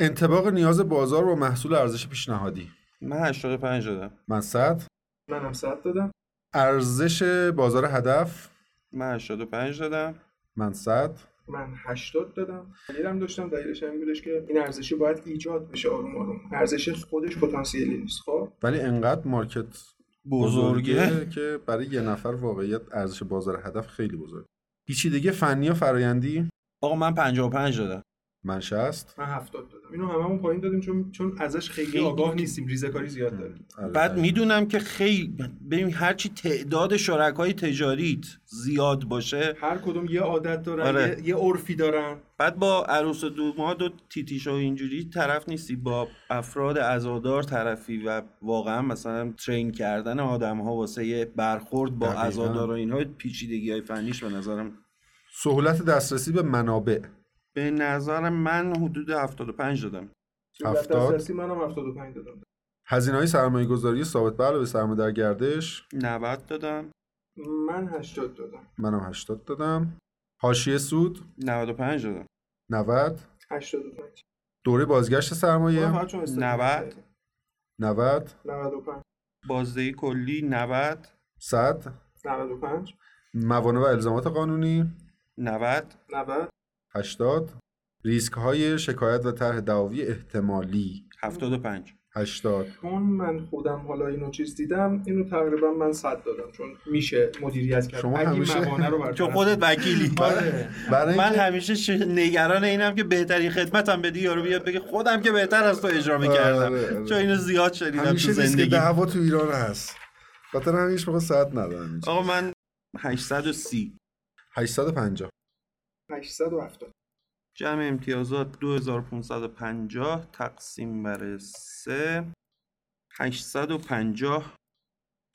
انتباق نیاز بازار با محصول ارزش پیشنهادی. من 85 دادم. من 100 منم 100 دادم. ارزش بازار هدف؟ من 85 دادم. من 100 من 80 دادم. دلیلم داشتم دلیلش این بودش که این ارزشی باید ایجاد بشه آروم آروم. ارزش خودش پتانسیلی نیست خب؟ ولی انقدر مارکت بزرگه. که برای یه نفر واقعیت ارزش بازار هدف خیلی بزرگ هیچی دیگه؟ فنی و فرایندی؟ آقا من 55 دادم. من 60 من 70 دادم. اینو هممون پایین دادیم چون چون ازش خیلی, خیلی آگاه نیستیم. ریزکاری زیاد داریم. بعد می‌دونم که خیلی ببین هرچی تعداد شرکای تجاریت زیاد باشه هر کدوم یه عادت دارن آره. یه, یه عرفی دارن. بعد با عروس دوماد و تیتیش و اینجوری طرف نیستی. با افراد عزادار طرفی و واقعا مثلا ترین کردن آدم ها واسه برخورد با عزادار و اینها پیچیدگی های فنیش به نظرم سهولت دسترسی به منابع. به نظر من حدود 75 دادم. 70 منم 75 دادم هزینه های سرمایه گذاری ثابت؟ به علاوه سرمایه در گردش. 90 دادم. من 80 دادم. منم 80 دادم. حاشیه سود؟ 95 دادم. 90 85 دوره بازگشت سرمایه؟ 90 90 95 بازدهی کلی؟ 90 100 95 موانع و الزامات قانونی؟ 90 90 80 ریسک های شکایت و طرح دعاوی احتمالی. 75 80 چون من خودم حالا اینو چیز دیدم اینو تقریبا من 100 دادم چون میشه مدیریت کرد. شما همیشه رو چون خودت وکیلی. آره. من همیشه نگران اینم که بهترین خدمتم بدی یارو بیاد بگه خودم که بهتر از تو اجرا می‌کردم. آره، آره. چون اینو زیاد شنیدم تو زندگی. دعوا تو ایران هست. خاطر همیشه موقع 100 ندارم آقا من 830 850 870 جمع امتیازات 2550 تقسیم بر 3 850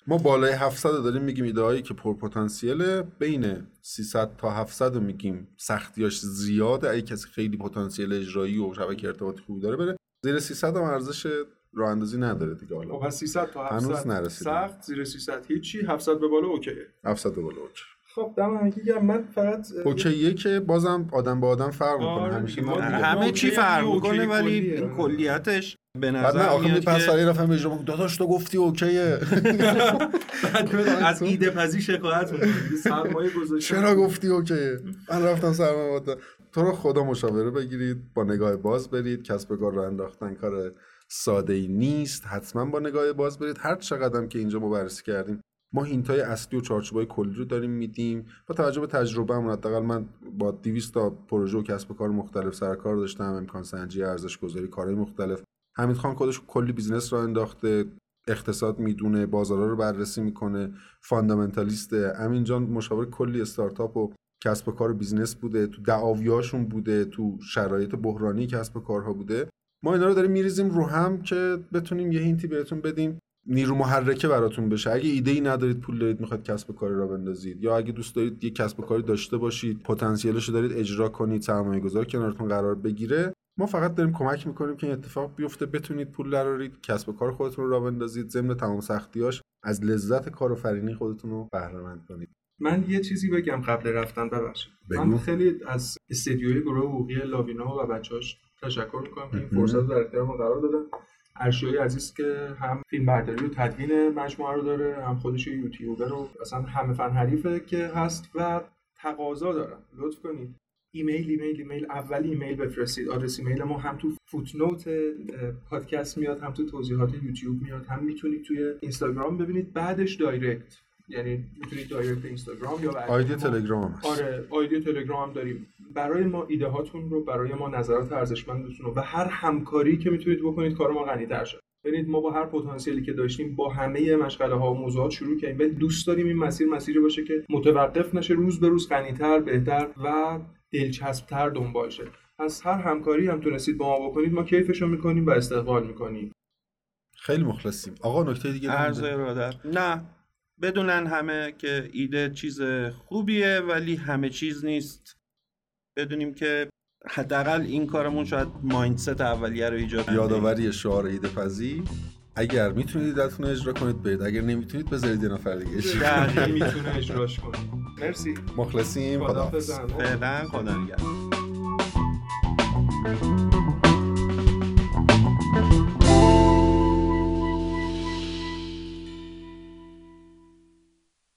ما بالای 700 داریم میگیم ایده هایی که پرپتانسیله بین 300 تا 700 رو میگیم سختیاش زیاده. اگه کسی خیلی پتانسیل اجرایی و شبکه ارتباطی خوبی داره بره زیر 300 هم ارزش راه اندازی نداره دیگه. حالا خب 300 تا 700 هنوز نرسیدیم. سخت زیر 300 هیچی 700 به بالا اوکیه. 700 به بالا اوکی. خب دم همگی گرم من فقط اوکیه که بازم آدم با آدم فرق می‌کنه آره همیشه. ما آره. همه چی فرق می‌کنه ولی کلیتش به بعد نظر نه آخه میاد میپس که سری رفتم اجرا داداش تو گفتی اوکیه. بعد از ایده پزی شکایت سرمایه گذاشتن چرا گفتی اوکیه؟ من رفتم سرمایه تو رو خدا مشاوره بگیرید با نگاه باز برید. کسب و کار راه انداختن کار ساده ای نیست. حتما با نگاه باز برید. هر چقدر که اینجا ما بررسی کردیم ما hint ای اصلی و چارچوبای کلی رو داریم میدیم. با توجه به تجربه‌مون حداقل من با 200 تا پروژه و کسب و کار مختلف سر کار داشتم امکان سنجی ارزش گذاری کارهای مختلف. حمید خان خودش کلی business راه انداخته اقتصاد می‌دونه بازارها رو بررسی می‌کنه fundamentalist ه امین جان مشاور کلی استارتاپ و کسب و کار و business بوده تو دعاویاشون بوده تو شرایط بحرانی کسب و کارها بوده. ما اینا رو داریم میریزیم رو هم که بتونیم یه hint ی بهتون بدیم. نیرو محرکه براتون بشه. اگه ایده ای ندارید پول دارید می‌خواید کسب و کاری راه بندازید. یا اگه دوست دارید یه کسب و کاری داشته باشید پتانسیلش رو دارید اجرا کنید سرمایه گذار کنارتون قرار بگیره. ما فقط داریم کمک می‌کنیم که این اتفاق بیفته. بتونید پول درارید کسب و کار خودتون رو راه بندازید. ضمن تمام سختیاش از لذت کارآفرینی خودتون رو بهره مند کنید. من یه چیزی بگم قبل رفتن ببخشید. من خیلی از استودیوی گروه حقوقی لاوینا و بچه‌هاش تشکر می‌کنم که این فرصت رو در اختیار ما قرار دادن. ارشیای عزیز که هم فیلم برداری و تدوین مجموعه رو داره هم خودش یوتیوبر رو اصلا همه فن حریفه که هست و تقاضا دارم لطف کنید. ایمیل ایمیل ایمیل. اول ایمیل بفرستید. آدرس ایمیل ما هم تو footnote پادکست میاد هم تو توضیحات یوتیوب میاد. هم می‌تونید توی اینستاگرام ببینید. بعدش direct. یعنی می‌تونید دایرکت اینستاگرام یا آیدی تلگرام هست. آره آیدی تلگرام هم داریم. برای ما ایده هاتون رو برای ما نظرات ارزشمندتون رو و هر همکاری که می‌تونید بکنید کار ما غنی تر شه. ببینید ما با هر پتانسیلی که داشتیم با همه مشغله ها و موضوعات شروع کردیم. ولی دوست داریم این مسیر مسیری باشه که متوقف نشه روز به روز غنیتر بهتر و دلچسبتر دنبال شه. از هر همکاری هم تونستید با ما بکنید ما کیفشو می‌کنیم و استقبال می‌کنیم. خیلی مخلصیم. آقا نکته دیگه عرض نه. بدونن همه که ایده چیز خوبیه ولی همه چیز نیست. بدونیم که حداقل این کارمون شاید مایندست اولیه رو ایجاد یادآوری شعار ایده پذی اگر می‌تونید ایدهتون اجرا کنید برید اگر نمی‌تونید بذارید یه نفر دیگه اجرا می‌تونه (laughs) اجراش کنید مرسی. مخلصیم. خدا فعلا خدا نگهدار.